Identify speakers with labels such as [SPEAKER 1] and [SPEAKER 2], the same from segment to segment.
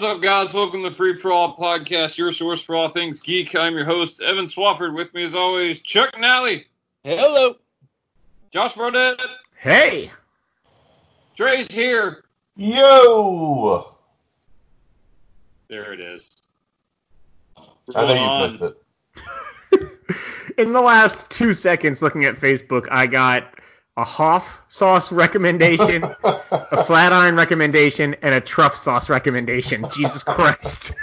[SPEAKER 1] What's up, guys? Welcome to the Free for All Podcast, your source for all things geek. I'm your host, Evan Swafford. With me, as always, Chuck Nally,
[SPEAKER 2] Hello.
[SPEAKER 1] Josh Brodett,
[SPEAKER 3] Hey!
[SPEAKER 1] Dre's here.
[SPEAKER 4] Yo!
[SPEAKER 1] There it is.
[SPEAKER 4] I know you missed it.
[SPEAKER 3] In the last two seconds looking at Facebook, I got a Hoff sauce recommendation, a flat iron recommendation, and a truff sauce recommendation. Jesus Christ.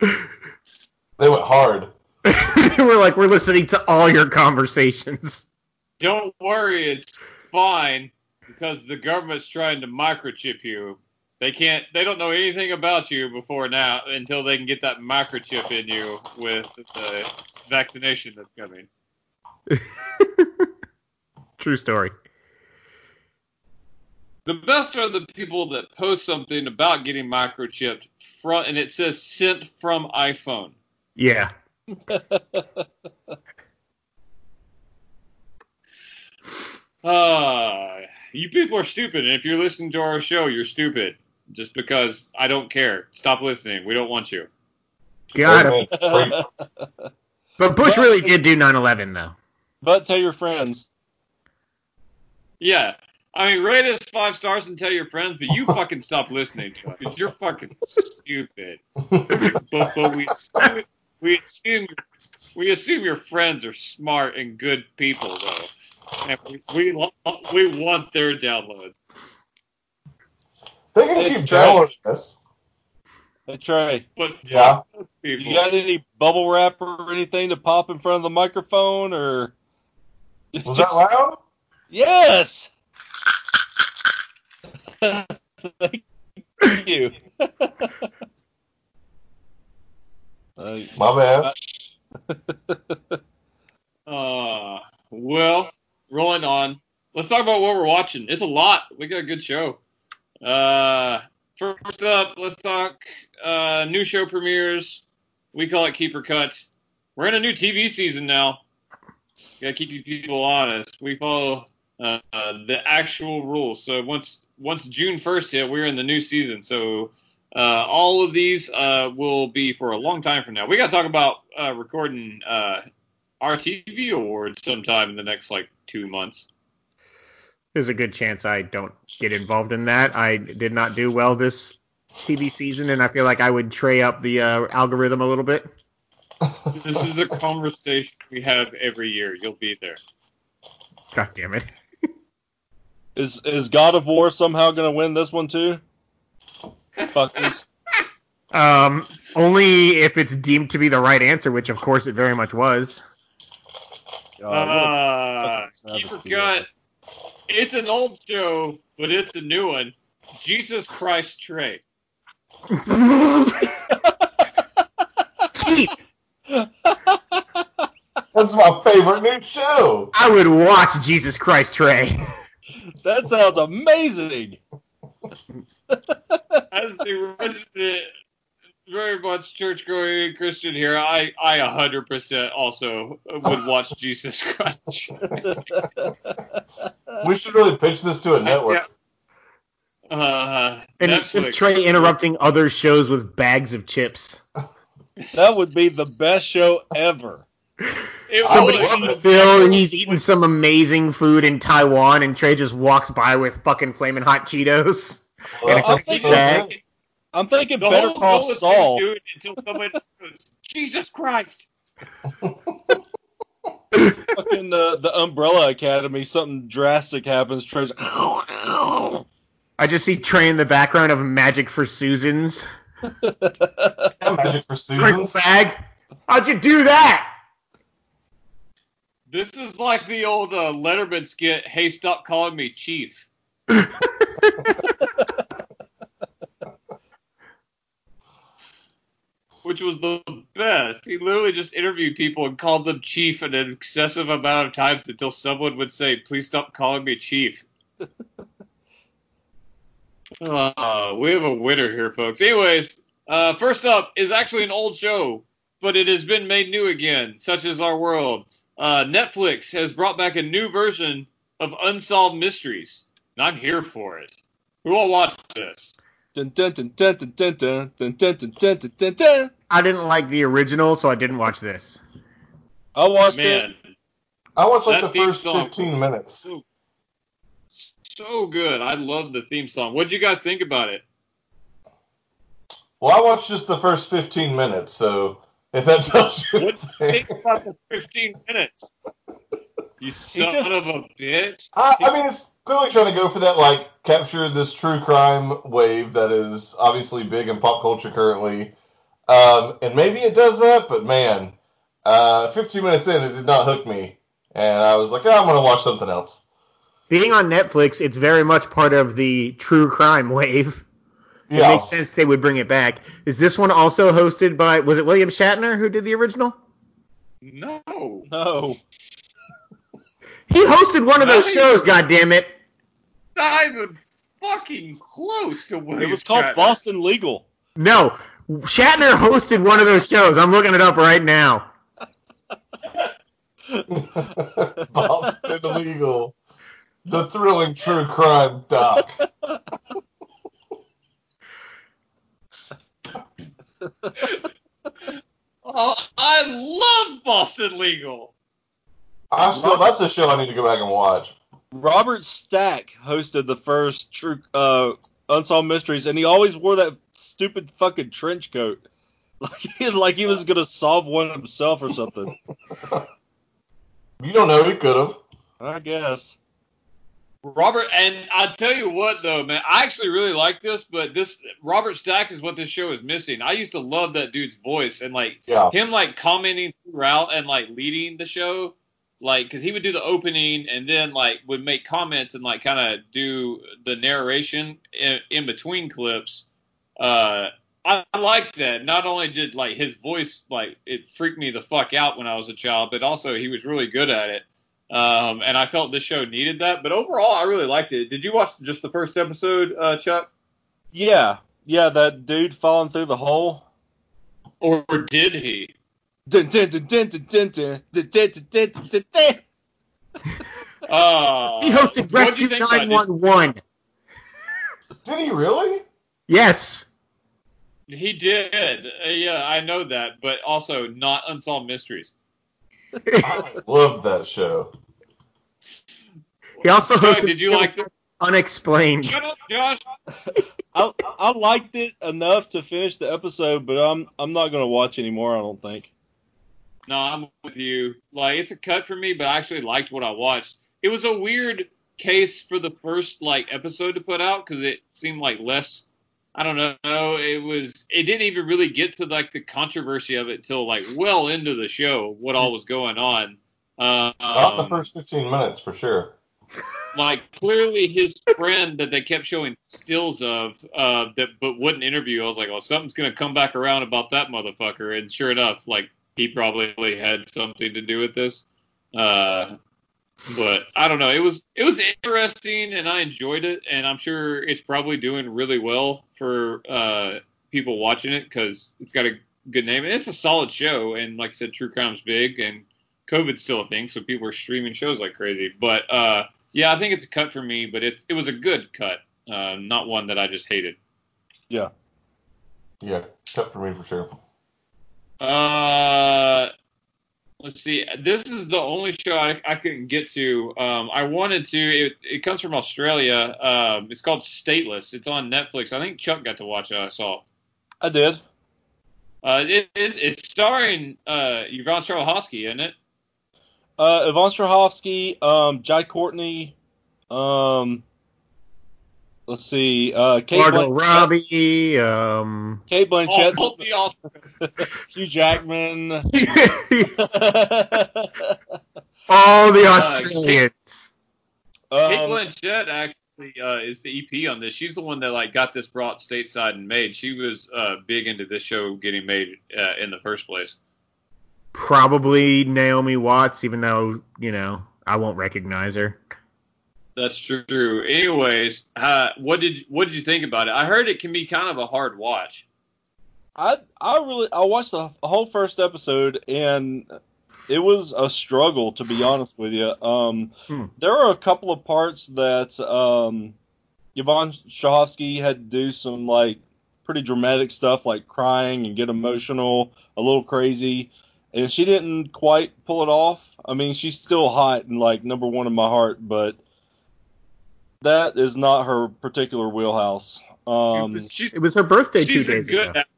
[SPEAKER 4] They went hard.
[SPEAKER 3] we're like, we're listening to all your conversations.
[SPEAKER 1] Don't worry, it's fine because the government's trying to microchip you. They can't. They don't know anything about you before now until they can get that microchip in you with the vaccination that's coming.
[SPEAKER 3] True story.
[SPEAKER 1] The best are the people that post something about getting microchipped front, and it says sent from iPhone.
[SPEAKER 3] Yeah.
[SPEAKER 1] Ah, you people are stupid, and if you're listening to our show, you're stupid. Just because I don't care. Stop listening. We don't want you.
[SPEAKER 3] Got it.
[SPEAKER 4] Wait,
[SPEAKER 3] But Bush really did do 9 11, though.
[SPEAKER 2] But tell your friends.
[SPEAKER 1] Yeah. I mean, rate us five stars and tell your friends, but you fucking stop listening to us. 'cause You're fucking stupid. But, but we assume, we assume we assume your friends are smart and good people, though, and we we, we want their downloads.
[SPEAKER 4] They can
[SPEAKER 2] It's
[SPEAKER 4] keep
[SPEAKER 2] trash.
[SPEAKER 4] downloading this.
[SPEAKER 2] Hey Trey,
[SPEAKER 1] But
[SPEAKER 4] Yeah.
[SPEAKER 2] you got any bubble wrap or anything to pop in front of the microphone or?
[SPEAKER 4] Was that loud?
[SPEAKER 2] Yes. Thank you. Uh,
[SPEAKER 4] My bad.
[SPEAKER 1] Uh, well, rolling on. Let's talk about what we're watching. It's a lot. We got a good show. Uh, first up, let's talk uh, new show premieres. We call it Keeper Cut. We're in a new TV season now. Gotta keep you people honest. We follow uh, the actual rules. So once once June first hit, we're in the new season. So uh, all of these uh, will be for a long time from now. We got to talk about uh, recording uh, our TV awards sometime in the next like two months.
[SPEAKER 3] There's a good chance I don't get involved in that. I did not do well this TV season, and I feel like I would tray up the uh, algorithm a little bit.
[SPEAKER 1] This is a conversation we have every year. You'll be there.
[SPEAKER 3] God damn it.
[SPEAKER 2] Is is God of War somehow going to win this one too? Fuckers.
[SPEAKER 3] Um, only if it's deemed to be the right answer, which of course it very much was.
[SPEAKER 2] God, what a
[SPEAKER 1] Uh,
[SPEAKER 2] fucking
[SPEAKER 1] Keeper
[SPEAKER 2] travesty.
[SPEAKER 1] Cut. It's an old show, but it's a new one. Jesus Christ Trey.
[SPEAKER 3] Keith,
[SPEAKER 4] That's my favorite new show.
[SPEAKER 3] I would watch Jesus Christ Trey.
[SPEAKER 2] That sounds amazing.
[SPEAKER 1] As the resident, very much church going Christian here, I I 100% also would watch Jesus Christ.
[SPEAKER 4] We should really pitch this to a network.
[SPEAKER 1] Uh,
[SPEAKER 3] And it's just Trey interrupting other shows with bags of chips.
[SPEAKER 2] That would be the best show ever.
[SPEAKER 1] It
[SPEAKER 3] Somebody
[SPEAKER 4] love
[SPEAKER 1] would.
[SPEAKER 4] it.
[SPEAKER 3] Phil, he's eating some amazing food in Taiwan, and Trey just walks by with fucking flaming hot Cheetos. And it's
[SPEAKER 2] I
[SPEAKER 3] a
[SPEAKER 2] think
[SPEAKER 3] big bag.
[SPEAKER 4] good.
[SPEAKER 2] I'm thinking
[SPEAKER 1] The
[SPEAKER 2] Better
[SPEAKER 1] whole
[SPEAKER 2] Call
[SPEAKER 1] goal is to
[SPEAKER 2] Saul.
[SPEAKER 1] do until someone goes, Jesus Christ.
[SPEAKER 2] Fucking the the Umbrella Academy. Something drastic happens. Trey's
[SPEAKER 3] I just see Trey in the background of Magic for Susans.
[SPEAKER 4] Magic for
[SPEAKER 3] Crinkle
[SPEAKER 4] Susans.
[SPEAKER 3] bag. How'd you do that?
[SPEAKER 1] This is like the old uh, Letterman skit. Hey, stop calling me Chief. Which was the best. He literally just interviewed people and called them Chief an excessive amount of times until someone would say, "Please stop calling me Chief." uh, we have a winner here, folks. Anyways, uh, first up is actually an old show, but it has been made new again, such as our world uh, Netflix has brought back a new version of Unsolved Mysteries, and I'm here for it. Who all watched this?
[SPEAKER 3] I didn't like the original, so I didn't watch this.
[SPEAKER 2] I watched
[SPEAKER 1] Man, it.
[SPEAKER 4] I watched like the first
[SPEAKER 1] song,
[SPEAKER 4] 15 minutes.
[SPEAKER 1] So, so good. I love the theme song. What did you guys think about it?
[SPEAKER 4] Well, I watched just the first 15 minutes, so if that tells you
[SPEAKER 1] What do you think about the 15 minutes? You son
[SPEAKER 2] just-
[SPEAKER 1] of a bitch.
[SPEAKER 4] I, I mean, it's clearly trying to go for that, like, capture this true crime wave that is obviously big in pop culture currently. Um, and maybe it does that, but man, uh, 15 minutes in, it did not hook me. And I was like, oh, I'm going to watch something else.
[SPEAKER 3] Being on Netflix, it's very much part of the true crime wave. It
[SPEAKER 4] Yeah.
[SPEAKER 3] makes sense they would bring it back. Is this one also hosted by was it William Shatner who did the original?
[SPEAKER 1] No.
[SPEAKER 2] No.
[SPEAKER 3] He hosted one of those
[SPEAKER 1] Nice.
[SPEAKER 3] shows, God damn it!
[SPEAKER 1] Not even fucking close to William
[SPEAKER 2] It was called
[SPEAKER 1] Shatner.
[SPEAKER 2] Boston Legal.
[SPEAKER 3] No, Shatner hosted one of those shows. I'm looking it up right now.
[SPEAKER 4] Boston Legal. The thrilling true crime doc.
[SPEAKER 1] Oh, I love Boston Legal.
[SPEAKER 4] I still, that's a show I need to go back and watch.
[SPEAKER 2] Robert Stack hosted the first true uh, Unsolved Mysteries, and he always wore that stupid fucking trench coat. Like he, like he was gonna solve one himself or something.
[SPEAKER 4] You don't know, he could have.
[SPEAKER 2] I guess.
[SPEAKER 1] Robert, and I tell you what though, man, I actually really like this, but this Robert Stack is what this show is missing. I used to love that dude's voice and like
[SPEAKER 4] Yeah.
[SPEAKER 1] him like commenting throughout and like leading the show, like because he would do the opening and then like would make comments and like kind of do the narration in, in between clips. Uh, I, I like that. Not only did like his voice like it freaked me the fuck out when I was a child, but also he was really good at it. Um, and I felt this show needed that. But overall, I really liked it. Did you watch just the first episode, uh, Chuck?
[SPEAKER 2] Yeah, yeah, that dude falling through the hole.
[SPEAKER 1] Or did he?
[SPEAKER 3] He hosted Rescue 911.
[SPEAKER 4] Did he really?
[SPEAKER 3] Yes.
[SPEAKER 1] He did. Uh, yeah, I know that, but also not Unsolved Mysteries.
[SPEAKER 4] I loved that show.
[SPEAKER 3] He also
[SPEAKER 1] Chuck,
[SPEAKER 3] hosted
[SPEAKER 1] did you like it?
[SPEAKER 3] Unexplained.
[SPEAKER 1] Shut up, Josh.
[SPEAKER 2] I I liked it enough to finish the episode, but I'm I'm not gonna watch anymore. I don't think.
[SPEAKER 1] No, I'm with you. Like, it's a cut for me, but I actually liked what I watched. It was a weird case for the first like episode to put out because it seemed like less. I don't know. It was. It didn't even really get to like the controversy of it till like well into the show. What all was going on. Uh,
[SPEAKER 4] Not the
[SPEAKER 1] um,
[SPEAKER 4] first 15 minutes, for sure.
[SPEAKER 1] like clearly his friend that they kept showing stills of uh that but wouldn't interview i was like well something's gonna come back around about that motherfucker and sure enough like he probably had something to do with this uh but i don't know it was it was interesting and i enjoyed it and i'm sure it's probably doing really well for uh people watching it because it's got a good name and it's a solid show and like i said true crime's big and covid's still a thing so people are streaming shows like crazy but uh yeah, I think it's a cut for me, but it it was a good cut, uh, not one that I just hated.
[SPEAKER 4] Yeah, yeah, cut for me, for sure.
[SPEAKER 1] Uh, let's see. This is the only show I, I couldn't get to. Um, I wanted to. It, it comes from Australia. Um, it's called Stateless. It's on Netflix. I think Chuck got to watch it. I saw.
[SPEAKER 2] I did.
[SPEAKER 1] Uh, it, it it's starring uh Yvonne Strahovski, isn't it?
[SPEAKER 2] Uh, Yvonne Strahovski, um, Jai Courtney, um, let's see, uh, Cate,
[SPEAKER 3] Margot
[SPEAKER 2] Blanchett,
[SPEAKER 3] Robbie. Um,
[SPEAKER 2] Cate Blanchett,
[SPEAKER 1] All the
[SPEAKER 2] Hugh Jackman.
[SPEAKER 3] all the
[SPEAKER 1] Uh,
[SPEAKER 3] Australians.
[SPEAKER 1] Cate
[SPEAKER 2] um,
[SPEAKER 1] Blanchett actually uh, is the EP on this. She's the one that like got this brought stateside and made. She was uh, big into this show getting made uh, in the first place.
[SPEAKER 3] Probably Naomi Watts, even though you know I won't recognize her.
[SPEAKER 1] That's true. Anyways, uh, what did what did you think about it? I heard it can be kind of a hard watch.
[SPEAKER 2] I I really I watched the whole first episode and it was a struggle to be honest with you. Um,
[SPEAKER 3] Hmm.
[SPEAKER 2] there are a couple of parts that um, Yvonne Strahovski had to do some like pretty dramatic stuff, like crying and get emotional, a little crazy, and she didn't quite pull it off. I mean, she's still hot and like number one in my heart, but that is not her particular wheelhouse. Um,
[SPEAKER 1] she's,
[SPEAKER 3] It was her birthday
[SPEAKER 1] she's
[SPEAKER 3] two days
[SPEAKER 1] good
[SPEAKER 3] ago.
[SPEAKER 1] act-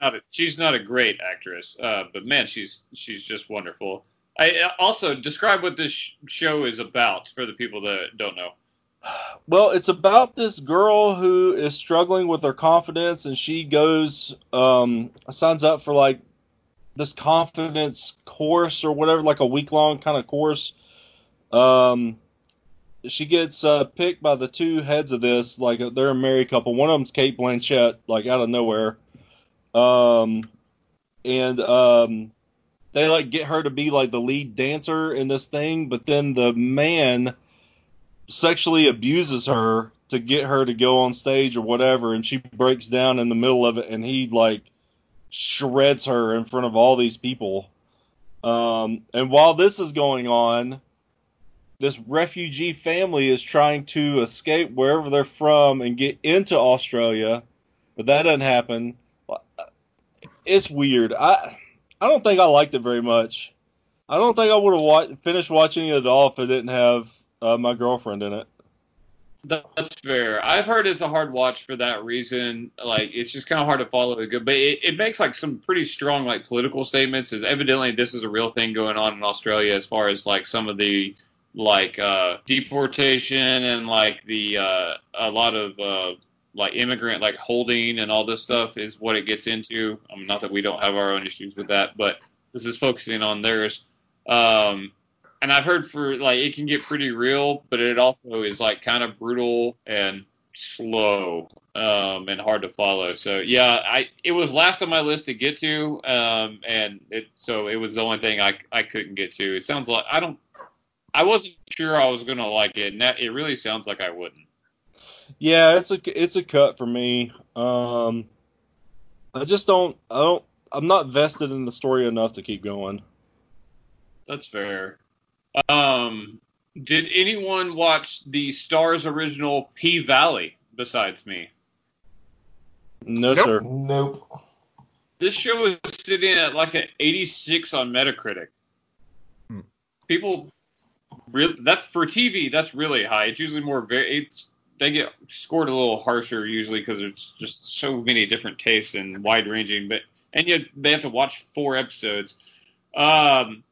[SPEAKER 1] Not a, she's not a great actress, uh, but man, she's she's just wonderful. I uh, also describe what this sh- show is about for the people that don't know.
[SPEAKER 2] Well, it's about this girl who is struggling with her confidence, and she goes, um, signs up for like this confidence course or whatever, like a week long kind of course. Um, she gets uh, picked by the two heads of this, like they're a married couple. One of them's Cate Blanchett, like out of nowhere. Um, and um, they like get her to be like the lead dancer in this thing, but then the man sexually abuses her to get her to go on stage or whatever and she breaks down in the middle of it and he like shreds her in front of all these people um, and while this is going on this refugee family is trying to escape wherever they're from and get into australia but that doesn't happen it's weird i i don't think i liked it very much i don't think i would have wa- finished watching it at all if it didn't have uh, my girlfriend in it.
[SPEAKER 1] That's fair. I've heard it's a hard watch for that reason. Like it's just kind of hard to follow it good, but it, it makes like some pretty strong like political statements. As evidently this is a real thing going on in Australia as far as like some of the like uh, deportation and like the uh, a lot of uh, like immigrant like holding and all this stuff is what it gets into. Mean, not that we don't have our own issues with that, but this is focusing on theirs. Um, and I've heard for like it can get pretty real, but it also is like kind of brutal and slow um, and hard to follow. So yeah, I it was last on my list to get to, um, and it so it was the only thing I I couldn't get to. It sounds like I don't. I wasn't sure I was gonna like it, and that it really sounds like I wouldn't.
[SPEAKER 2] Yeah, it's a it's a cut for me. Um, I just don't I don't I'm not vested in the story enough to keep going.
[SPEAKER 1] That's fair. Um, did anyone watch the Starz original P Valley besides me?
[SPEAKER 2] No
[SPEAKER 3] Nope.
[SPEAKER 2] sir.
[SPEAKER 4] Nope.
[SPEAKER 1] This show is sitting at like an 86 on Metacritic.
[SPEAKER 3] Hmm.
[SPEAKER 1] People, that's for TV. That's really high. It's usually more. It's, they get scored a little harsher usually because it's just so many different tastes and wide ranging. But and yet they have to watch four episodes. Um,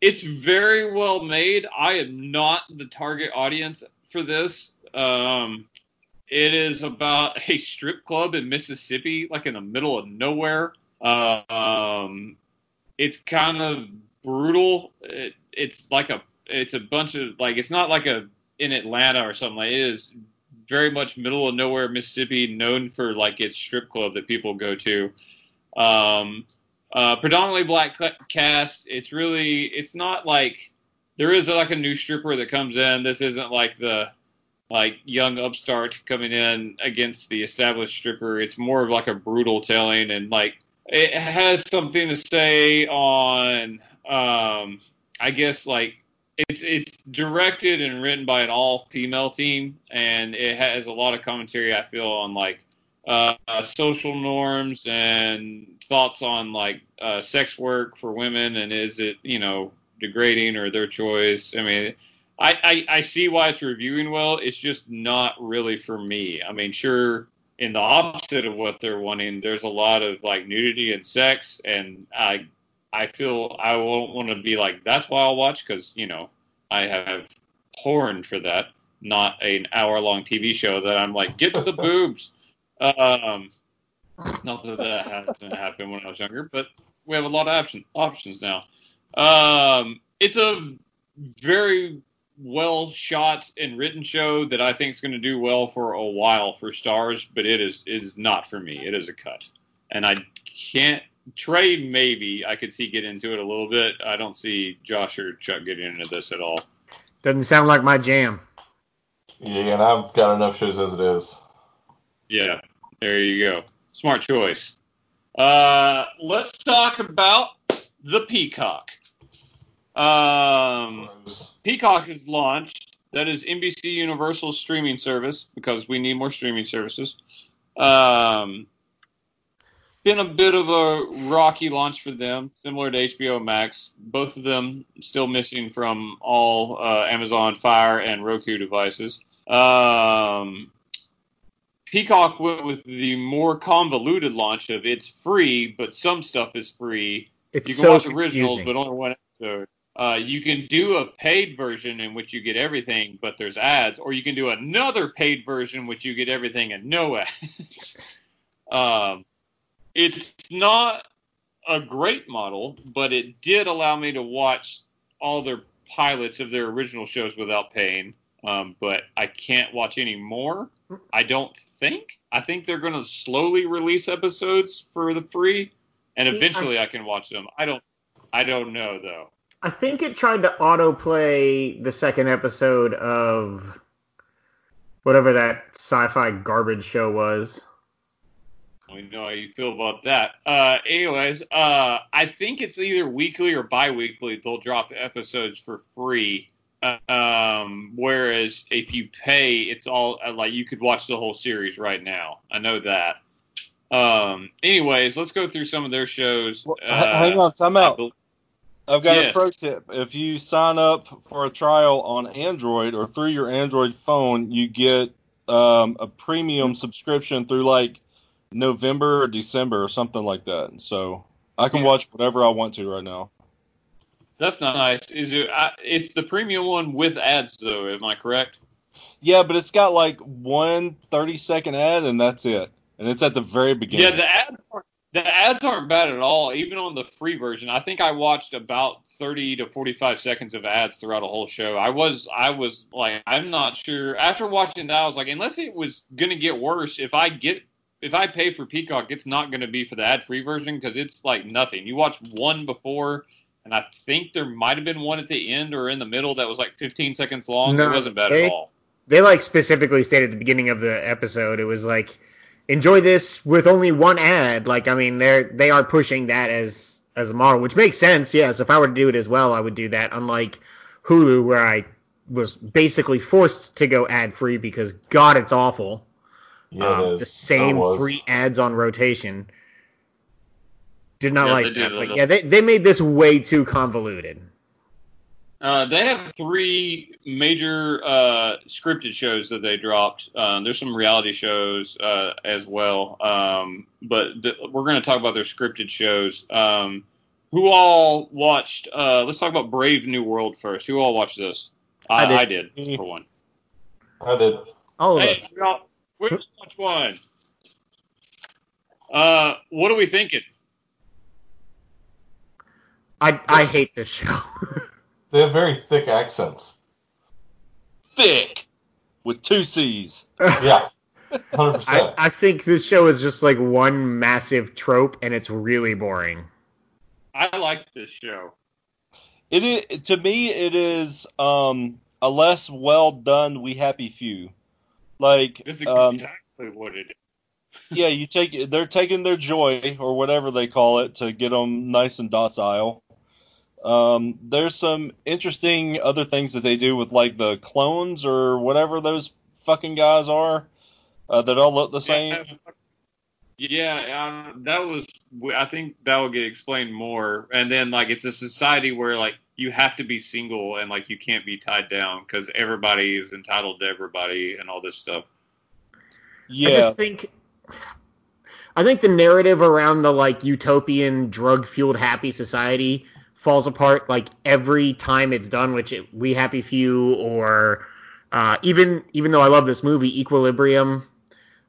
[SPEAKER 1] it's very well made. I am not the target audience for this. Um, it is about a strip club in Mississippi, like in the middle of nowhere. Uh, um, it's kind of brutal. It, it's like a, it's a bunch of like, it's not like a in Atlanta or something. Like it is very much middle of nowhere Mississippi, known for like its strip club that people go to. Um, uh, predominantly black cast. It's really, it's not like there is like a new stripper that comes in. This isn't like the like young upstart coming in against the established stripper. It's more of like a brutal telling, and like it has something to say on, um, I guess like it's it's directed and written by an all female team, and it has a lot of commentary. I feel on like uh, social norms and thoughts on like uh, sex work for women, and is it you know degrading or their choice? I mean. I, I, I see why it's reviewing well. It's just not really for me. I mean, sure, in the opposite of what they're wanting, there's a lot of like nudity and sex, and I I feel I won't want to be like that's why I'll watch because you know I have porn for that, not an hour long TV show that I'm like get to the boobs. Um, not that that hasn't happened when I was younger, but we have a lot of option, options now. Um, it's a very well shot and written show that I think is going to do well for a while for Starz, but it is it is not for me. It is a cut, and I can't. Trey maybe I could see get into it a little bit. I don't see Josh or Chuck getting into this at all.
[SPEAKER 3] Doesn't sound like my jam.
[SPEAKER 4] Yeah, and I've got enough shows as it is.
[SPEAKER 1] Yeah, there you go. Smart choice. Uh, let's talk about the Peacock. Um, Peacock is launched That is NBC Universal's streaming service because we need more streaming services. Um, been a bit of a rocky launch for them, similar to HBO Max. Both of them still missing from all uh, Amazon Fire and Roku devices. Um, Peacock went with the more convoluted launch of it's free, but some stuff is free.
[SPEAKER 3] It's
[SPEAKER 1] You can
[SPEAKER 3] so
[SPEAKER 1] watch originals,
[SPEAKER 3] confusing.
[SPEAKER 1] but only one episode. Uh, you can do a paid version in which you get everything, but there's ads, or you can do another paid version which you get everything and no ads. um, it's not a great model, but it did allow me to watch all their pilots of their original shows without paying. Um, but I can't watch any more. I don't think. I think they're going to slowly release episodes for the free, and
[SPEAKER 3] See, I-
[SPEAKER 1] eventually I can watch them. I don't. I don't know though.
[SPEAKER 3] I think it tried to autoplay the second episode of whatever that sci-fi garbage show was.
[SPEAKER 1] We know how you feel about that. Uh, anyways, uh, I think it's either weekly or bi-weekly. They'll drop episodes for free. Um, whereas if you pay, it's all uh, like you could watch the whole series right now. I know that. Um, anyways, let's go through some of their shows.
[SPEAKER 2] Well,
[SPEAKER 1] Uh,
[SPEAKER 2] hang on, time out. I've got
[SPEAKER 1] Yes.
[SPEAKER 2] a pro tip. If you sign up for a trial on Android or through your Android phone, you get um, a premium subscription through like November or December or something like that. So I can
[SPEAKER 1] Yeah.
[SPEAKER 2] watch whatever I want to right now.
[SPEAKER 1] That's not nice. Is it? I, it's the premium one with ads, though. Am I correct?
[SPEAKER 2] Yeah, but it's got like one 30 second ad and that's it. And it's at the very beginning.
[SPEAKER 1] Yeah, the ads aren't, the ads aren't bad at all. Even on the free version, I think I watched about thirty to forty five seconds of ads throughout a whole show. I was I was like I'm not sure. After watching that, I was like, unless it was gonna get worse, if I get if I pay for Peacock, it's not gonna be for the ad free version because it's like nothing. You watch one before. And I think there might have been one at the end or in the middle that was like 15 seconds long.
[SPEAKER 3] No,
[SPEAKER 1] it wasn't bad
[SPEAKER 3] they-
[SPEAKER 1] at all.
[SPEAKER 3] They like specifically stated at the beginning of the episode it was like enjoy this with only one ad. Like I mean they're they are pushing that as as a model, which makes sense. Yes, if I were to do it as well, I would do that. Unlike Hulu, where I was basically forced to go ad free because God, it's awful.
[SPEAKER 4] Yeah,
[SPEAKER 3] Um, the same three ads on rotation. Did not
[SPEAKER 1] Yeah,
[SPEAKER 3] like that. But yeah, they, they made this way too convoluted.
[SPEAKER 1] Uh, they have three major uh, scripted shows that they dropped. Uh, there's some reality shows uh, as well, um, but th- we're going to talk about their scripted shows. Um, who all watched? Uh, let's talk about Brave New World first. Who all watched this? I,
[SPEAKER 3] I
[SPEAKER 1] I
[SPEAKER 3] did.
[SPEAKER 1] did, for one.
[SPEAKER 4] I did.
[SPEAKER 3] All of us.
[SPEAKER 1] we all, we all watched one. Uh, what are we thinking?
[SPEAKER 3] I I hate this show.
[SPEAKER 4] They have very thick accents.
[SPEAKER 2] Thick with two C's.
[SPEAKER 4] Yeah, hundred
[SPEAKER 3] I,
[SPEAKER 4] percent.
[SPEAKER 3] I think this show is just like one massive trope, and it's really boring.
[SPEAKER 1] I like this show.
[SPEAKER 2] It is to me. It is um, a less well done We Happy Few. Like
[SPEAKER 1] This is
[SPEAKER 2] um,
[SPEAKER 1] exactly what it is.
[SPEAKER 2] yeah, you take they're taking their joy or whatever they call it to get them nice and docile. Um, there's some interesting other things that they do with like the clones or whatever those fucking guys are uh, that all look the same.
[SPEAKER 1] Yeah, um, that was. I think that will get explained more. And then, like, it's a society where like you have to be single and like you can't be tied down because everybody is entitled to everybody and all this stuff.
[SPEAKER 3] I
[SPEAKER 2] Yeah,
[SPEAKER 3] just think I think the narrative around the like utopian drug fueled happy society falls apart like every time it's done, which it, we happy few or uh, even even though I love this movie, Equilibrium.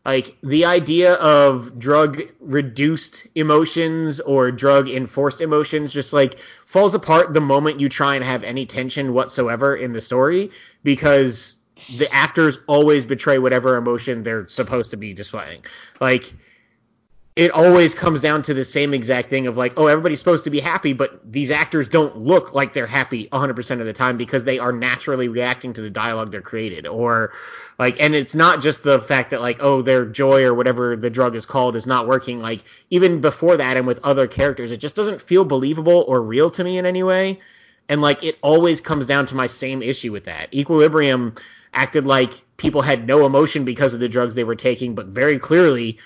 [SPEAKER 3] Like the idea of drug reduced emotions or drug enforced emotions just like falls apart the moment you try and have any tension whatsoever in the story because the actors always betray whatever emotion they're supposed to be displaying. Like it always comes down to the same exact thing of like, oh, everybody's supposed to be happy, but these actors don't look like they're happy 100% of the time because they are naturally reacting to the dialogue they're created. Or like, and it's not just the fact that like, oh, their joy or whatever the drug is called is not working. Like, even before that and with other characters, it just doesn't feel believable or real to me in any way. And like it always comes down to my same issue with that. Equilibrium acted like people had no emotion because of the drugs they were taking, but very clearly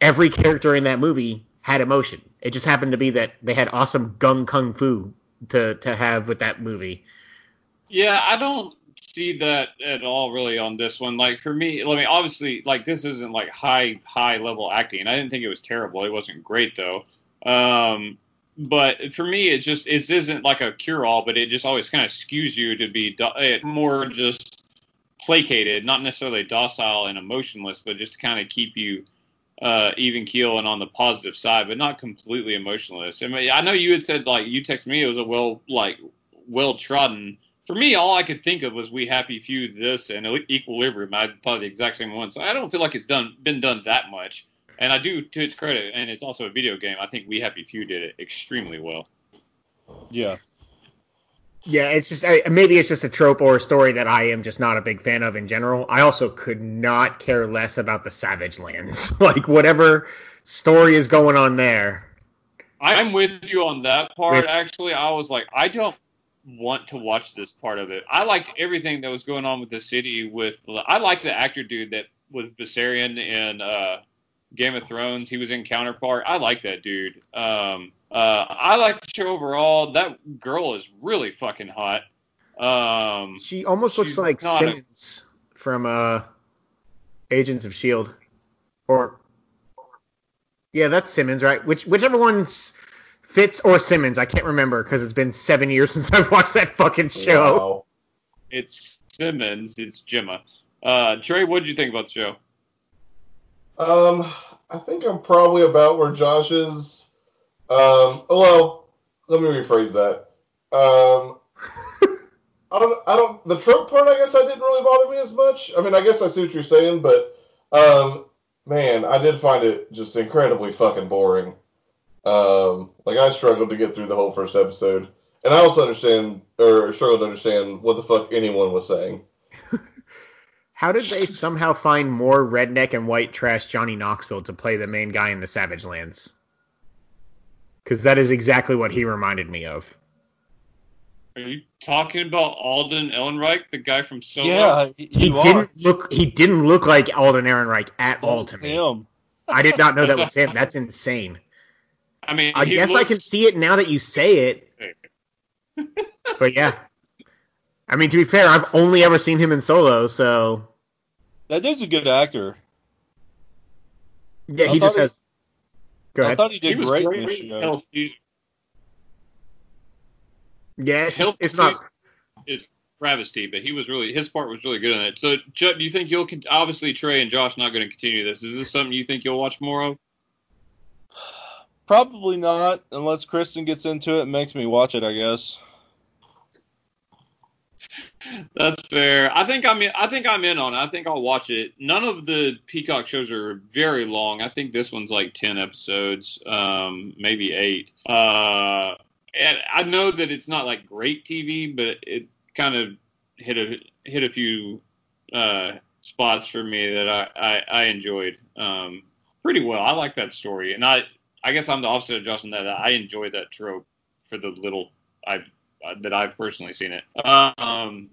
[SPEAKER 3] every character in that movie had emotion. It just happened to be that they had awesome gung kung fu to to have with that movie.
[SPEAKER 1] Yeah, I don't see that at all really on this one. Like for me, I mean, obviously, like this isn't like high high level acting. I didn't think it was terrible. It wasn't great though. Um, but for me, it just it isn't like a cure all, but it just always kind of skews you to be do- eh, more just placated, not necessarily docile and emotionless, but just to kind of keep you uh, even keel and on the positive side, but not completely emotionless. I mean, I know you had said like you texted me it was a well like well trodden. For me, all I could think of was "We Happy Few," this and Equilibrium. I thought the exact same one, so I don't feel like it's done been done that much. And I do, to its credit, and it's also a video game. I think We Happy Few did it extremely well.
[SPEAKER 2] Yeah.
[SPEAKER 3] Yeah, it's just I, maybe it's just a trope or a story that I am just not a big fan of in general. I also could not care less about the Savage Lands. like whatever story is going on there.
[SPEAKER 1] I'm with you on that part.
[SPEAKER 3] With-
[SPEAKER 1] Actually, I was like, I don't want to watch this part of it. I liked everything that was going on with the city. With I like the actor dude that was Viserion in uh, Game of Thrones. He was in Counterpart. I like that dude. Um, uh, I like the show overall. That girl is really fucking hot. Um,
[SPEAKER 3] She almost looks like
[SPEAKER 1] not a-
[SPEAKER 3] Simmons from uh, Agents of Shield, or yeah, that's Simmons, right? Which whichever one's Fitz or Simmons, I can't remember because it's been seven years since I've watched that fucking show.
[SPEAKER 4] Wow.
[SPEAKER 1] it's Simmons. It's Jemma. Uh, Trey, what did you think about the show?
[SPEAKER 4] Um, I think I'm probably about where Josh is. Um, well, let me rephrase that. Um, I don't, I don't. The trope part, I guess, I didn't really bother me as much. I mean, I guess I see what you're saying, but um, man, I did find it just incredibly fucking boring. Um, like I struggled to get through the whole first episode, and I also understand or struggled to understand what the fuck anyone was saying.
[SPEAKER 3] How did they somehow find more redneck and white trash Johnny Knoxville to play the main guy in the Savage Lands? Because that is exactly what he reminded me of.
[SPEAKER 1] Are you talking about Alden Ehrenreich, the guy from Solo?
[SPEAKER 2] Yeah,
[SPEAKER 3] He
[SPEAKER 2] you
[SPEAKER 3] didn't look. He didn't look like Alden Ehrenreich at all to me.
[SPEAKER 2] him.
[SPEAKER 3] I did not know that was him. That's insane.
[SPEAKER 1] I mean,
[SPEAKER 3] I
[SPEAKER 1] he
[SPEAKER 3] guess I can see it now that you say it. But yeah, I mean to be fair, I've only ever seen him in Solo, so
[SPEAKER 2] That dude's a good actor.
[SPEAKER 3] yeah,
[SPEAKER 2] I
[SPEAKER 3] he just
[SPEAKER 2] thought he-
[SPEAKER 3] has. Go
[SPEAKER 2] I
[SPEAKER 3] ahead.
[SPEAKER 2] thought he
[SPEAKER 1] He
[SPEAKER 2] did
[SPEAKER 1] was
[SPEAKER 2] great
[SPEAKER 1] great
[SPEAKER 2] in this show.
[SPEAKER 3] Yeah, it's,
[SPEAKER 1] He'll-
[SPEAKER 3] it's not.
[SPEAKER 1] is travesty, but he was really his part was really good in it. So, Judd, do you think you'll con- obviously Trey and Josh not going to continue this? Is this something you think you'll watch more of?
[SPEAKER 2] Probably not, unless Kristen gets into it and makes me watch it. I guess.
[SPEAKER 1] That's fair. I think I'm in, I think I'm in on it. I think I'll watch it. None of the Peacock shows are very long. I think this one's like ten episodes, um, maybe eight. Uh, and I know that it's not like great TV, but it kind of hit a hit a few uh, spots for me that I I, I enjoyed um, pretty well. I like that story, and I I guess I'm the opposite of Justin that I enjoy that trope for the little I've uh, that I've personally seen it. Um,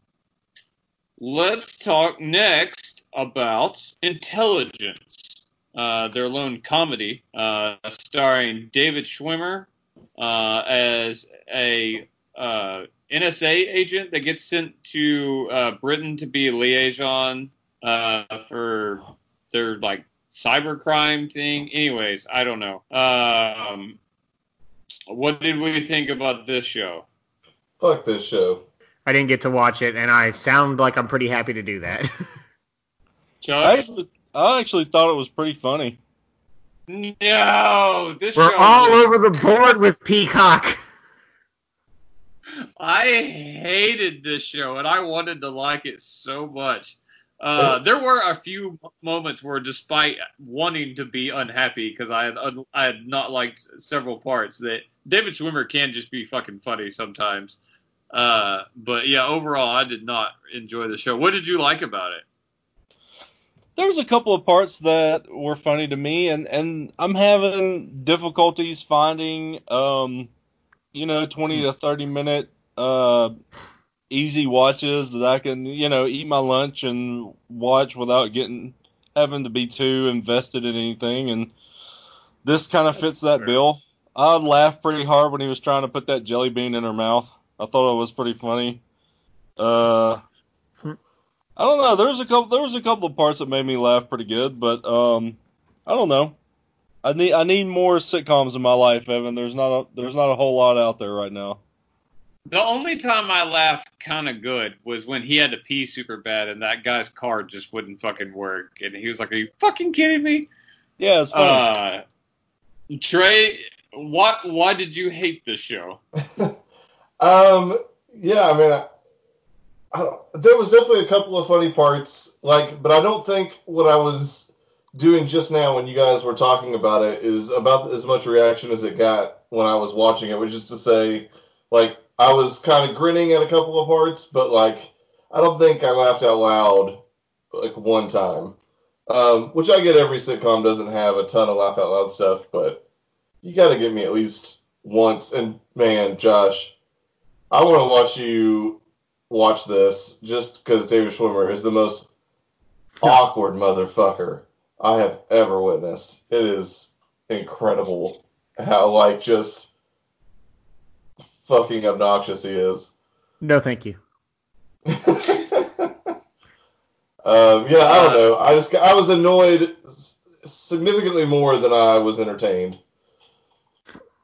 [SPEAKER 1] let's talk next about Intelligence, uh, their lone comedy, uh, starring David Schwimmer uh, as a uh, NSA agent that gets sent to uh, Britain to be a liaison for their like cybercrime thing. Anyways, I don't know. Um, what did we think about this show?
[SPEAKER 4] Fuck this show.
[SPEAKER 3] I didn't get to watch it, and I sound like I'm pretty happy to do that.
[SPEAKER 2] I actually, I actually thought it was pretty funny.
[SPEAKER 1] No, this
[SPEAKER 3] We're
[SPEAKER 1] show.
[SPEAKER 3] all over the board with Peacock.
[SPEAKER 1] I hated this show, and I wanted to like it so much. Uh, there were a few moments where, despite wanting to be unhappy because I had I had not liked several parts, that David Schwimmer can just be fucking funny sometimes. Uh, but yeah, overall, I did not enjoy the show. What did you like about it?
[SPEAKER 2] There was a couple of parts that were funny to me, and and I'm having difficulties finding, um, you know, twenty to thirty minute uh, easy watches that I can, you know, eat my lunch and watch without getting having to be too invested in anything. And this kind of fits that bill. I laughed pretty hard when he was trying to put that jelly bean in her mouth. I thought it was pretty funny. Uh, I don't know. There was a couple. There was a couple of parts that made me laugh pretty good, but um, I don't know. I need I need more sitcoms in my life, Evan. There's not a there's not a whole lot out there right now.
[SPEAKER 1] The only time I laughed kind of good was when he had to pee super bad and that guy's car just wouldn't fucking work. And he was like, Are you fucking kidding me?
[SPEAKER 2] Yeah, it's funny.
[SPEAKER 1] Uh, Trey, what, why did you hate this show?
[SPEAKER 4] Um, yeah, I mean, I, I don't, there was definitely a couple of funny parts, like, but I don't think what I was doing just now when you guys were talking about it is about as much reaction as it got when I was watching it, which is to say, like, I was kind of grinning at a couple of parts, but like, I don't think I laughed out loud like one time. Um, which I get every sitcom doesn't have a ton of laugh out loud stuff, but you got to get me at least once. And man, Josh, I want to watch you watch this just because David Schwimmer is the most awkward motherfucker I have ever witnessed. It is incredible how like just fucking obnoxious he is.
[SPEAKER 3] No, thank you.
[SPEAKER 4] um, yeah, I don't know. I just I was annoyed significantly more than I was entertained.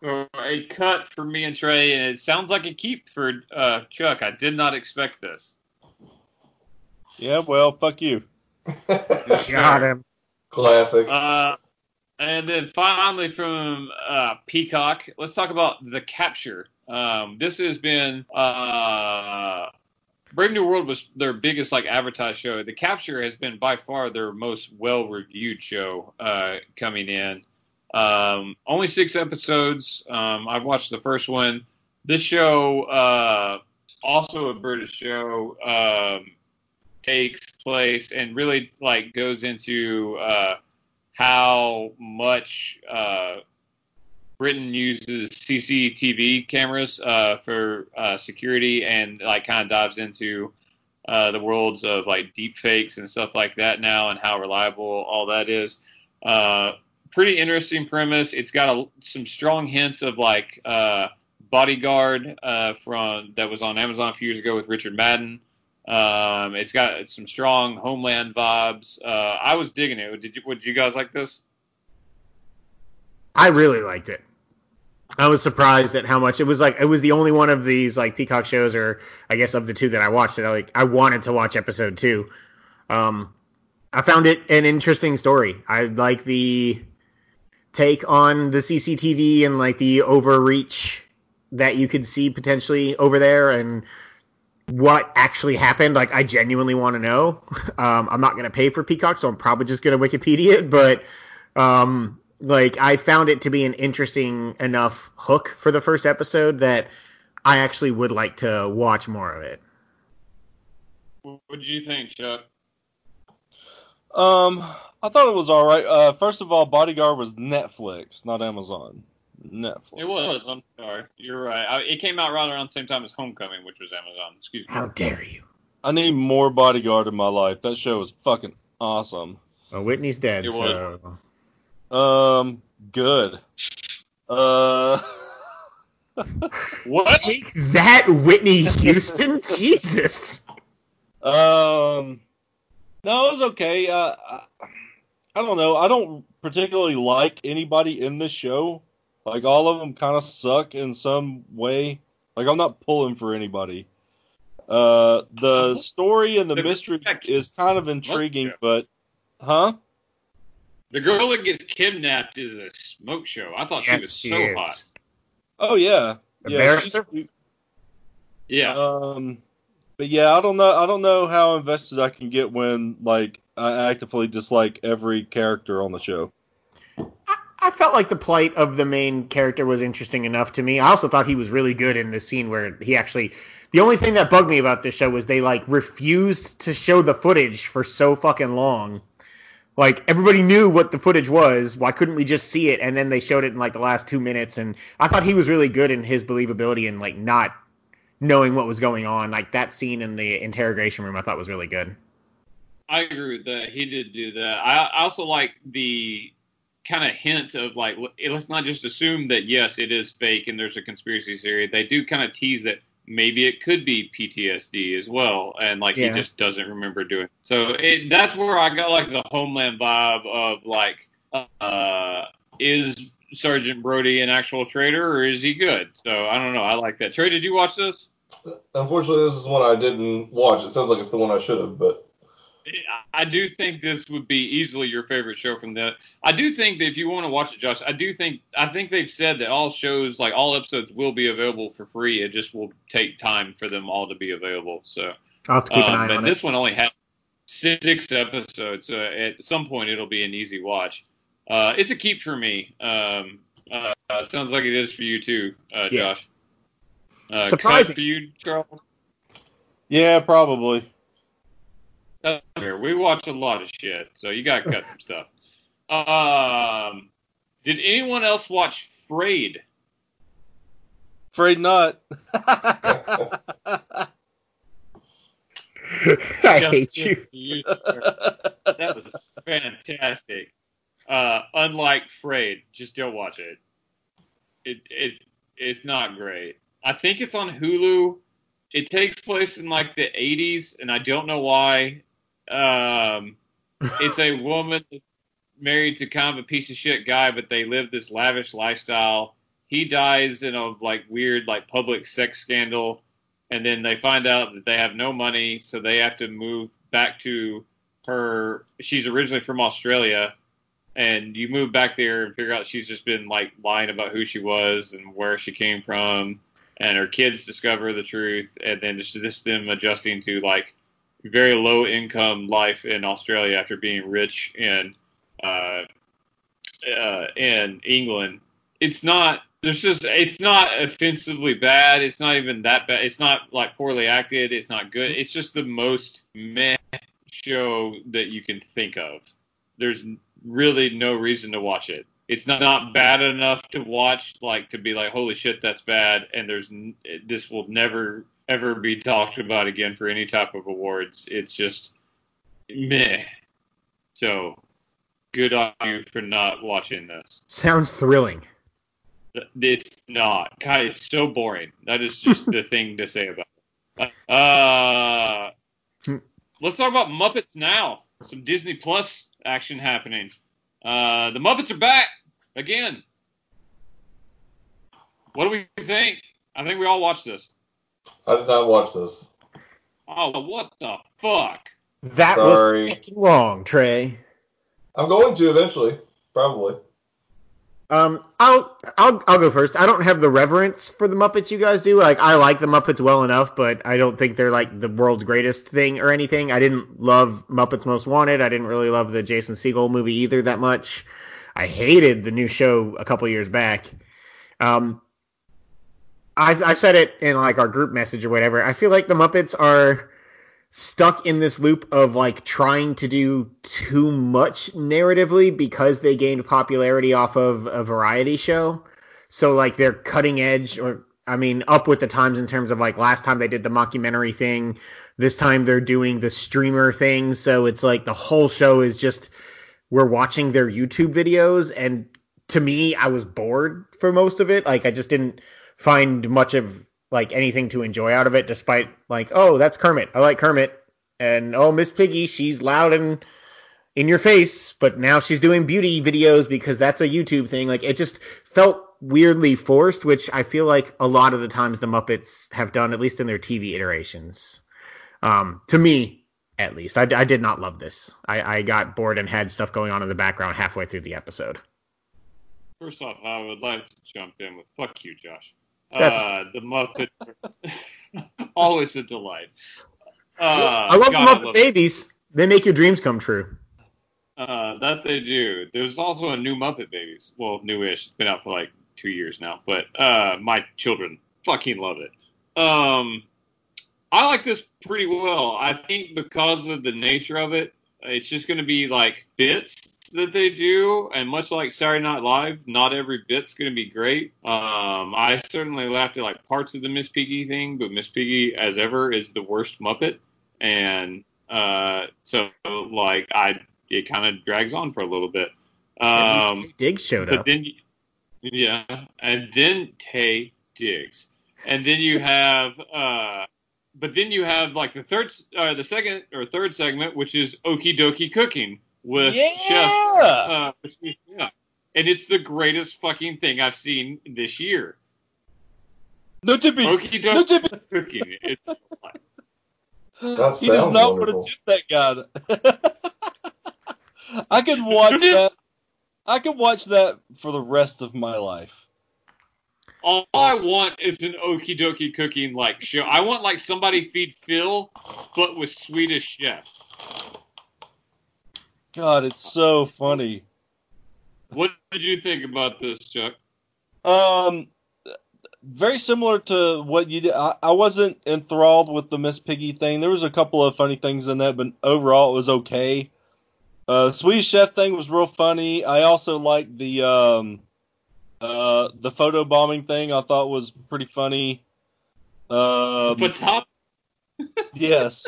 [SPEAKER 1] A cut for me and Trey, and it sounds like a keep for uh, Chuck. I did not expect this.
[SPEAKER 2] yeah, well, fuck you.
[SPEAKER 3] Got him.
[SPEAKER 4] Classic.
[SPEAKER 1] Uh, and then finally from uh, Peacock, let's talk about The Capture. Um, this has been uh, Brave New World was their biggest like advertised show. The Capture has been by far their most well reviewed show uh, coming in. Um, only six episodes. Um, I've watched the first one. This show, uh, also a British show, um, takes place and really like goes into uh, how much uh, Britain uses CCTV cameras uh, for uh, security and like kind of dives into uh, the worlds of like deep fakes and stuff like that now and how reliable all that is. Uh, pretty interesting premise. It's got a, some strong hints of like uh, Bodyguard uh, from that was on Amazon a few years ago with Richard Madden. Um, it's got some strong Homeland vibes. I was digging it. Did you? Would you guys like this?
[SPEAKER 3] I really liked it. I was surprised at how much it was like. It was the only one of these like Peacock shows, or I guess of the two that I watched. That I like. I wanted to watch episode two. Um, I found it an interesting story. I like the take on the CCTV and like the overreach that you could see potentially over there and what actually happened. Like, I genuinely want to know. Um, I'm not going to pay for Peacock, so I'm probably just going to Wikipedia it. But, um, like, I found it to be an interesting enough hook for the first episode that I actually would like to watch more of it.
[SPEAKER 1] What did you think, Chuck?
[SPEAKER 2] Um, I thought it was all right. Uh, first of all, Bodyguard was Netflix, not Amazon. Netflix.
[SPEAKER 1] It was. I'm sorry. You're right. I, it came out right around the same time as Homecoming, which was Amazon. Excuse me.
[SPEAKER 3] How dare you?
[SPEAKER 2] I need more Bodyguard in my life. That show was fucking awesome.
[SPEAKER 3] Well, Whitney's dead,
[SPEAKER 1] It
[SPEAKER 3] so
[SPEAKER 2] Um, good. Uh,
[SPEAKER 1] What?
[SPEAKER 3] take that, Whitney Houston. Jesus.
[SPEAKER 2] um, no, it was okay. Uh, I, I don't know. I don't particularly like anybody in this show. Like all of them kind of suck in some way. Like I'm not pulling for anybody. Uh, the story and the
[SPEAKER 1] The-
[SPEAKER 2] mystery is kind of intriguing, but huh?
[SPEAKER 1] The girl that gets kidnapped is a smoke show. I thought she was so
[SPEAKER 3] is.
[SPEAKER 1] hot.
[SPEAKER 2] Oh yeah,
[SPEAKER 3] The
[SPEAKER 2] yeah.
[SPEAKER 3] barrister?
[SPEAKER 1] Yeah.
[SPEAKER 2] Um, but yeah, I don't know. I don't know how invested I can get when like I actively dislike every character on the show.
[SPEAKER 3] I felt like the plight of the main character was interesting enough to me. I also thought he was really good in the scene where he actually. The only thing that bugged me about this show was they like refused to show the footage for so fucking long. Like everybody knew what the footage was. Why couldn't we just see it? And then they showed it in like the last two minutes. And I thought he was really good in his believability and like not knowing what was going on. Like that scene in the interrogation room, I thought was really good.
[SPEAKER 1] I agree with that. He did do that. I I also like the kind of hint of like let's not just assume that yes it is fake and there's a conspiracy theory. They do kind of tease that maybe it could be PTSD as well, and like
[SPEAKER 3] Yeah.
[SPEAKER 1] he just doesn't remember doing. So it, that's where I got like the Homeland vibe of like uh, is Sergeant Brody an actual traitor or is he good? So I don't know. I like that. Trey, did you watch this?
[SPEAKER 4] Unfortunately, this is one I didn't watch. It sounds like it's the one I should have, but
[SPEAKER 1] I do think this would be easily your favorite show from that. I do think that if you want to watch it, Josh, I do think I think they've said that all shows, like all episodes, will be available for free. It just will take time for them all to be available. So,
[SPEAKER 3] I'll have to keep an
[SPEAKER 1] um,
[SPEAKER 3] eye
[SPEAKER 1] but
[SPEAKER 3] on
[SPEAKER 1] this
[SPEAKER 3] it.
[SPEAKER 1] one only had six episodes. So at some point, it'll be an easy watch. Uh, it's a keep for me. Um, uh, sounds like it is for you too, uh,
[SPEAKER 3] Yeah.
[SPEAKER 1] Josh. Uh,
[SPEAKER 3] Surprising.
[SPEAKER 1] for you, Charles.
[SPEAKER 2] Yeah, probably.
[SPEAKER 1] That's fair. We watch a lot of shit, so you got to cut some stuff. Um, did anyone else watch Frayed?
[SPEAKER 2] Afraid not.
[SPEAKER 3] I hate you.
[SPEAKER 1] That was fantastic. Uh, unlike Frayed, just don't watch it. It it's it's not great. I think it's on Hulu. It takes place in like the 80s, and I don't know why. Um, it's a woman married to kind of a piece of shit guy, but they live this lavish lifestyle. He dies in a like weird like public sex scandal, and then they find out that they have no money, so they have to move back to her. She's originally from Australia, and you move back there and figure out she's just been like lying about who she was and where she came from, and her kids discover the truth, and then just just them adjusting to like very low income life in Australia after being rich in uh, uh, in England. It's not. There's just. It's not offensively bad. It's not even that bad. It's not like poorly acted. It's not good. It's just the most meh show that you can think of. There's really no reason to watch it. It's not, not bad enough to watch, like to be like, holy shit, that's bad. And there's this will never ever be talked about again for any type of awards. It's just meh. So good on you for not watching this.
[SPEAKER 3] Sounds thrilling.
[SPEAKER 1] It's not. God, it's so boring. That is just the thing to say about it. Uh, let's talk about Muppets now. Some Disney Plus action happening. Uh, the Muppets are back again. What do we think? I think we all watched this.
[SPEAKER 4] I did not watch this.
[SPEAKER 1] Oh, what the fuck?
[SPEAKER 3] That
[SPEAKER 4] Sorry.
[SPEAKER 3] was fucking wrong, Trey.
[SPEAKER 4] I'm going to eventually, probably.
[SPEAKER 3] Um, I'll I'll I'll go first. I don't have the reverence for the Muppets you guys do. Like I like the Muppets well enough, but I don't think they're like the world's greatest thing or anything. I didn't love Muppets Most Wanted. I didn't really love the Jason Segel movie either that much. I hated the new show a couple years back. Um, I I said it in like our group message or whatever. I feel like the Muppets are stuck in this loop of like trying to do too much narratively because they gained popularity off of a variety show. So like they're cutting edge or I mean up with the times in terms of like last time they did the mockumentary thing, this time they're doing the streamer thing. So it's like the whole show is just we're watching their YouTube videos and to me I was bored for most of it. Like I just didn't find much of like anything to enjoy out of it despite like oh that's Kermit. I like Kermit and oh Miss Piggy she's loud and in your face but now she's doing beauty videos because that's a YouTube thing. Like it just felt weirdly forced which I feel like a lot of the times the Muppets have done at least in their TV iterations. Um to me at least. I, I did not love this. I, I got bored and had stuff going on in the background halfway through the episode.
[SPEAKER 1] First off, I would like to jump in with fuck you, Josh. Uh, the Muppet, always a delight. Uh,
[SPEAKER 3] I love
[SPEAKER 1] God,
[SPEAKER 3] the Muppet
[SPEAKER 1] love-
[SPEAKER 3] Babies. They make your dreams come true.
[SPEAKER 1] Uh, that they do. There's also a new Muppet Babies. Well, newish. It's been out for like two years now, but uh, my children fucking love it. Um, I like this pretty well. I think because of the nature of it, it's just going to be like bits that they do, and much like Saturday Night Live, not every bit's going to be great. Um, I certainly laughed at like parts of the Miss Piggy thing, but Miss Piggy, as ever, is the worst Muppet, and uh, so like I, it kind of drags on for a little bit. Um,
[SPEAKER 3] Diggs showed up.
[SPEAKER 1] then, yeah, and then Taye Diggs, and then you have, uh, but then you have like the third, uh, the second or third segment, which is Okie Dokie Cooking with Chef.
[SPEAKER 2] yeah.
[SPEAKER 1] Uh, yeah, and it's the greatest fucking thing I've seen this year.
[SPEAKER 2] No tipping.
[SPEAKER 1] Okie
[SPEAKER 2] No
[SPEAKER 1] Dokie
[SPEAKER 2] tipping.
[SPEAKER 1] Cooking. It's,
[SPEAKER 4] That
[SPEAKER 2] he does not
[SPEAKER 4] wonderful.
[SPEAKER 2] want to tip that guy. I could watch that. I could watch that for the rest of my life.
[SPEAKER 1] all I want is an Okie Dokie Cooking like show. I want like somebody feed Phil, but with Swedish Chef.
[SPEAKER 2] God, it's so funny.
[SPEAKER 1] What did you think about this, Chuck?
[SPEAKER 2] Um, very similar to what you did. I, I wasn't enthralled with the Miss Piggy thing. There was a couple of funny things in that, but overall it was okay. Uh, Swedish Chef thing was real funny. I also liked the um, uh, the photo bombing thing. I thought was pretty funny. Um,
[SPEAKER 1] top,
[SPEAKER 2] yes.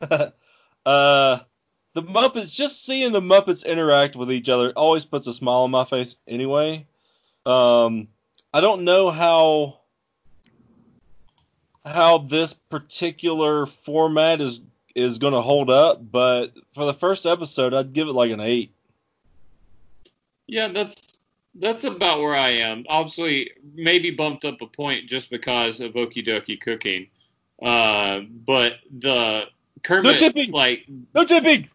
[SPEAKER 2] uh, the Muppets, just seeing the Muppets interact with each other always puts a smile on my face anyway. Um, I don't know how how this particular format is is going to hold up, but for the first episode, I'd give it like an eight.
[SPEAKER 1] yeah, that's that's about where I am. Obviously, maybe bumped up a point just because of Okie Dokie Cooking. Uh, but the Kermit,
[SPEAKER 2] tipping.
[SPEAKER 1] like
[SPEAKER 2] No tipping.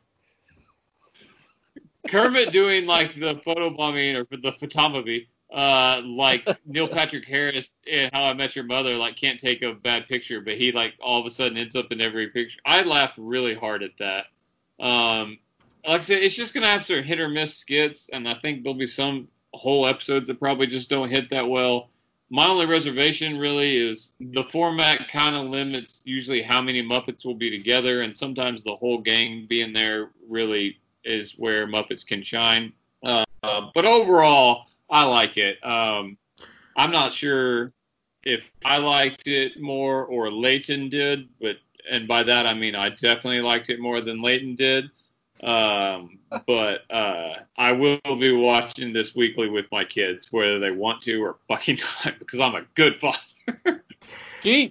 [SPEAKER 1] Kermit doing like the photobombing or the photomovie, uh, like Neil Patrick Harris in How I Met Your Mother, like can't take a bad picture, but he like all of a sudden ends up in every picture. I laughed really hard at that. Um, like I said, it's just gonna have some hit or miss skits, and I think there'll be some whole episodes that probably just don't hit that well. My only reservation really is the format kind of limits usually how many Muppets will be together, and sometimes the whole gang being there really is where Muppets can shine. Uh, but overall, I like it. Um, I'm not sure if I liked it more or Leighton did, but and by that I mean I definitely liked it more than Leighton did. Um, but uh, I will be watching this weekly with my kids, whether they want to or fucking not, because I'm a good father.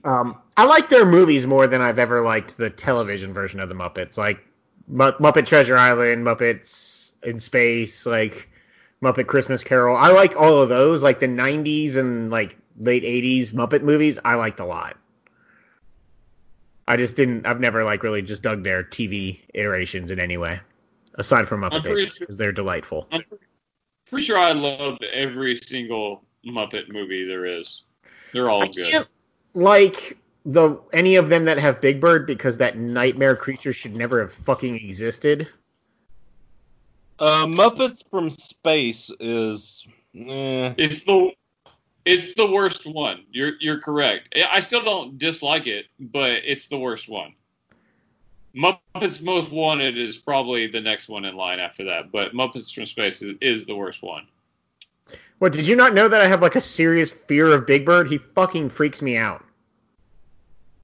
[SPEAKER 3] Um, I like their movies more than I've ever liked the television version of the Muppets, like Mu- Muppet Treasure Island, Muppets in Space, like Muppet Christmas Carol. I like all of those, like the '90s and like late '80s Muppet movies. I liked a lot. I just didn't. I've never like really just dug their TV iterations in any way, aside from Muppet Babies because they're delightful.
[SPEAKER 1] I'm pretty sure I loved every single Muppet movie there is. They're all
[SPEAKER 3] I
[SPEAKER 1] good.
[SPEAKER 3] can't like the any of them that have Big Bird because that nightmare creature should never have fucking existed.
[SPEAKER 2] uh, Muppets from Space is. Eh.
[SPEAKER 1] It's the it's the worst one. You're you're correct. I- I still don't dislike it, but it's the worst one. Muppets Most Wanted is probably the next one in line after that, but Muppets from Space is, is the worst one.
[SPEAKER 3] What did you not know that I have like a serious fear of Big Bird? He fucking freaks me out.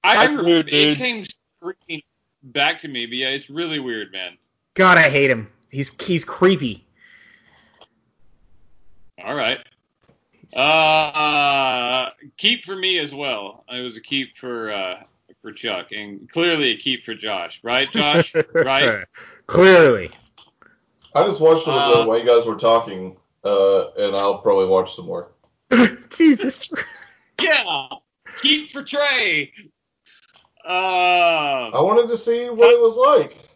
[SPEAKER 1] I,
[SPEAKER 2] That's
[SPEAKER 1] I
[SPEAKER 2] weird,
[SPEAKER 1] it came screaming back to me, but yeah, it's really weird, man.
[SPEAKER 3] God, I hate him. He's he's creepy.
[SPEAKER 1] All right. Uh, keep for me as well. It was a keep for uh, for Chuck, and clearly a keep for Josh, right, Josh? right?
[SPEAKER 3] Clearly.
[SPEAKER 4] I just watched it
[SPEAKER 1] Uh,
[SPEAKER 4] while you guys were talking, uh, and I'll probably watch some more.
[SPEAKER 3] Jesus.
[SPEAKER 1] Yeah, keep for Trey.
[SPEAKER 4] I
[SPEAKER 1] Um,
[SPEAKER 4] wanted to see what it was like.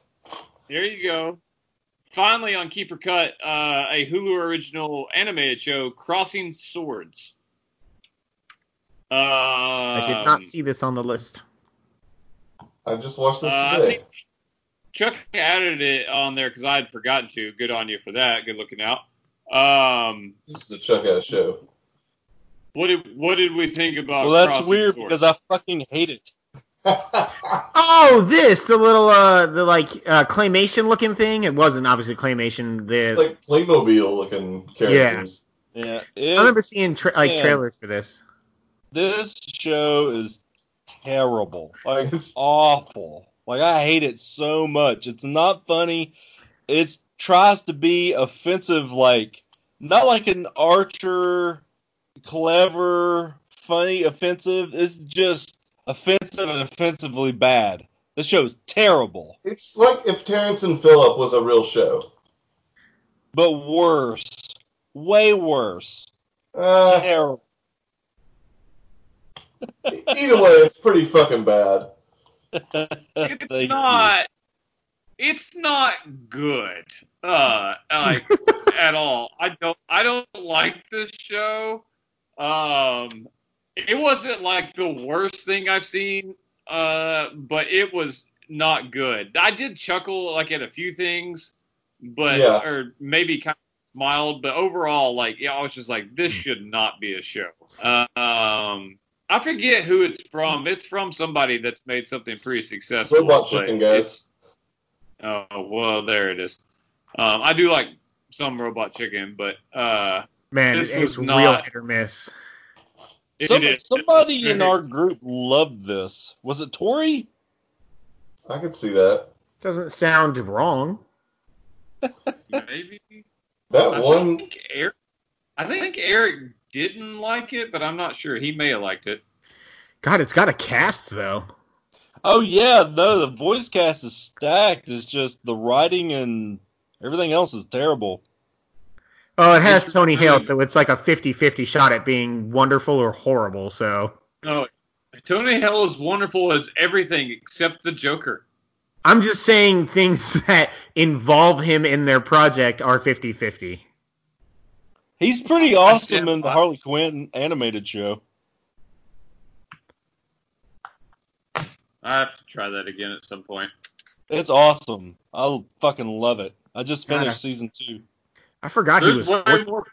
[SPEAKER 1] there you go. Finally, on Keeper Cut, uh, a Hulu original animated show, Crossing Swords. Uh,
[SPEAKER 3] I did not see this on the list.
[SPEAKER 4] I just watched this
[SPEAKER 1] Uh, I
[SPEAKER 4] today.
[SPEAKER 1] think Chuck added it on there because I had forgotten to. Good on you for that. Good looking out. Um,
[SPEAKER 4] This is the Chuck Ass show.
[SPEAKER 1] what did what did we think about?
[SPEAKER 2] Well, that's
[SPEAKER 1] Crossing
[SPEAKER 2] weird
[SPEAKER 1] Swords?
[SPEAKER 2] because I fucking hate it.
[SPEAKER 3] Oh, this the little uh the like uh claymation looking thing. It wasn't obviously claymation. The
[SPEAKER 4] It's like Playmobil looking characters.
[SPEAKER 2] Yeah,
[SPEAKER 3] I
[SPEAKER 2] it,
[SPEAKER 3] remember seeing tra- like
[SPEAKER 2] Yeah.
[SPEAKER 3] trailers for this.
[SPEAKER 2] this show is terrible. Like
[SPEAKER 4] It's-
[SPEAKER 2] awful. Like I hate it so much. It's not funny. It tries to be offensive, like not like an Archer, clever, funny, offensive. It's just offensive and offensively bad. This show is terrible,
[SPEAKER 4] It's like if Terrence and Phillip was a real show.
[SPEAKER 2] but worse, way worse.
[SPEAKER 4] Uh,
[SPEAKER 2] Terrible.
[SPEAKER 4] either way, it's pretty fucking bad.
[SPEAKER 1] It's
[SPEAKER 2] Thank you.
[SPEAKER 1] not. It's not good. Uh, like at all. I don't. I don't like this show. Um, it wasn't like the worst thing I've seen. Uh, but it was not good. I did chuckle like at a few things, but
[SPEAKER 4] Yeah.
[SPEAKER 1] or maybe kind of smiled. But overall, like yeah, I was just like, this should not be a show. Uh, um. I forget who it's from. It's from somebody that's made something pretty successful.
[SPEAKER 4] Robot Chicken, guys.
[SPEAKER 1] Oh well, there it is. Um, I do like some robot chicken, but uh,
[SPEAKER 3] Man,
[SPEAKER 1] This
[SPEAKER 3] it's
[SPEAKER 1] was
[SPEAKER 3] real
[SPEAKER 1] not-
[SPEAKER 3] hit or miss.
[SPEAKER 1] It
[SPEAKER 2] Some-
[SPEAKER 1] is-
[SPEAKER 2] somebody in our group loved this. Was it Tori?
[SPEAKER 4] I could see that.
[SPEAKER 3] Doesn't sound wrong.
[SPEAKER 1] maybe
[SPEAKER 4] That
[SPEAKER 1] I
[SPEAKER 4] one,
[SPEAKER 1] think Eric. I think Eric didn't like it, but I'm not sure. He may have liked it.
[SPEAKER 3] God, it's got a cast though.
[SPEAKER 2] Oh yeah, no, the voice cast is stacked. It's just the writing and everything else is terrible.
[SPEAKER 3] Oh, it has
[SPEAKER 1] It's
[SPEAKER 3] Tony
[SPEAKER 1] really-
[SPEAKER 3] Hale, so it's like a 50-50 shot at being wonderful or horrible. So
[SPEAKER 1] No, Tony Hale is wonderful as everything except the Joker.
[SPEAKER 3] I'm just saying things that involve him in their project are 50-50.
[SPEAKER 2] He's pretty awesome in the Harley Quinn animated show.
[SPEAKER 1] I have to try that again at some point.
[SPEAKER 2] It's awesome. I fucking love it. I just
[SPEAKER 3] God,
[SPEAKER 2] finished
[SPEAKER 3] I-
[SPEAKER 2] season two.
[SPEAKER 3] I forgot he
[SPEAKER 1] There's
[SPEAKER 3] was.
[SPEAKER 1] way more.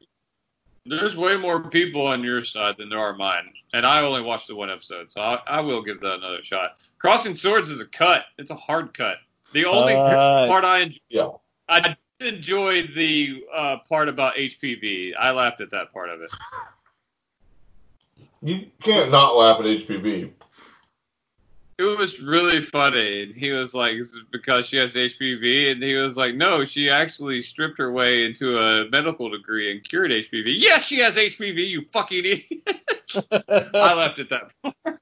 [SPEAKER 1] There's way more people on your side than there are mine, and I only watched the one episode, so I, I will give that another shot. Crossing Swords is a cut. It's a hard cut. The only
[SPEAKER 2] Uh,
[SPEAKER 1] part I enjoy,
[SPEAKER 4] yeah.
[SPEAKER 1] I did enjoy the uh, part about HPV. I laughed at that part of it.
[SPEAKER 4] you can't not laugh at HPV.
[SPEAKER 1] It was really funny. And he was like, "This is because she has HPV," and he was like, "No, she actually stripped her way into a medical degree and cured HPV." Yes, she has HPV. You fucking idiot. I laughed at that part.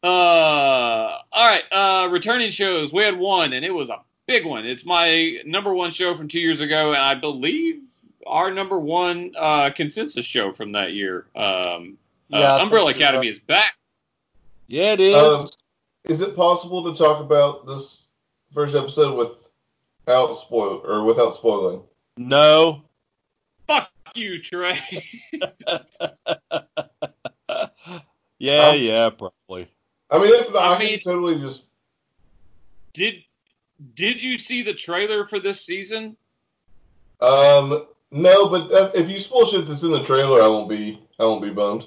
[SPEAKER 1] Uh, all right. Uh, returning shows. We had one, and it was a big one. It's my number one show from two years ago, and I believe our number one uh, consensus show from that year. Um,
[SPEAKER 2] Yeah,
[SPEAKER 1] uh,
[SPEAKER 2] think
[SPEAKER 1] Umbrella. Academy is back.
[SPEAKER 2] Yeah, it is.
[SPEAKER 4] Um, is it possible to talk about this first episode without spoil or without spoiling?
[SPEAKER 2] no.
[SPEAKER 1] Fuck you, Trey.
[SPEAKER 2] yeah,
[SPEAKER 4] Um,
[SPEAKER 2] yeah, probably.
[SPEAKER 4] I mean, if not,
[SPEAKER 1] I
[SPEAKER 4] I,
[SPEAKER 1] mean-
[SPEAKER 4] can totally just.
[SPEAKER 1] did Did you see the trailer for this season?
[SPEAKER 4] Um, no, but if you spoil shit that's in the trailer, I won't be. I won't be bummed.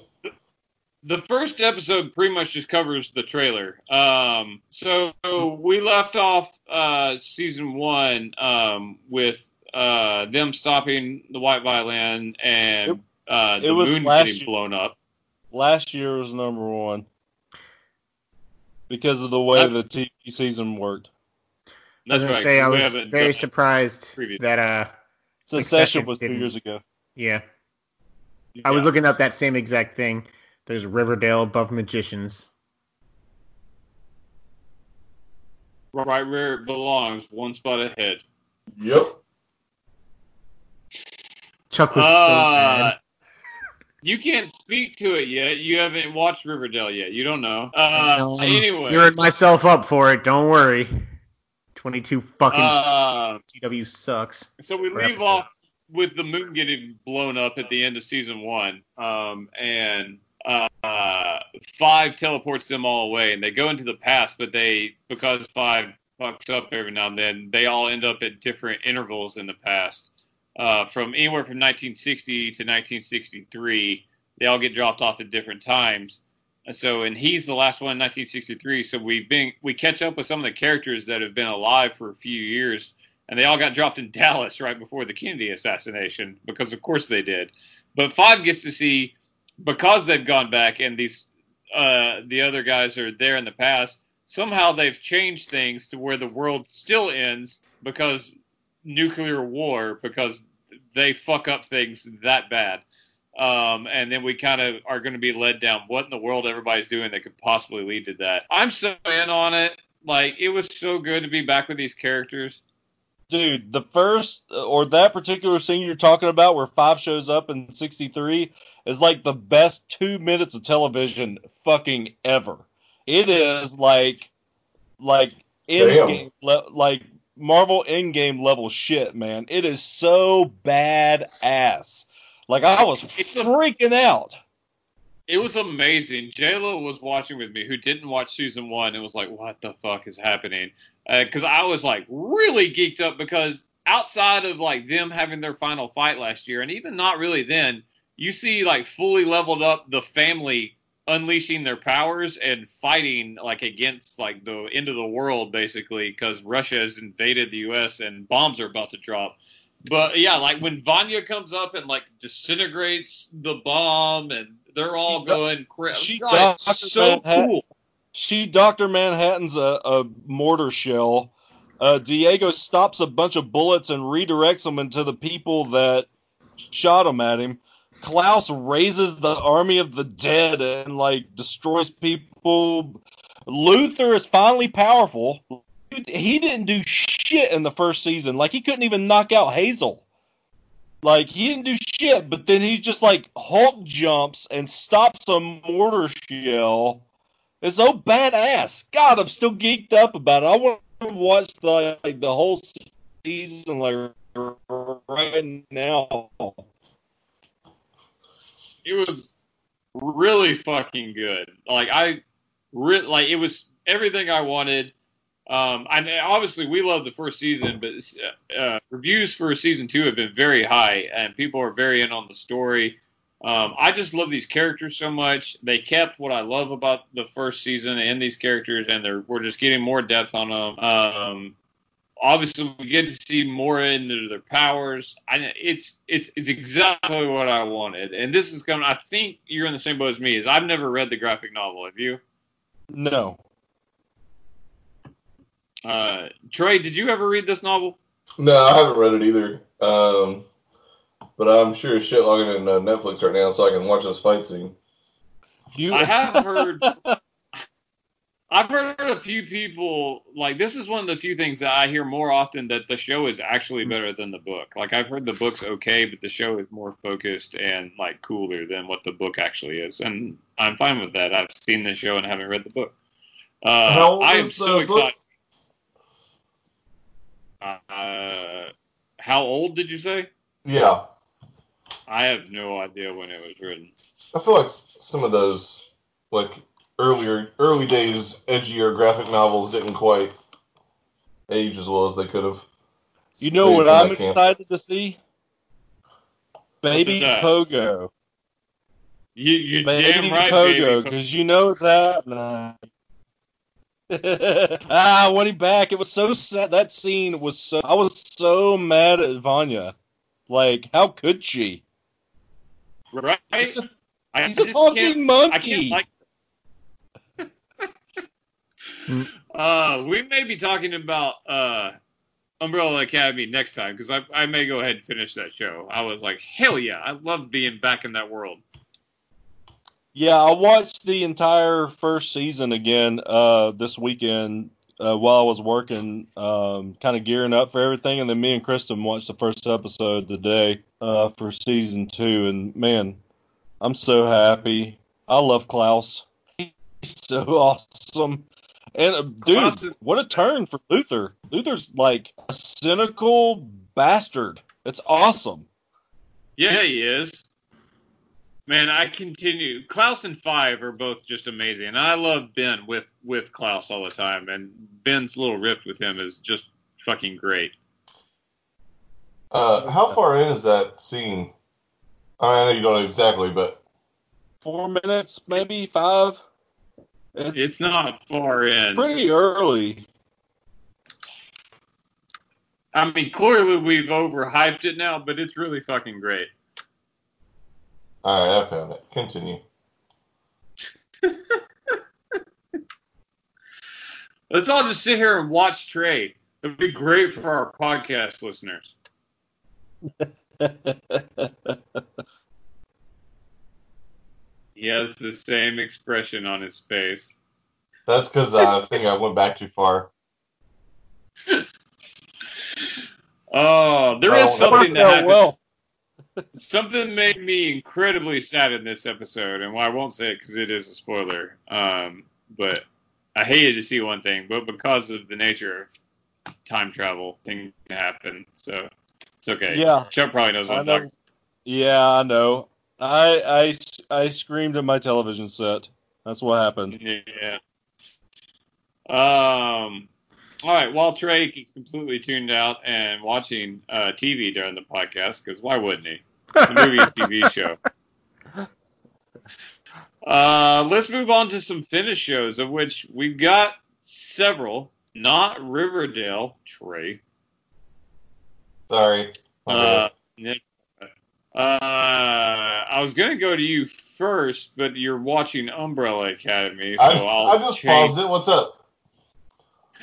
[SPEAKER 1] The first episode pretty much just covers the trailer. Um, so we left off uh, season one um, with uh, them stopping the white violin and uh,
[SPEAKER 2] it
[SPEAKER 1] the moon
[SPEAKER 2] last
[SPEAKER 1] getting
[SPEAKER 2] year.
[SPEAKER 1] blown up.
[SPEAKER 2] Last year was number one because of the way
[SPEAKER 1] Uh,
[SPEAKER 2] the TV season worked.
[SPEAKER 3] I
[SPEAKER 1] That's
[SPEAKER 3] was gonna
[SPEAKER 1] right.
[SPEAKER 3] say I was very surprised
[SPEAKER 1] preview.
[SPEAKER 3] that uh
[SPEAKER 2] Succession
[SPEAKER 3] Succession
[SPEAKER 2] was two
[SPEAKER 3] didn't-
[SPEAKER 2] years ago.
[SPEAKER 3] yeah
[SPEAKER 1] it.
[SPEAKER 3] I was looking up that same exact thing. There's Riverdale above Magicians.
[SPEAKER 1] right where it belongs, one spot ahead.
[SPEAKER 4] Yep.
[SPEAKER 3] Chuck was so
[SPEAKER 1] Uh,
[SPEAKER 3] mad.
[SPEAKER 1] you can't speak to it yet. You haven't watched Riverdale yet. You don't know. Uh,
[SPEAKER 3] Um,
[SPEAKER 1] anyway,
[SPEAKER 3] Geared myself up for it. Don't worry. Twenty-two fucking
[SPEAKER 1] uh,
[SPEAKER 3] CW sucks.
[SPEAKER 1] so we leave
[SPEAKER 3] episode.
[SPEAKER 1] off with the moon getting blown up at the end of season one, um, and uh, Five teleports them all away, and they go into the past. But they, because Five fucks up every now and then, they all end up at different intervals in the past, uh, from anywhere from 1960 to 1963. They all get dropped off at different times, So, and he's the last one in 1963. So we've been we catch up with some of the characters that have been alive for a few years, and they all got dropped in Dallas right before the Kennedy assassination because, of course, they did. But five gets to see because they've gone back and these uh, the other guys are there in the past. Somehow they've changed things to where the world still ends because nuclear war because they fuck up things that bad. Um, and then we kind of are going to be led down what in the world everybody's doing that could possibly lead to that. I'm so in on it. Like it was so good to be back with these characters.
[SPEAKER 2] Dude, the first or that particular scene you're talking about where Five shows up in 63 is like the best two minutes of television fucking ever. It is like, like in game, like Marvel Endgame level shit, man. It is so badass. Like I was freaking out.
[SPEAKER 1] It was amazing. JLo was watching with me, who didn't watch season one, and was like, "What the fuck is happening?" Because uh, I was like really geeked up because outside of like them having their final fight last year, and even not really then, you see like fully leveled up the family unleashing their powers and fighting like against like the end of the world basically because Russia has invaded the U.S. and bombs are about to drop. But yeah, like when Vanya comes up and like disintegrates the bomb and they're all she, going crazy. God, so
[SPEAKER 2] Manhattan. cool. She Doctor Manhattan's a, a mortar shell. Uh, Diego stops a bunch of bullets and redirects them into the people that shot them at him. Klaus raises the army of the dead and like destroys people. Luther is finally powerful. He didn't do shit in the first season. Like he couldn't even knock out Hazel. Like he didn't do shit, but then he just like Hulk jumps and stops a mortar shell. It's so badass. God, I'm still geeked up about it. I want to watch the like the whole season like right now
[SPEAKER 1] it was really fucking good. Like I, re- like it was everything I wanted. Um, I obviously we love the first season, but uh, reviews for season two have been very high, and people are very in on the story. Um, I just love these characters so much. They kept what I love about the first season and these characters, and they're we're just getting more depth on them. Um, obviously we get to see more into their powers. I, it's it's it's exactly what I wanted, and this is coming. I think you're in the same boat as me. Is I've never read the graphic novel. Have you?
[SPEAKER 2] No.
[SPEAKER 1] Uh, Trey, did you ever read this novel?
[SPEAKER 4] No, I haven't read it either. Um, but I'm sure shit logging in uh, Netflix right now so I can watch this fight scene.
[SPEAKER 1] You, I have heard I've heard a few people like this is one of the few things that I hear more often that the show is actually better than the book. Like I've heard the book's okay, but the show is more focused and like cooler than what the book actually is, and I'm fine with that. I've seen the show and haven't read the book. Uh, I am so excited. Uh, how old did you say?
[SPEAKER 4] Yeah.
[SPEAKER 1] I have no idea when it was written.
[SPEAKER 4] I feel like some of those, like earlier early days edgier graphic novels didn't quite age as well as they could have.
[SPEAKER 2] You know what I'm excited to see? Baby Pogo.
[SPEAKER 1] You you baby damn right, Pogo,
[SPEAKER 2] because you know it's happening. ah, when he back, it was so sad. That scene was so. I was so mad at Vanya. Like, how could she?
[SPEAKER 1] Right.
[SPEAKER 2] He's a, he's a talking monkey. I can't like
[SPEAKER 1] uh, we may be talking about uh, Umbrella Academy next time because I, I may go ahead and finish that show. I was like, hell yeah, I love being back in that world.
[SPEAKER 2] Yeah, I watched the entire first season again uh, this weekend uh, while I was working, um, kind of gearing up for everything, and then me and Kristen watched the first episode today uh, for season two, and man, I'm so happy. I love Klaus. He's so awesome. And uh, dude, what a turn for Luther. Luther's like a cynical bastard. It's awesome.
[SPEAKER 1] Yeah, he is. Man, I continue. Klaus and Five are both just amazing, and I love Ben with with Klaus all the time. And Ben's little rift with him is just fucking great.
[SPEAKER 4] Uh, how far in is that scene? I, mean, I know you don't know exactly, but
[SPEAKER 2] four minutes, maybe five.
[SPEAKER 1] It's not far in.
[SPEAKER 2] Pretty early.
[SPEAKER 1] I mean, clearly we've overhyped it now, but it's really fucking great.
[SPEAKER 4] All right, I found it. Continue.
[SPEAKER 1] Let's all just sit here and watch Trey. It'd be great for our podcast listeners. He has the same expression on his face.
[SPEAKER 4] That's because uh, I think I went back too far.
[SPEAKER 1] Oh, there
[SPEAKER 4] Oh,
[SPEAKER 1] something that happened.
[SPEAKER 2] well.
[SPEAKER 1] Something made me incredibly sad in this episode, and well, I won't say it because it is a spoiler. Um, but I hated to see one thing, but because of the nature of time travel, things can happen. So it's okay.
[SPEAKER 2] Yeah,
[SPEAKER 1] Chuck probably knows what
[SPEAKER 2] I
[SPEAKER 1] I'm
[SPEAKER 2] know.
[SPEAKER 1] talking.
[SPEAKER 2] Yeah, I know. I, I I screamed at my television set. That's what happened.
[SPEAKER 1] Yeah. Um. All right. While Trey is completely tuned out and watching uh, TV during the podcast, because why wouldn't he? It's a movie and TV show. Uh, let's move on to some Finnish shows, of which we've got several. Not Riverdale, Trey.
[SPEAKER 4] Sorry.
[SPEAKER 1] Uh,
[SPEAKER 4] bad.
[SPEAKER 1] Nick. Uh, I was gonna go to you first, but you're watching Umbrella Academy, so
[SPEAKER 4] I,
[SPEAKER 1] will
[SPEAKER 4] I just paused it. What's up?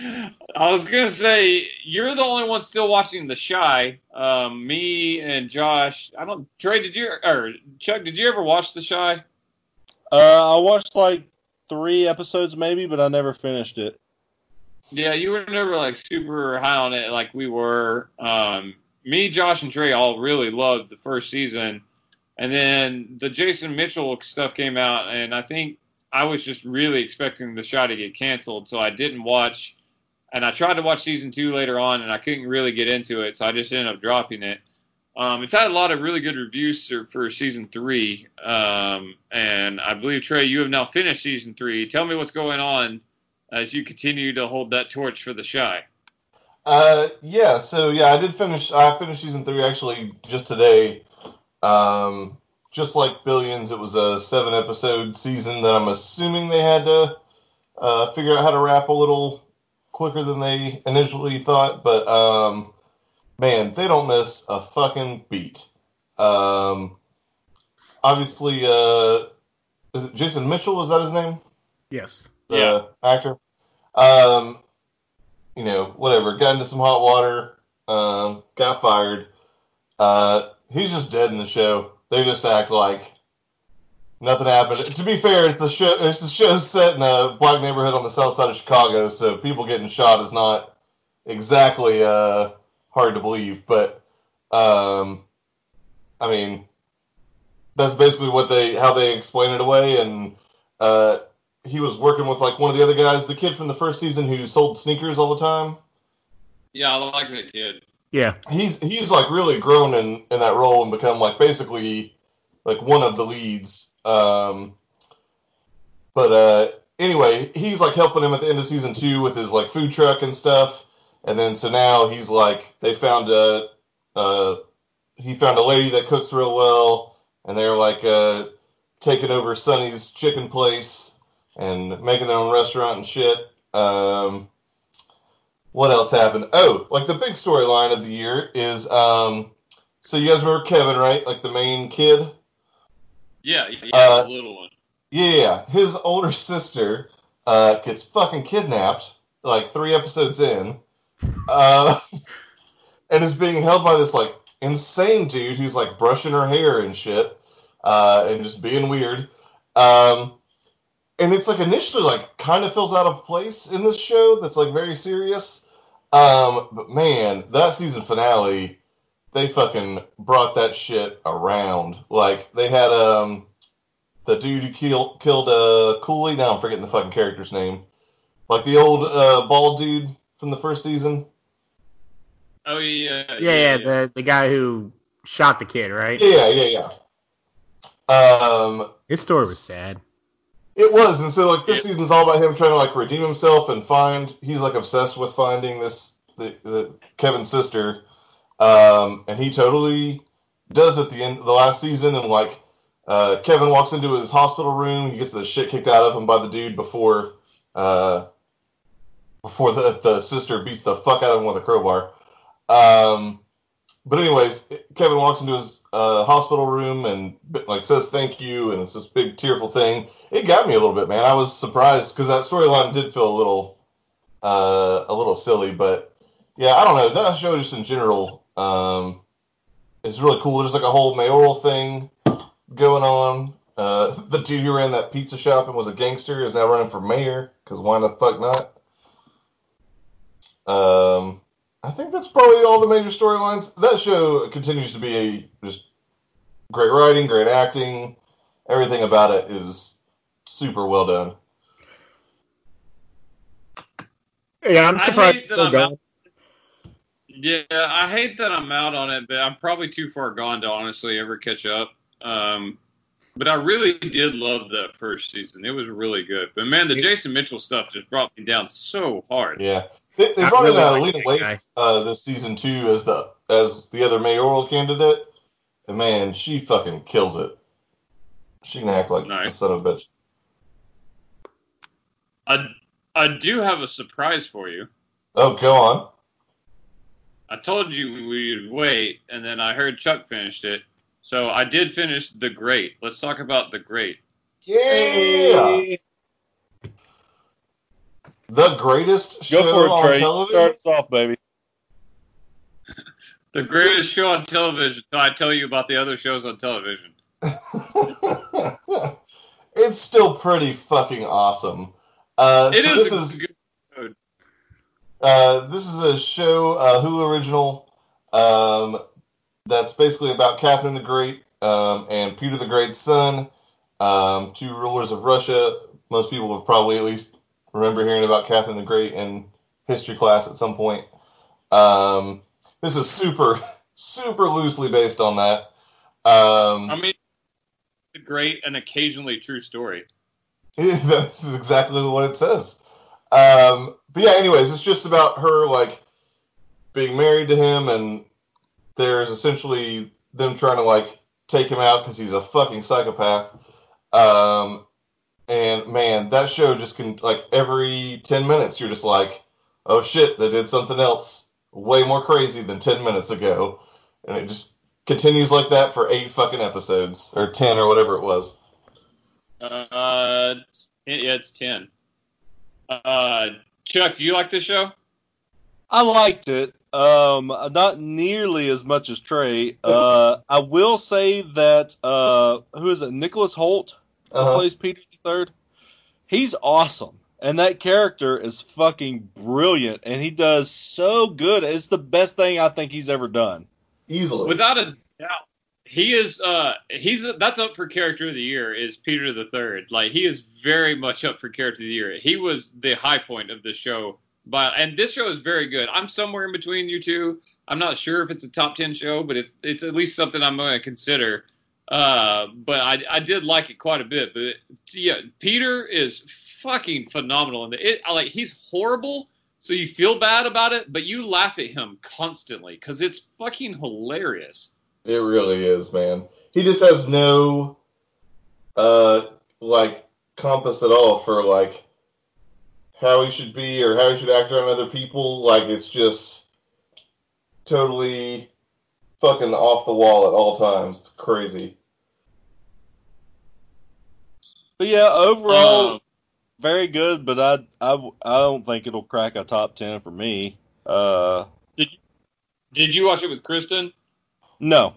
[SPEAKER 1] I was gonna say you're the only one still watching The Chi. Um, me and Josh. I don't. Trey, did you or Chuck? Did you ever watch The Chi?
[SPEAKER 2] Uh, I watched like three episodes maybe, but I never finished it.
[SPEAKER 1] Yeah, you were never like super high on it like we were. Um, me, Josh, and Trey all really loved the first season, and then the Jason Mitchell stuff came out, and I think I was just really expecting the show to get canceled, so I didn't watch. And I tried to watch season two later on, and I couldn't really get into it, so I just ended up dropping it. Um, it's had a lot of really good reviews for, for season three, um, and I believe Trey, you have now finished season three. Tell me what's going on as you continue to hold that torch for the Chi.
[SPEAKER 4] Uh, yeah. So yeah, I did finish. I finished season three actually just today. Um, just like Billions, it was a seven episode season that I'm assuming they had to uh, figure out how to wrap a little quicker than they initially thought. But um, man, they don't miss a fucking beat. Um, obviously, uh, is it Jason Mitchell? Is that his name?
[SPEAKER 3] yes.
[SPEAKER 4] the
[SPEAKER 1] Yeah.
[SPEAKER 4] actor. Um, you know, whatever. Got into some hot water. Um, got fired. Uh, he's just dead in the show. They just act like nothing happened. To be fair, it's a show. It's a show set in a black neighborhood on the south side of Chicago, so people getting shot is not exactly uh, hard to believe. But um, I mean, that's basically what they how they explain it away, and uh, he was working with like one of the other guys, the kid from the first season who sold sneakers all the time.
[SPEAKER 1] Yeah, I like that kid.
[SPEAKER 3] Yeah.
[SPEAKER 4] He's he's like really grown in in that role and become like basically like one of the leads. Um, but uh, anyway, he's like helping him at the end of season two with his like food truck and stuff. And then so now he's like they found a uh, he found a lady that cooks real well, and they're like uh, taking over Sonny's chicken place and making their own restaurant and shit. Um, what else happened? Oh, like the big storyline of the year is um, so you guys remember Kevin, right? Like the main kid.
[SPEAKER 1] Yeah, yeah,
[SPEAKER 4] Uh,
[SPEAKER 1] the little one.
[SPEAKER 4] Yeah, his older sister uh, gets fucking kidnapped like three episodes in, uh, and is being held by this like insane dude who's like brushing her hair and shit, uh, and just being weird. Um, and it's like initially like kind of feels out of place in this show that's like very serious. Um, but man, that season finale, they fucking brought that shit around. Like they had um the dude who killed killed uh Coogie. Now I'm forgetting the fucking character's name. Like the old uh, bald dude from the first season.
[SPEAKER 1] Oh yeah,
[SPEAKER 3] Yeah, yeah, the the guy who shot the kid, right?
[SPEAKER 4] Yeah, yeah, yeah. Um,
[SPEAKER 3] His story was sad.
[SPEAKER 4] It was, and so like this
[SPEAKER 1] Yeah.
[SPEAKER 4] season's all about him trying to like redeem himself and find. He's like obsessed with finding this the, the Kevin's sister, um, and he totally does at the end of the last season, and like uh, Kevin walks into his hospital room. He gets the shit kicked out of him by the dude before uh, before the the sister beats the fuck out of him with a crowbar. Um, but anyways, Kevin walks into his uh, hospital room and like says thank you, and it's this big tearful thing. It got me a little bit, man. I was surprised because that storyline did feel a little uh, a little silly, but yeah, I don't know. That show just in general um, is really cool. There's like a whole mayoral thing going on. Uh, the dude who ran that pizza shop and was a gangster is now running for mayor because why the fuck not? Um, I think that's probably all the major storylines. That show continues to be a just great writing, great acting. Everything about it is super well done.
[SPEAKER 3] Yeah, I'm
[SPEAKER 1] I
[SPEAKER 3] surprised.
[SPEAKER 1] hate that I'm out. Yeah, I hate that I'm out on it, but I'm probably too far gone to honestly ever catch up. Um, but I really did love that first season. It was really good. But man, the Jason Mitchell stuff just brought me down so hard.
[SPEAKER 4] Yeah, they, they brought
[SPEAKER 3] really
[SPEAKER 4] in uh,
[SPEAKER 3] like
[SPEAKER 4] Lena
[SPEAKER 3] that
[SPEAKER 4] Waithe uh, this season too as the as the other mayoral candidate, and man, she fucking kills it. She can act like a son of a bitch.
[SPEAKER 1] I I do have a surprise for you.
[SPEAKER 4] Oh, go on.
[SPEAKER 1] I told you we'd wait, and then I heard Chuck finished it. So I did finish The Great. Let's talk about The Great.
[SPEAKER 4] Yeah, the greatest show
[SPEAKER 2] Go for it,
[SPEAKER 4] on
[SPEAKER 2] Trey.
[SPEAKER 4] television.
[SPEAKER 2] Start us off, baby.
[SPEAKER 1] The greatest show on television. So I tell you about the other shows on television.
[SPEAKER 4] it's still pretty fucking awesome. Uh,
[SPEAKER 1] It
[SPEAKER 4] so
[SPEAKER 1] is
[SPEAKER 4] this
[SPEAKER 1] a
[SPEAKER 4] is
[SPEAKER 1] good
[SPEAKER 4] uh, this is a show, uh, Hulu original, um, that's basically about Catherine the Great um, and Peter the Great's son, um, two rulers of Russia. Most people have probably at least remember hearing about Catherine the Great in history class at some point. Um, this is super, super loosely based on that. Um,
[SPEAKER 1] I mean, a great and occasionally true story.
[SPEAKER 4] That's exactly what it says. Um, but yeah, anyways, it's just about her like being married to him, and there's essentially them trying to like take him out because he's a fucking psychopath. Um, and man, that show just can like every ten minutes you're just like, oh shit, they did something else way more crazy than ten minutes ago, and it just continues like that for eight fucking episodes or ten or whatever it was.
[SPEAKER 1] Uh, yeah, it's ten. Uh, Chuck, do you like this show?
[SPEAKER 2] I liked it. Um, not nearly as much as Trey. Uh, I will say that uh, who is it? Nicholas Hoult who
[SPEAKER 4] Uh-huh.
[SPEAKER 2] plays Peter the Third. He's awesome, and that character is fucking brilliant, and he does so good. It's the best thing I think he's ever done.
[SPEAKER 4] Easily.
[SPEAKER 1] Without a doubt, he is. Uh, he's that's up for character of the year. Is Peter the Third? Like he is very much up for character of the year. He was the high point of the show. But and this show is very good. I'm somewhere in between you two. I'm not sure if it's a top ten show, but it's it's at least something I'm going to consider. Uh, but I I did like it quite a bit. But yeah, Peter is fucking phenomenal, and it like he's horrible. So you feel bad about it, but you laugh at him constantly because it's fucking hilarious.
[SPEAKER 4] It really is, man. He just has no uh like compass at all for like how he should be or how he should act around other people. Like it's just totally fucking off the wall at all times. It's crazy.
[SPEAKER 2] But yeah, overall,
[SPEAKER 1] Um,
[SPEAKER 2] very good. But I, I, I don't think it'll crack a top ten for me. Uh,
[SPEAKER 1] did you watch it with Kristen?
[SPEAKER 2] no.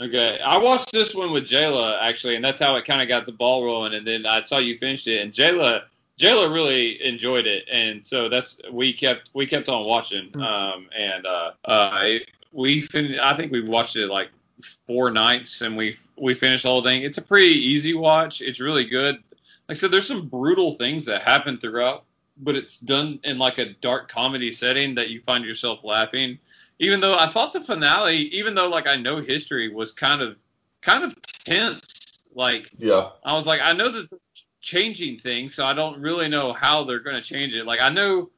[SPEAKER 1] Okay, I watched this one with Jayla actually, and that's how it kind of got the ball rolling. And then I saw you finished it, and Jayla, Jayla really enjoyed it, and so that's we kept we kept on watching.
[SPEAKER 3] Hmm.
[SPEAKER 1] Um, and uh, uh, we fin- I think we watched it like four nights, and we we finished the whole thing. It's a pretty easy watch. It's really good. Like I said, there's some brutal things that happen throughout, but it's done in like a dark comedy setting that you find yourself laughing even though I thought the finale, even though like I know history was kind of kind of tense. Like
[SPEAKER 4] Yeah.
[SPEAKER 1] I was like, I know that changing things, so I don't really know how they're going to change it. Like I know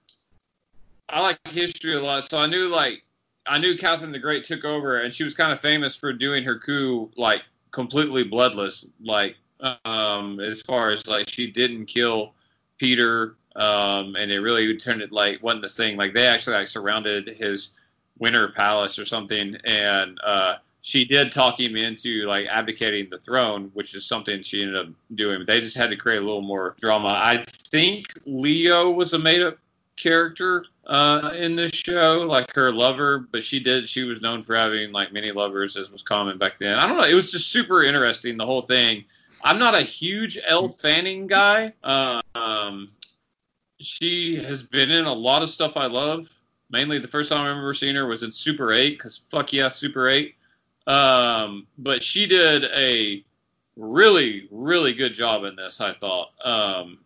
[SPEAKER 1] I like history a lot, so I knew like I knew Catherine the Great took over, and she was kind of famous for doing her coup like completely bloodless. Like um, as far as like she didn't kill Peter, um, and it really turned it like wasn't this thing. Like they actually like surrounded his winter palace or something, and uh, she did talk him into like abdicating the throne, which is something she ended up doing. They just had to create a little more drama. I think Leo was a made up character uh, in this show, like her lover, but she did. She was known for having like many lovers, as was common back then. I don't know. It was just super interesting the whole thing. I'm not a huge Elle Fanning guy. Um, she has been in a lot of stuff I love. Mainly, the first time I remember seeing her was in Super 8, because fuck yeah, Super 8. Um, but she did a really, really good job in this, I thought. Um,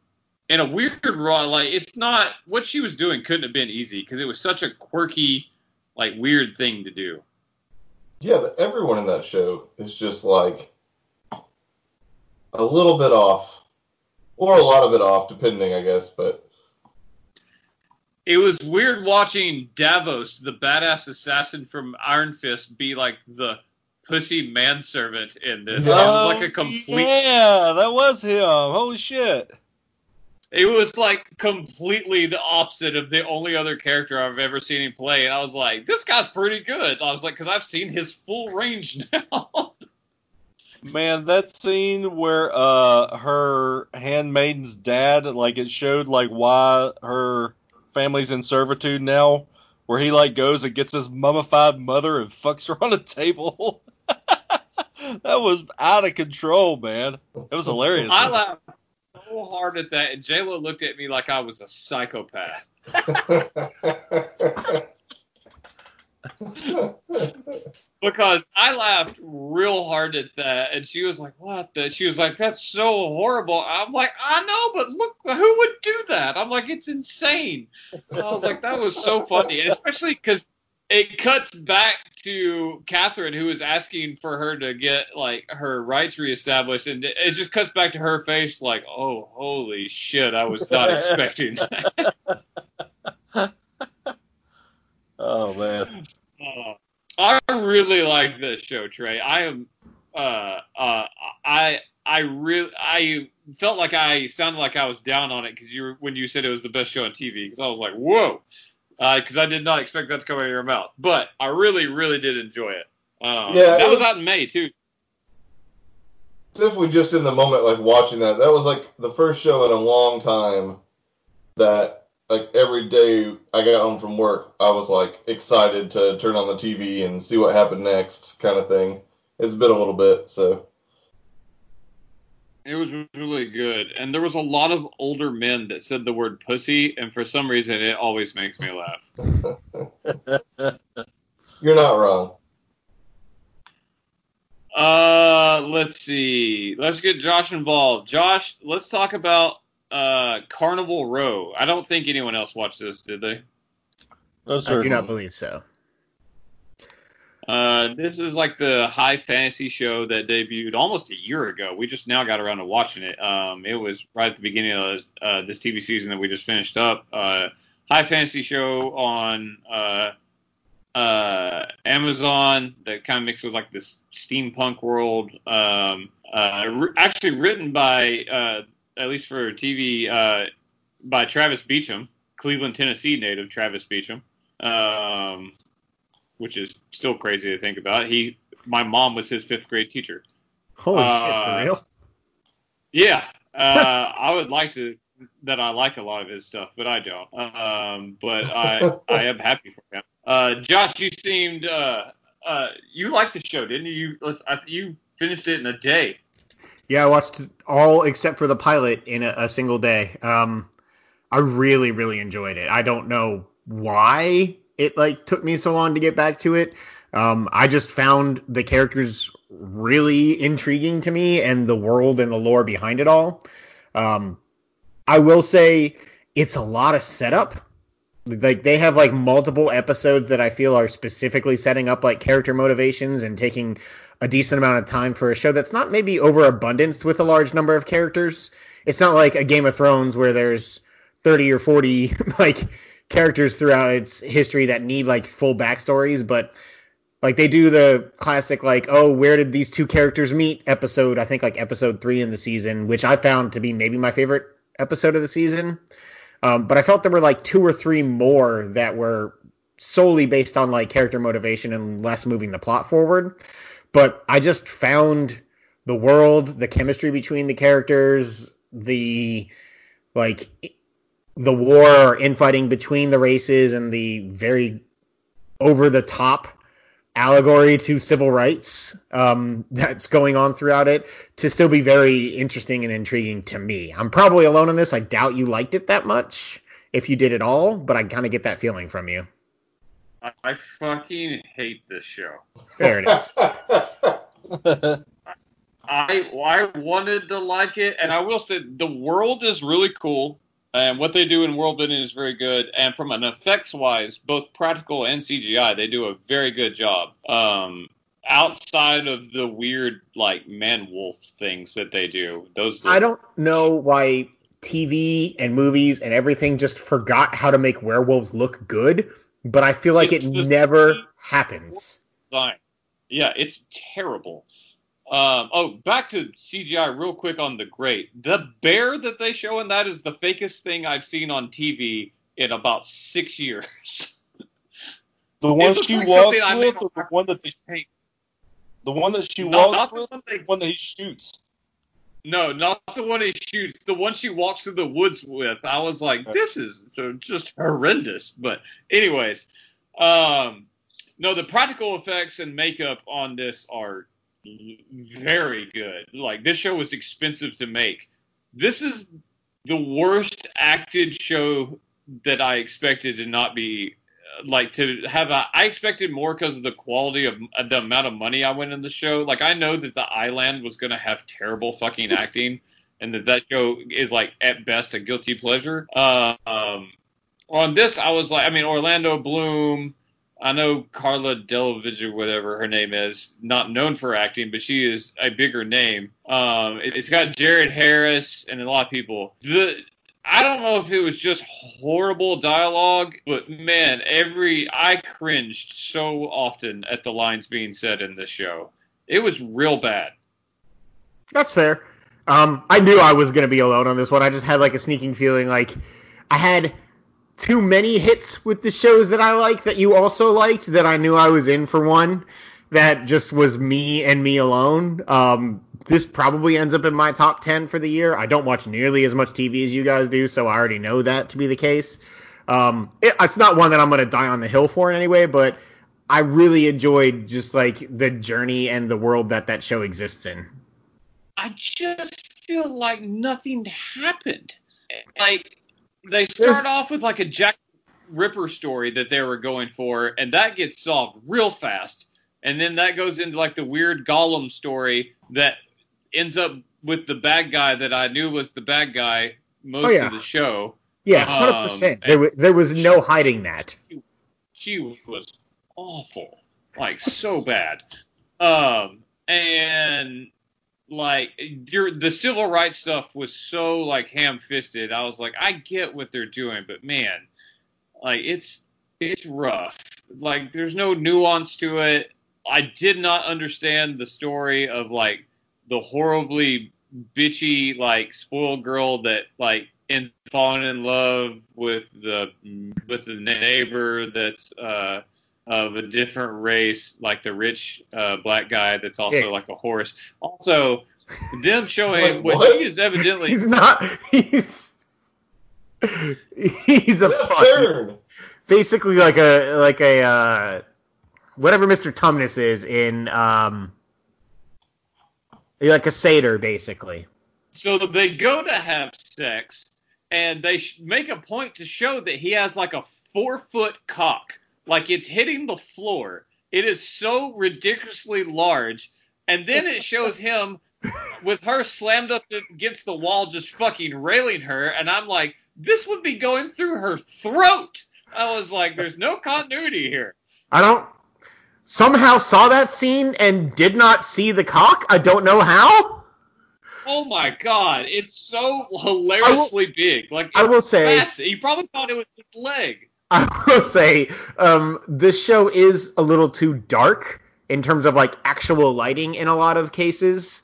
[SPEAKER 1] in a weird raw, like, it's not, what she was doing couldn't have been easy, because it was such a quirky, like, weird thing to do.
[SPEAKER 4] Yeah, but everyone in that show is just like a little bit off, or a lot of it off, depending, I guess. But
[SPEAKER 1] it was weird watching Davos, the badass assassin from Iron Fist, be like the pussy manservant in this.
[SPEAKER 4] Yeah.
[SPEAKER 1] It was like a oh, complete.
[SPEAKER 2] Yeah, that was him. Holy shit.
[SPEAKER 1] It was like completely the opposite of the only other character I've ever seen him play, and I was like, "This guy's pretty good." I was like, "Cause I've seen his full range now."
[SPEAKER 2] Man, that scene where uh her handmaiden's dad, like it showed like why her family's in servitude now, where he like goes and gets his mummified mother and fucks her on a table. that was out of control, man. It was hilarious.
[SPEAKER 1] I laughed so hard at that, and J Lo looked at me like I was a psychopath. because I laughed real hard at that, and she was like, "What?" The? She was like, "That's so horrible." I'm like, "I know, but look, who would do that?" I'm like, "It's insane." I was like, "That was so funny," and especially because it cuts back to Catherine, who is asking for her to get like her rights reestablished, and it just cuts back to her face, like, "Oh, holy shit! I was not expecting that."
[SPEAKER 2] oh man.
[SPEAKER 1] Uh, I really like this show, Trey. I am, uh, uh, I, I really, I felt like I sounded like I was down on it because you were, when you said it was the best show on TV because I was like, whoa, because I did not expect that to come out of your mouth. But I really, really did enjoy it. Um,
[SPEAKER 4] Yeah, it
[SPEAKER 1] that was,
[SPEAKER 4] was-
[SPEAKER 1] out in May too.
[SPEAKER 4] definitely just in the moment, like watching that. That was like the first show in a long time that, like, every day I got home from work, I was like excited to turn on the TV and see what happened next, kind of thing. It's been a little bit, so
[SPEAKER 1] It was really good, and there was a lot of older men that said the word pussy, and for some reason, it always makes me laugh.
[SPEAKER 4] you're not wrong.
[SPEAKER 1] Uh, let's see. Let's get Josh involved. Josh, let's talk about uh Carnival Row. I don't think anyone else watched this, did they?
[SPEAKER 2] No,
[SPEAKER 3] I do not believe so.
[SPEAKER 1] Uh, this is like the high fantasy show that debuted almost a year ago. We just now got around to watching it. Um, it was right at the beginning of uh, this TV season that we just finished up. Uh, high fantasy show on uh, uh, Amazon that kind of mixed with like this steampunk world. Um, uh, r- actually written by, at least for TV, by Travis Beacham, Cleveland, Tennessee native Travis Beacham. Um, which is still crazy to think about. He, my mom was his fifth grade teacher.
[SPEAKER 3] Holy shit,
[SPEAKER 1] Uh,
[SPEAKER 3] for real?
[SPEAKER 1] Yeah, uh, I would like to that I like a lot of his stuff, but I don't. Um, but I I am happy for him. Uh, Josh, you seemed uh, uh, you liked the show, didn't you? You I, you finished it in a day.
[SPEAKER 3] Yeah, I watched all except for the pilot in a, a single day. Um, I really, really enjoyed it. I don't know why it like took me so long to get back to it. Um, I just found the characters really intriguing to me and the world and the lore behind it all. Um, I will say it's a lot of setup. Like they have like multiple episodes that I feel are specifically setting up like character motivations and taking a decent amount of time for a show that's not maybe overabundant with a large number of characters. It's not like a Game of Thrones where there's 30 or 40 like characters throughout its history that need like full backstories, but Like they do the classic like, oh, where did these two characters meet episode, I think like episode 3 in the season, which I found to be maybe my favorite episode of the season. Um, but I felt there were like two or three more that were solely based on like character motivation and less moving the plot forward. But I just found the world, the chemistry between the characters, the like the war or infighting between the races and the very over the top allegory to civil rights um, that's going on throughout it to still be very interesting and intriguing to me. I'm probably alone on this. I doubt you liked it that much if you did at all, but I kind of get that feeling from you.
[SPEAKER 1] I, I fucking hate this show.
[SPEAKER 3] There it is.
[SPEAKER 1] I I wanted to like it, and I will say the world is really cool, and what they do in world building is very good. And from an effects wise, both practical and CGI, they do a very good job. Um, outside of the weird like man wolf things that they do, those
[SPEAKER 3] I don't know why TV and movies and everything just forgot how to make werewolves look good, but I feel like
[SPEAKER 1] It's
[SPEAKER 3] it never happens.
[SPEAKER 1] design. Yeah, it's terrible. Um, oh, back to CGI real quick on the Great. The bear that they show in that is the fakest thing I've seen on TV in about six years.
[SPEAKER 2] The one she
[SPEAKER 1] like
[SPEAKER 2] walks with, or the one that they,
[SPEAKER 1] Hey,
[SPEAKER 2] the one that she walks
[SPEAKER 1] not the
[SPEAKER 2] with,
[SPEAKER 1] one they,
[SPEAKER 2] the one that he shoots.
[SPEAKER 1] no, not the one he shoots. The one she walks through the woods with. I was like, this is just horrendous. But anyways, um, no, the practical effects and makeup on this are very good. Like this show was expensive to make. This is the worst acted show that I expected to not be uh, like to have a I expected more because of the quality of uh, the amount of money I went in the show. Like I know that the Island was going to have terrible fucking acting and that that show is like at best a guilty pleasure. Uh, um on this I was like I mean Orlando Bloom I know Carla Delovich or whatever her name is, not known for acting, but she is a bigger name. Um, it, has got Jared Harris and a lot of people. The I don't know if it was just horrible dialogue, but man, every I cringed so often at the lines being said in this show. It was real bad.
[SPEAKER 3] That's fair. Um, I knew I was going to be alone on this one. I just had like a sneaking feeling like I had too many hits with the shows that I like that you also liked that I knew I was in for one that just was me and me alone. Um, this probably ends up in my top 10 for the year. I don't watch nearly as much TV as you guys do, so I already know that to be the case. Um, it, it's not one that I'm going to die on the hill for in any way, but I really enjoyed just like the journey and the world that that show exists in.
[SPEAKER 1] I just feel like nothing happened. Like they start off with like a Jack Ripper story that they were going for, and that gets solved real fast. And then that goes into like the weird Gollum story that ends up with the bad guy that I knew was the bad guy most
[SPEAKER 3] Oh, yeah.
[SPEAKER 1] of the show.
[SPEAKER 3] Yeah, hundred
[SPEAKER 1] Um,
[SPEAKER 3] percent. There was there was no hiding that.
[SPEAKER 1] She was awful, like so bad. Um, and like the civil rights stuff was so like ham fisted. I was like, I get what they're doing, but man, like it's it's rough. Like there's no nuance to it. I did not understand the story of like the horribly bitchy like spoiled girl that like ends falling in love with the with the neighbor that's uh of a different race, like the rich uh, black guy that's also
[SPEAKER 3] Yeah.
[SPEAKER 1] like a horse. Also, them showing
[SPEAKER 4] Wait,
[SPEAKER 1] what,
[SPEAKER 4] what?
[SPEAKER 1] she is evidently
[SPEAKER 3] He's not. He's he's a fucking, basically like a like a uh, whatever Mr. Tumnus is in um like a satyr basically.
[SPEAKER 1] So they go to have sex, and they sh- make a point to show that he has like a four foot cock, like it's hitting the floor. It is so ridiculously large, and then it shows him with her slammed up against the wall, just fucking railing her, and I'm like, this would be going through her throat. I was like, there's no continuity here.
[SPEAKER 3] I don't somehow saw that scene and did not see the cock. I don't know how.
[SPEAKER 1] Oh my god, it's so hilariously big. Like
[SPEAKER 3] I will say
[SPEAKER 1] massive. He probably thought it was his leg.
[SPEAKER 3] I will say um, this show is a little too dark in terms of like actual lighting in a lot of cases.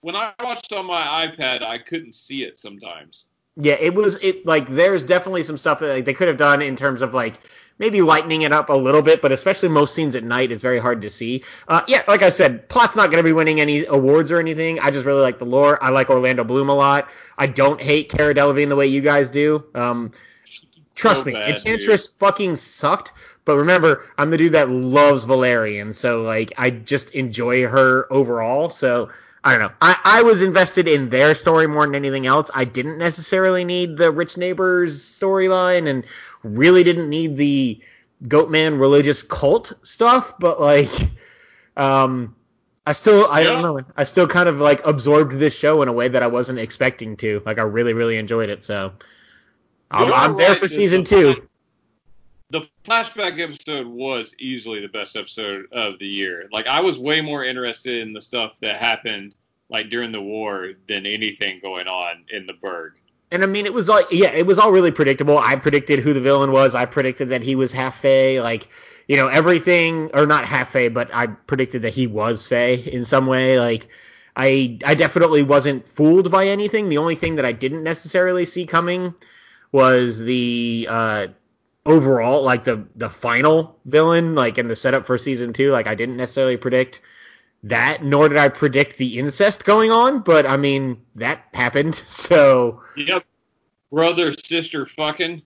[SPEAKER 1] When I watched on my iPad, I couldn't see it sometimes.
[SPEAKER 3] Yeah, it was it like there's definitely some stuff that like, they could have done in terms of like maybe lightening it up a little bit, but especially most scenes at night it's very hard to see. Uh, yeah, like I said, plot's not going to be winning any awards or anything. I just really like the lore. I like Orlando Bloom a lot. I don't hate Cara Delevingne the way you guys do. Um, trust
[SPEAKER 1] So
[SPEAKER 3] me,
[SPEAKER 1] bad,
[SPEAKER 3] Enchantress fucking sucked. But remember, I'm the dude that loves Valerian, so like I just enjoy her overall. So I don't know. I, I was invested in their story more than anything else. I didn't necessarily need the rich neighbors storyline, and really didn't need the Goatman religious cult stuff. But like, um, I still I don't know. I still kind of like absorbed this show in a way that I wasn't expecting to. Like I really really enjoyed it. So I'm, I'm there
[SPEAKER 1] right
[SPEAKER 3] for season two.
[SPEAKER 1] The flashback episode was easily the best episode of the year. Like I was way more interested in the stuff that happened like during the war than anything going on in the Burgue.
[SPEAKER 3] And I mean, it was like, yeah, it was all really predictable. I predicted who the villain was. I predicted that he was half Fey. Like, you know, everything, or not half Fey, but I predicted that he was Fey in some way. Like, I, I definitely wasn't fooled by anything. The only thing that I didn't necessarily see coming was the uh, overall, like the the final villain, like in the setup for season two. Like, I didn't necessarily predict that, nor did I predict the incest going on. But I mean, that happened. So.
[SPEAKER 1] Yep. Brother, sister, fucking.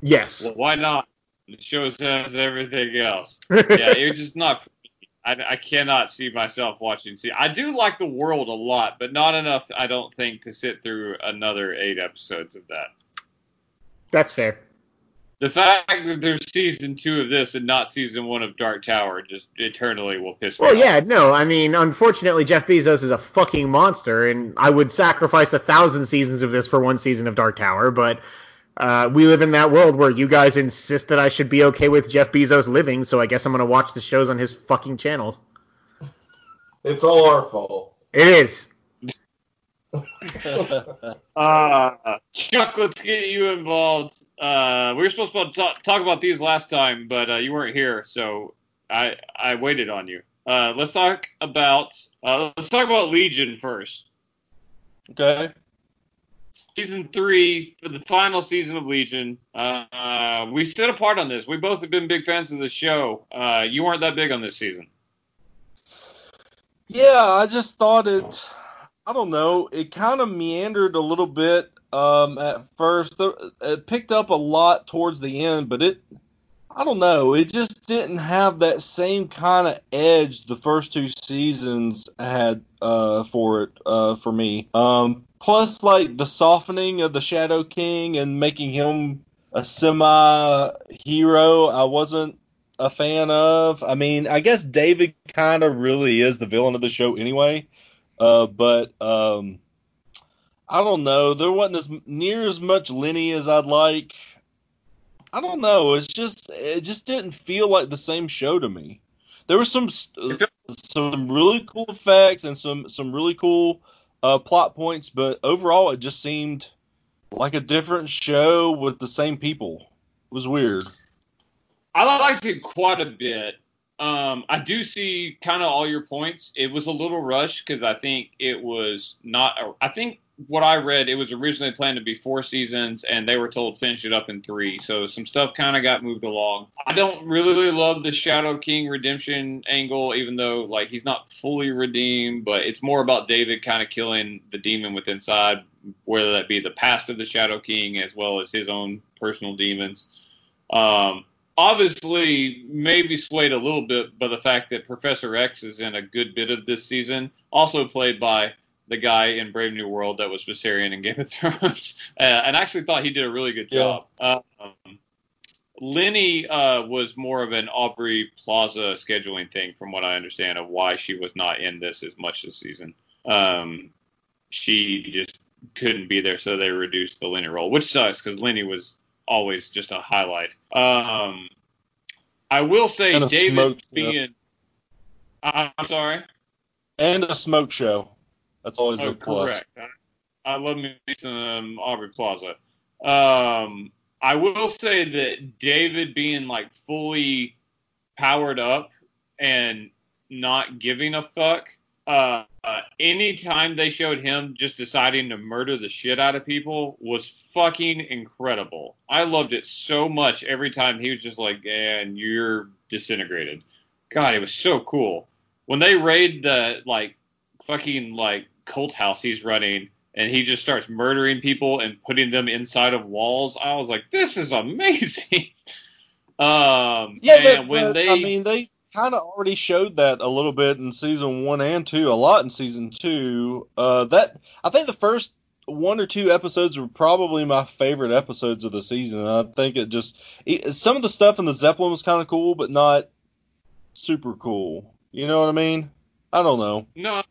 [SPEAKER 3] Yes.
[SPEAKER 1] Well, why not? The show says everything else. Yeah, it's just not. I, I cannot see myself watching. See, I do like the world a lot, but not enough. I don't think to sit through another eight episodes of that.
[SPEAKER 3] That's fair.
[SPEAKER 1] The fact that there's season two of this and not season one of Dark Tower just eternally will piss me
[SPEAKER 3] Well,
[SPEAKER 1] off.
[SPEAKER 3] Well, yeah, no, I mean, unfortunately, Jeff Bezos is a fucking monster, and I would sacrifice a thousand seasons of this for one season of Dark Tower, but uh, we live in that world where you guys insist that I should be okay with Jeff Bezos living, so I guess I'm going to watch the shows on his fucking channel.
[SPEAKER 4] It's all our fault.
[SPEAKER 3] It is.
[SPEAKER 1] Uh, Chuck, let's get you involved. Uh, we were supposed to talk, talk about these last time, but uh, you weren't here, so I I waited on you. Uh, let's talk about uh, let's talk about Legion first.
[SPEAKER 2] okay.
[SPEAKER 1] Season three for the final season of Legion. Uh, we stood apart on this. We both have been big fans of the show. Uh, you weren't that big on this season.
[SPEAKER 2] Yeah, I just thought it. I don't know. It kind of meandered a little bit um, at first. It picked up a lot towards the end, but it. I don't know. It just didn't have that same kind of edge the first two seasons had uh, for it uh, for me. Um, plus, like the softening of the Shadow King and making him a semi-hero, I wasn't a fan of. I mean, I guess David kind of really is the villain of the show anyway. Uh, but um, I don't know. There wasn't as near as much Lenny as I'd like. I don't know. It's just it just didn't feel like the same show to me. There were some uh, some really cool effects and some some really cool uh, plot points, but overall it just seemed like a different show with the same people. It was weird.
[SPEAKER 1] I liked it quite a bit. Um, I do see kind of all your points. It was a little rushed because I think it was not. I think what I read, it was originally planned to be four seasons, and they were told finish it up in three. So some stuff kind of got moved along. I don't really love the Shadow King redemption angle, even though like he's not fully redeemed, but it's more about David kind of killing the demon within inside, whether that be the past of the Shadow King as well as his own personal demons. Um, obviously maybe swayed a little bit by the fact that Professor X is in a good bit of this season, also played by the guy in Brave New World that was Viserion in Game of Thrones, uh, and I actually thought he did a really good job. Um, Lenny uh, was more of an Aubrey Plaza scheduling thing, from what I understand, of why she was not in this as much this season. Um, she just couldn't be there, so they reduced the Lenny role, which sucks because Lenny was always just a highlight. Um, I will say, David
[SPEAKER 2] smoke show.
[SPEAKER 1] being. I- I'm sorry.
[SPEAKER 2] And a smoke show. That's always
[SPEAKER 1] Oh,
[SPEAKER 2] a plus.
[SPEAKER 1] correct. I, I love me some um, Aubrey Plaza. Um, I will say that David being like fully powered up and not giving a fuck. Uh, uh, anytime they showed him just deciding to murder the shit out of people was fucking incredible. I loved it so much every time he was just like, and you're disintegrated. God, it was so cool. When they raid the like fucking like cult house he's running and he just starts murdering people and putting them inside of walls, I was like, this is amazing. um,
[SPEAKER 2] Yeah, that,
[SPEAKER 1] when
[SPEAKER 2] that-
[SPEAKER 1] they
[SPEAKER 2] I mean, they kind of already showed that a little bit in season one and two, a lot in season two. Uh, that I think the first one or two episodes were probably my favorite episodes of the season. And I think it just it, some of the stuff in the Zeppelin was kind of cool, but not super cool. You know what I mean? I don't know.
[SPEAKER 1] No,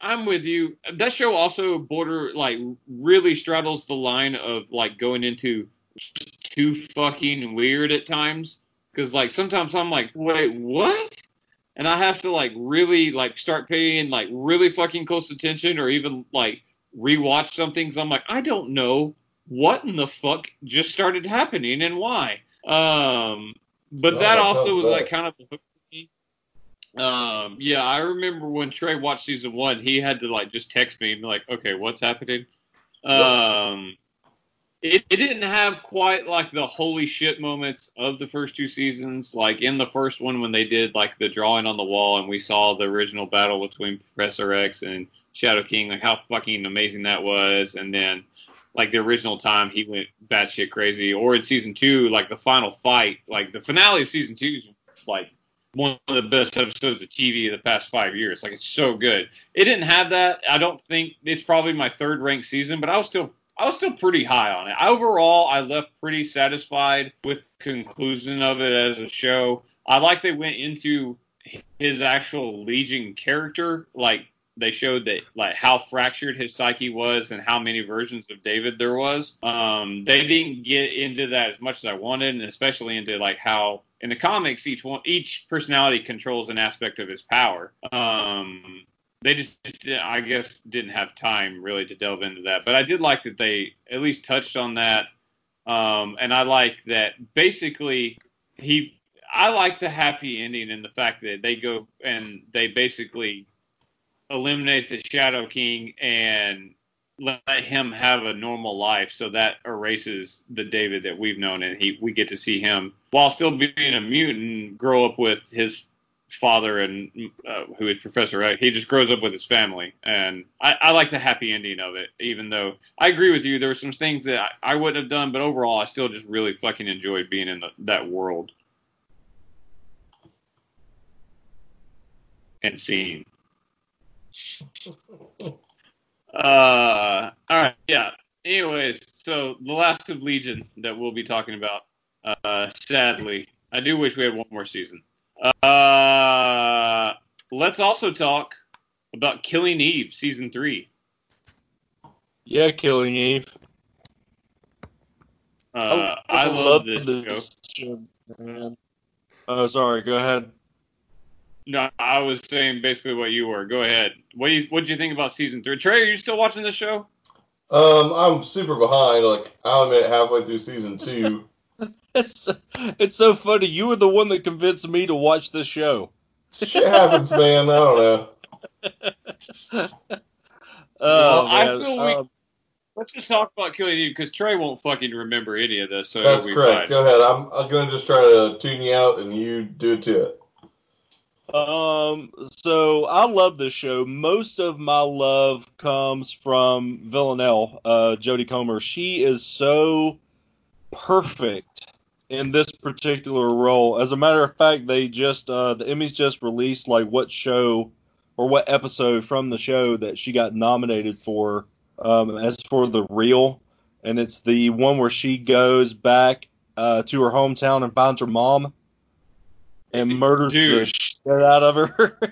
[SPEAKER 1] I'm with you. That show also border like really straddles the line of like going into too fucking weird at times. Because like sometimes I'm like, wait, what? And I have to like really like start paying like really fucking close attention, or even like rewatch some things. I'm like, I don't know what in the fuck just started happening and why. Um, but
[SPEAKER 4] Oh,
[SPEAKER 1] that also was like kind of the hook for me. Um, yeah, I remember when Trey watched season one, he had to like just text me and be like, okay, what's happening? Um, it, it didn't have quite like the holy shit moments of the first two seasons. Like in the first one, when they did like the drawing on the wall and we saw the original battle between Professor X and Shadow King, like how fucking amazing that was. And then like the original time he went batshit crazy. Or in season two, like the final fight, like the finale of season two like one of the best episodes of TV of the past five years. Like it's so good. It didn't have that. I don't think it's probably my third ranked season, but I was still I was still pretty high on it. Overall, I left pretty satisfied with conclusion of it as a show. I like they went into his actual Legion character, like they showed that like how fractured his psyche was and how many versions of David there was. Um, they didn't get into that as much as I wanted, and especially into like how in the comics each one each personality controls an aspect of his power. Um, they just, just I guess didn't have time really to delve into that, but I did like that they at least touched on that. Um, and I like that basically he I like the happy ending and the fact that they go and they basically eliminate the Shadow King and let him have a normal life. So that erases the David that we've known, and he we get to see him while still being a mutant grow up with his father and uh, who is Professor X. He just grows up with his family, and I, I like the happy ending of it. Even though I agree with you, there were some things that I, I wouldn't have done, but overall, I still just really fucking enjoyed being in the, that world and seeing. Uh, all right, yeah. Anyways, so the last of Legion that we'll be talking about. Uh, sadly, I do wish we had one more season. Uh, let's also talk about Killing Eve season three.
[SPEAKER 2] Yeah, Killing Eve.
[SPEAKER 1] Uh, I love this show.
[SPEAKER 2] show. man. Oh, sorry. Go ahead.
[SPEAKER 1] No, I was saying basically what you were. Go ahead. What do you what did you think about season three? Trey, are you still watching this show?
[SPEAKER 4] Um, I'm super behind. Like I'll admit, halfway through season two.
[SPEAKER 2] It's it's so funny. You were the one that convinced me to watch this show.
[SPEAKER 4] Shit happens, man. I don't know.
[SPEAKER 2] Oh,
[SPEAKER 1] Well, I feel we-
[SPEAKER 2] Um,
[SPEAKER 1] Let's just talk about Killing Eve because Trey won't fucking remember any of this. So
[SPEAKER 4] That's correct.
[SPEAKER 1] fine.
[SPEAKER 4] Go ahead. I'm, I'm going to just try to tune you out, and you do it to it.
[SPEAKER 2] Um, so I love this show. Most of my love comes from Villanelle, uh, Jodie Comer. She is so perfect in this particular role. As a matter of fact, they just uh, the Emmys just released like what show or what episode from the show that she got nominated for. Um, as for the real, and it's the one where she goes back uh, to her hometown and finds her mom and murders the
[SPEAKER 1] Dude.
[SPEAKER 2] shit out of her.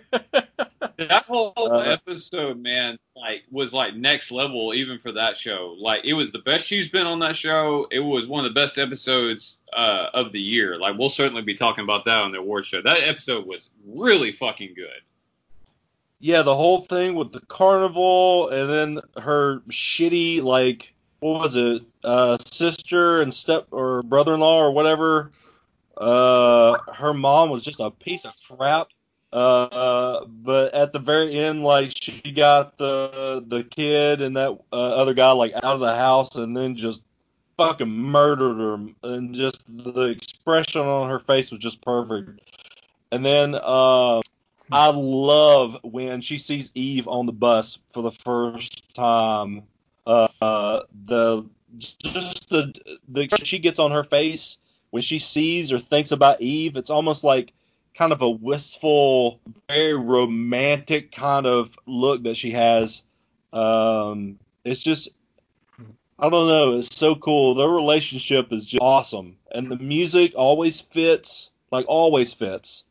[SPEAKER 1] That whole
[SPEAKER 2] Uh,
[SPEAKER 1] episode, man, like was like next level even for that show. Like it was the best she's been on that show. It was one of the best episodes uh, of the year. Like we'll certainly be talking about that on the award show. That episode was really fucking good.
[SPEAKER 2] yeah, the whole thing with the carnival and then her shitty like what was it? Uh, sister and step or brother-in-law or whatever. Uh, her mom was just a piece of crap. Uh, but at the very end, like she got the the kid and that uh, other guy like out of the house, and then just fucking murdered her, and just the expression on her face was just perfect. And then uh, I love when she sees Eve on the bus for the first time. Uh, the just the the she gets on her face when she sees or thinks about Eve. It's almost like kind of a wistful, very romantic kind of look that she has. Um, it's just, I don't know, it's so cool. Their relationship is just awesome, and the music always fits, like always fits.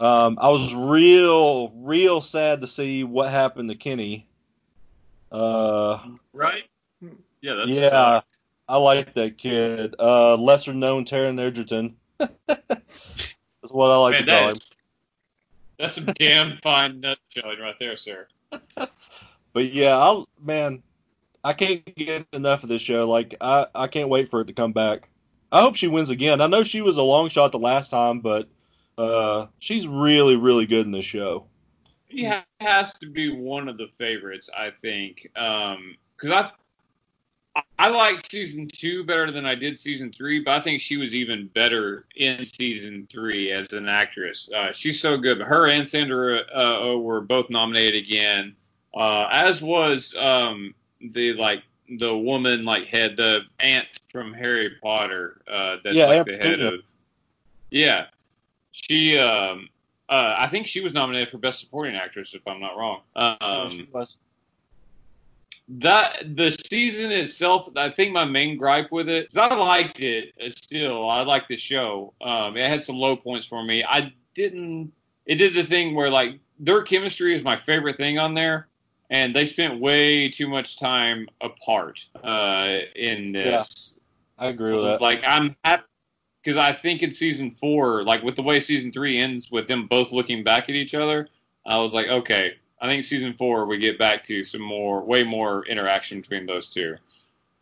[SPEAKER 2] Um, I was real, real sad to see what happened to Kenny. Uh,
[SPEAKER 1] right? Yeah, that's
[SPEAKER 2] yeah, I like that kid. Uh, lesser known Taron Egerton. That's what I like
[SPEAKER 1] Man,
[SPEAKER 2] to call
[SPEAKER 1] that
[SPEAKER 2] him.
[SPEAKER 1] That's some damn fine nut showing right there, sir.
[SPEAKER 2] But yeah, I'll man, I can't get enough of this show. Like I, I can't wait for it to come back. I hope she wins again. I know she was a long shot the last time, but uh, she's really, really good in this show.
[SPEAKER 1] He ha- has to be one of the favorites, I think, because I I like season two better than I did season three, but I think she was even better in season three as an actress. Uh, she's so good. Her and Sandra uh, Oh were both nominated again, uh, as was um, the like the woman like head the aunt from Harry Potter. Uh, that's
[SPEAKER 2] Yeah,
[SPEAKER 1] like the head of. Yeah, she. Um, uh, I think she was nominated for best supporting actress, if I'm not wrong. Um, that the season itself, I think my main gripe with it is I liked it. uh, Still, I liked the show. Um, it had some low points for me. I didn't. It did the thing where like their chemistry is my favorite thing on there, and they spent way too much time apart uh, in this.
[SPEAKER 2] I agree with that.
[SPEAKER 1] Like I'm happy because I think in season four, like with the way season three ends with them both looking back at each other, I was like, okay, I think season four we get back to some more, way more interaction between those two.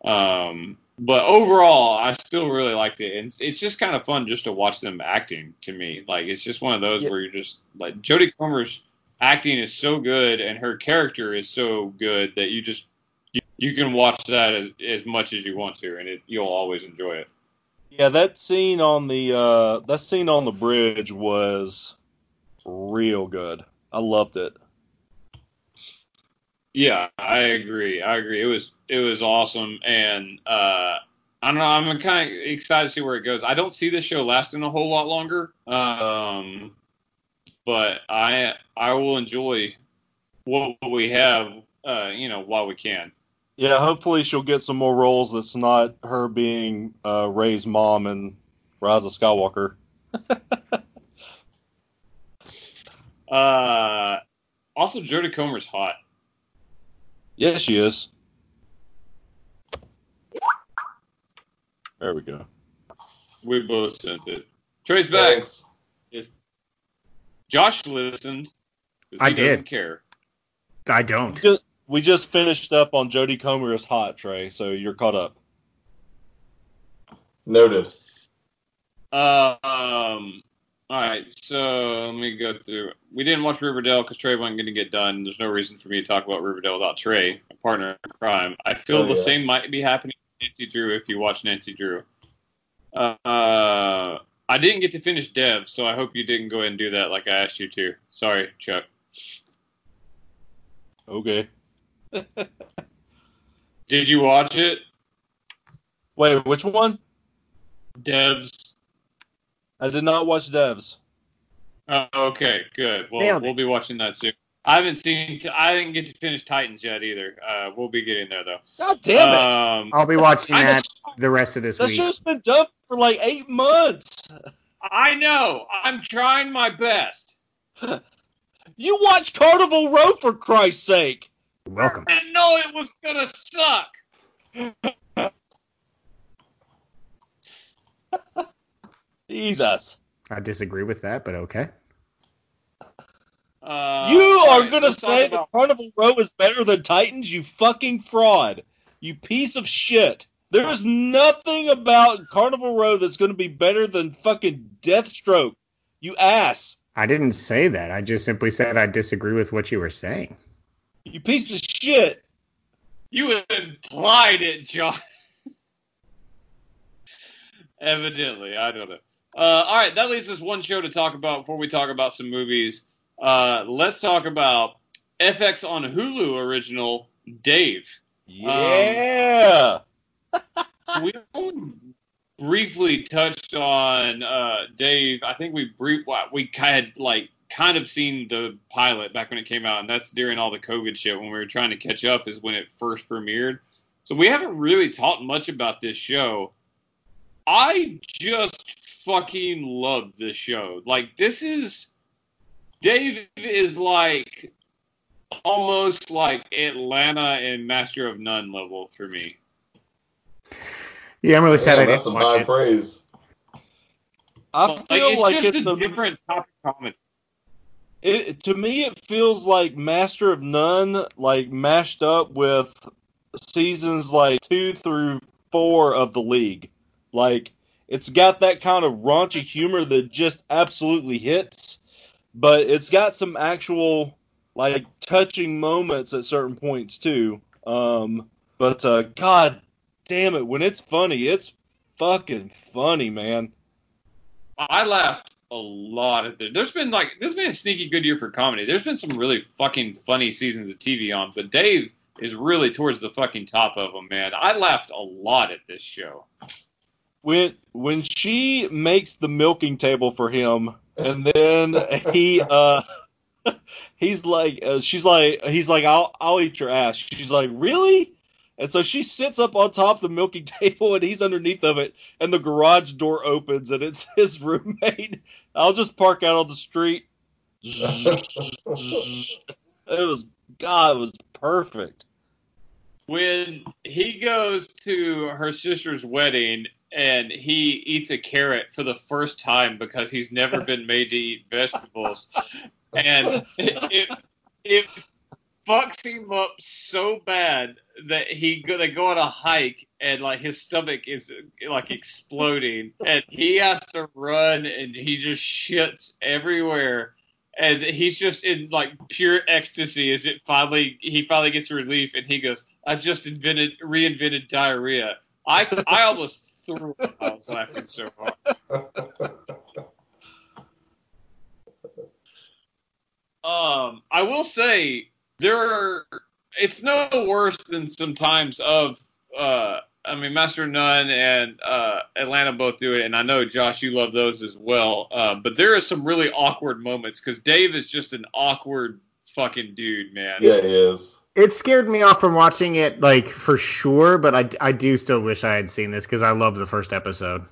[SPEAKER 1] Um, but overall, I still really liked it, and it's- just kind of fun just to watch them acting. To me, like it's just one of those
[SPEAKER 2] Yeah.
[SPEAKER 1] where you're just like Jodie Comer's acting is so good, and her character is so good that you just you, you can watch that as, as much as you want to, and it, you'll always enjoy it.
[SPEAKER 2] Yeah, that scene on the uh, that scene on the bridge was real good. I loved it.
[SPEAKER 1] Yeah, I agree. I agree. It was it was awesome, and uh, I don't know. I'm kind of excited to see where it goes. I don't see this show lasting a whole lot longer, um, but I I will enjoy what we have, uh, you know, while we can.
[SPEAKER 2] Yeah, hopefully she'll get some more roles that's not her being uh, Rey's mom and Rise of Skywalker.
[SPEAKER 1] Uh, also, Jodie Comer's hot.
[SPEAKER 2] Yes, she is. There we go.
[SPEAKER 1] We both sent it. Trey's back.
[SPEAKER 4] Thanks.
[SPEAKER 1] Josh listened. 'cause
[SPEAKER 3] I
[SPEAKER 1] he doesn't
[SPEAKER 3] did.
[SPEAKER 1] care.
[SPEAKER 3] I don't.
[SPEAKER 2] just, we just finished up on Jodie Comer is hot, Trey, so you're caught up.
[SPEAKER 4] Noted.
[SPEAKER 1] Uh, um, all right, so let me go through. We didn't watch Riverdale because Trey wasn't going to get done. There's no reason for me to talk about Riverdale without Trey, a partner in crime. I feel
[SPEAKER 4] Oh,
[SPEAKER 1] the
[SPEAKER 4] yeah.
[SPEAKER 1] same might be happening to Nancy Drew if you watch Nancy Drew. Uh, I didn't get to finish Dev, so I hope you didn't go ahead and do that like I asked you to. Sorry, Chuck.
[SPEAKER 2] Okay.
[SPEAKER 1] Did you watch it?
[SPEAKER 2] Wait, which one?
[SPEAKER 1] Devs.
[SPEAKER 2] I did not watch Devs.
[SPEAKER 1] Oh, okay, good. Well,
[SPEAKER 3] Nailed
[SPEAKER 1] we'll be watching that soon. I haven't seen. I didn't get to finish Titans yet either. Uh, we'll be getting there though.
[SPEAKER 2] God damn it!
[SPEAKER 1] Um,
[SPEAKER 3] I'll be watching
[SPEAKER 1] I'm
[SPEAKER 3] that the rest of this
[SPEAKER 2] that
[SPEAKER 3] week.
[SPEAKER 2] show's been done for like eight months.
[SPEAKER 1] I know. I'm trying my best.
[SPEAKER 2] You watch Carnival Row for Christ's sake.
[SPEAKER 3] You're welcome.
[SPEAKER 1] I know it was gonna suck.
[SPEAKER 2] Jesus.
[SPEAKER 3] I disagree with that, but okay.
[SPEAKER 1] Uh,
[SPEAKER 2] you
[SPEAKER 1] all
[SPEAKER 2] are
[SPEAKER 1] right,
[SPEAKER 2] gonna say
[SPEAKER 1] about-
[SPEAKER 2] that Carnival Row is better than Titans? You fucking fraud. You piece of shit. There's nothing about Carnival Row that's going to be better than fucking Deathstroke. You ass.
[SPEAKER 3] I didn't say that. I just simply said I disagree with what you were saying.
[SPEAKER 2] You piece of shit.
[SPEAKER 1] You implied it, John. Evidently, I don't know. Uh, all right, that leaves us one show to talk about before we talk about some movies. Uh, let's talk about FX on Hulu original Dave.
[SPEAKER 2] Yeah.
[SPEAKER 1] we briefly touched on uh, Dave. I think we brief we had like kind of seen the pilot back when it came out, and that's during all the COVID shit when we were trying to catch up. Is when it first premiered. So we haven't really talked much about this show. I just fucking love this show. Like this is Dave is like almost like Atlanta and Master of None level for me.
[SPEAKER 3] Yeah, I'm really sad I
[SPEAKER 4] that's
[SPEAKER 3] didn't
[SPEAKER 4] some
[SPEAKER 3] watch
[SPEAKER 4] high
[SPEAKER 3] it.
[SPEAKER 4] praise.
[SPEAKER 2] I
[SPEAKER 1] Like,
[SPEAKER 2] feel
[SPEAKER 1] it's
[SPEAKER 2] like
[SPEAKER 1] just
[SPEAKER 2] it's
[SPEAKER 1] a
[SPEAKER 2] a,
[SPEAKER 1] different topic comedy.
[SPEAKER 2] it, to me it feels like Master of None like mashed up with seasons like 2 through 4 of the league. Like it's got that kind of raunchy humor that just absolutely hits, but it's got some actual like touching moments at certain points too. Um but uh god damn it when it's funny, it's fucking funny, man.
[SPEAKER 1] I laughed a lot at this. There's been like this has been a sneaky good year for comedy. There's been some really fucking funny seasons of TV on, but Dave is really towards the fucking top of them, man. I laughed a lot at this show.
[SPEAKER 2] When when she makes the milking table for him and then he uh he's like uh, she's like he's like I'll I'll eat your ass. She's like, "Really?" And so she sits up on top of the milking table and he's underneath of it and the garage door opens and it's his roommate. I'll just park out on the street. It was God, it was perfect.
[SPEAKER 1] When he goes to her sister's wedding and he eats a carrot for the first time because he's never been made to eat vegetables, and it, it, it fucks him up so bad that he go they go on a hike and like his stomach is like exploding. And he has to run and he just shits everywhere. And he's just in like pure ecstasy as it finally he finally gets relief and he goes i just invented reinvented diarrhea. I i almost threw up i was laughing so hard um i will say there are it's no worse than sometimes of uh I mean Master of None and uh Atlanta both do it and I know Josh you love those as well. Uh, but there are some really awkward moments cuz Dave is just an awkward fucking dude, man.
[SPEAKER 4] yeah, he is.
[SPEAKER 3] It scared me off from watching it, like for sure. But I, I do still wish I had seen this because I love the first episode.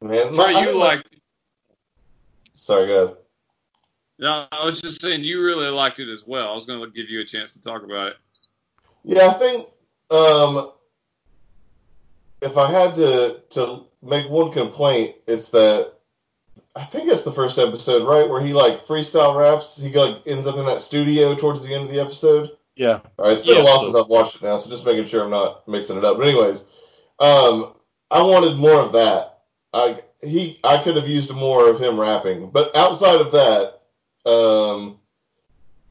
[SPEAKER 4] Man,
[SPEAKER 1] Troy, you liked
[SPEAKER 4] Sorry, go ahead.
[SPEAKER 1] No, I was just saying you really liked it as well. I was going to give you a chance to talk about it.
[SPEAKER 4] Yeah, I think um, if I had to to make one complaint, it's that I think it's the first episode, right, where he like freestyle raps. He like ends up in that studio towards the end of the episode.
[SPEAKER 2] Yeah.
[SPEAKER 4] All right, it's been
[SPEAKER 2] Yeah,
[SPEAKER 4] a while
[SPEAKER 2] so-
[SPEAKER 4] since I've watched it now, so just making sure I'm not mixing it up. But anyways, um, I wanted more of that. I he I could have used more of him rapping, but outside of that, um,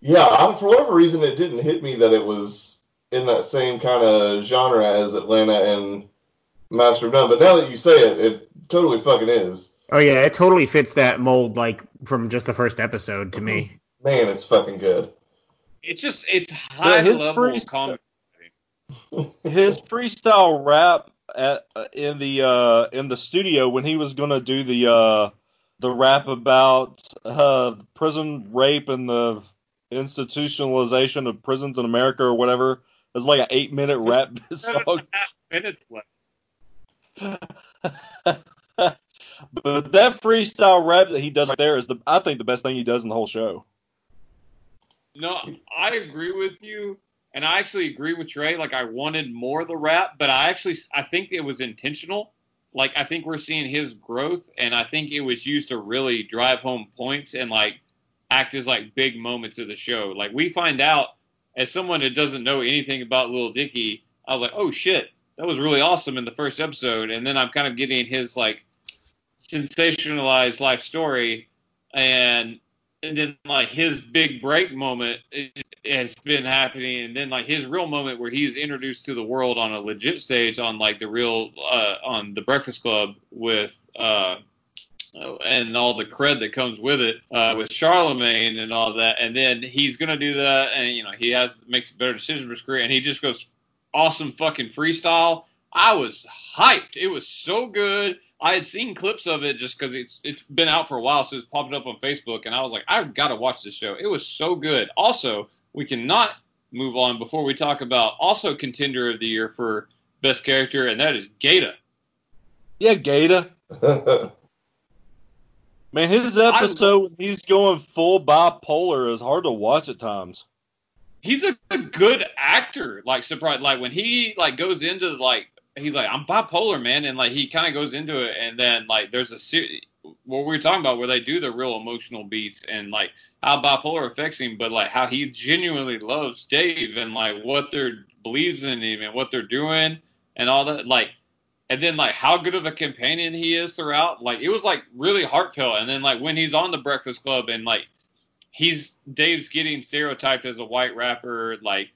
[SPEAKER 4] yeah, I, for whatever reason, it didn't hit me that it was in that same kind of genre as Atlanta and Master of None. But now that you say it, it totally fucking is.
[SPEAKER 3] Oh yeah, it totally fits that mold, like from just the first episode to me.
[SPEAKER 4] Man, it's fucking good.
[SPEAKER 1] It's just it's high
[SPEAKER 2] his
[SPEAKER 1] level
[SPEAKER 2] priest-
[SPEAKER 1] comedy.
[SPEAKER 2] his freestyle rap at uh, in the uh in the studio when he was gonna do the uh the rap about uh prison rape and the institutionalization of prisons in America or whatever. It was like an eight minute rap song.
[SPEAKER 1] minutes left.
[SPEAKER 2] But that freestyle rap that he does there is the I think the best thing he does in the whole show.
[SPEAKER 1] No, I agree with you, and I actually agree with Trey. Like I wanted more of the rap, but I actually I think it was intentional. Like I think we're seeing his growth, and I think it was used to really drive home points and like act as like big moments of the show. Like we find out as someone that doesn't know anything about Little Dicky, I was like, oh shit, that was really awesome in the first episode. And then I'm kind of getting his like sensationalized life story, and and then like his big break moment is, has been happening, and then like his real moment where he's introduced to the world on a legit stage on like the real uh, on the Breakfast Club with. Uh, and all the cred that comes with it uh, with Charlamagne and all that, and then he's gonna do that, and you know he has makes a better decision for his career, and he just goes awesome fucking freestyle. I was hyped. It was so good. I had seen clips of it just because it's it's been out for a while, so it's popping up on Facebook, and I was like, I've got to watch this show. It was so good. Also, we cannot move on before we talk about also contender of the year for best character, and that is Gata.
[SPEAKER 2] Yeah, Gata. Man, his episode when he's going full bipolar is hard to watch at times.
[SPEAKER 1] He's a, a good actor. Like surprise, like when he like goes into like he's like I'm bipolar, man, and like he kind of goes into it, and then like there's a what we were talking about where they do the real emotional beats and like how bipolar affects him, but like how he genuinely loves Dave and like what they're believes in him and what they're doing and all that. Like and then like how good of a companion he is throughout. Like it was like really heartfelt. And then like when he's on the Breakfast Club and like he's Dave's getting stereotyped as a white rapper, like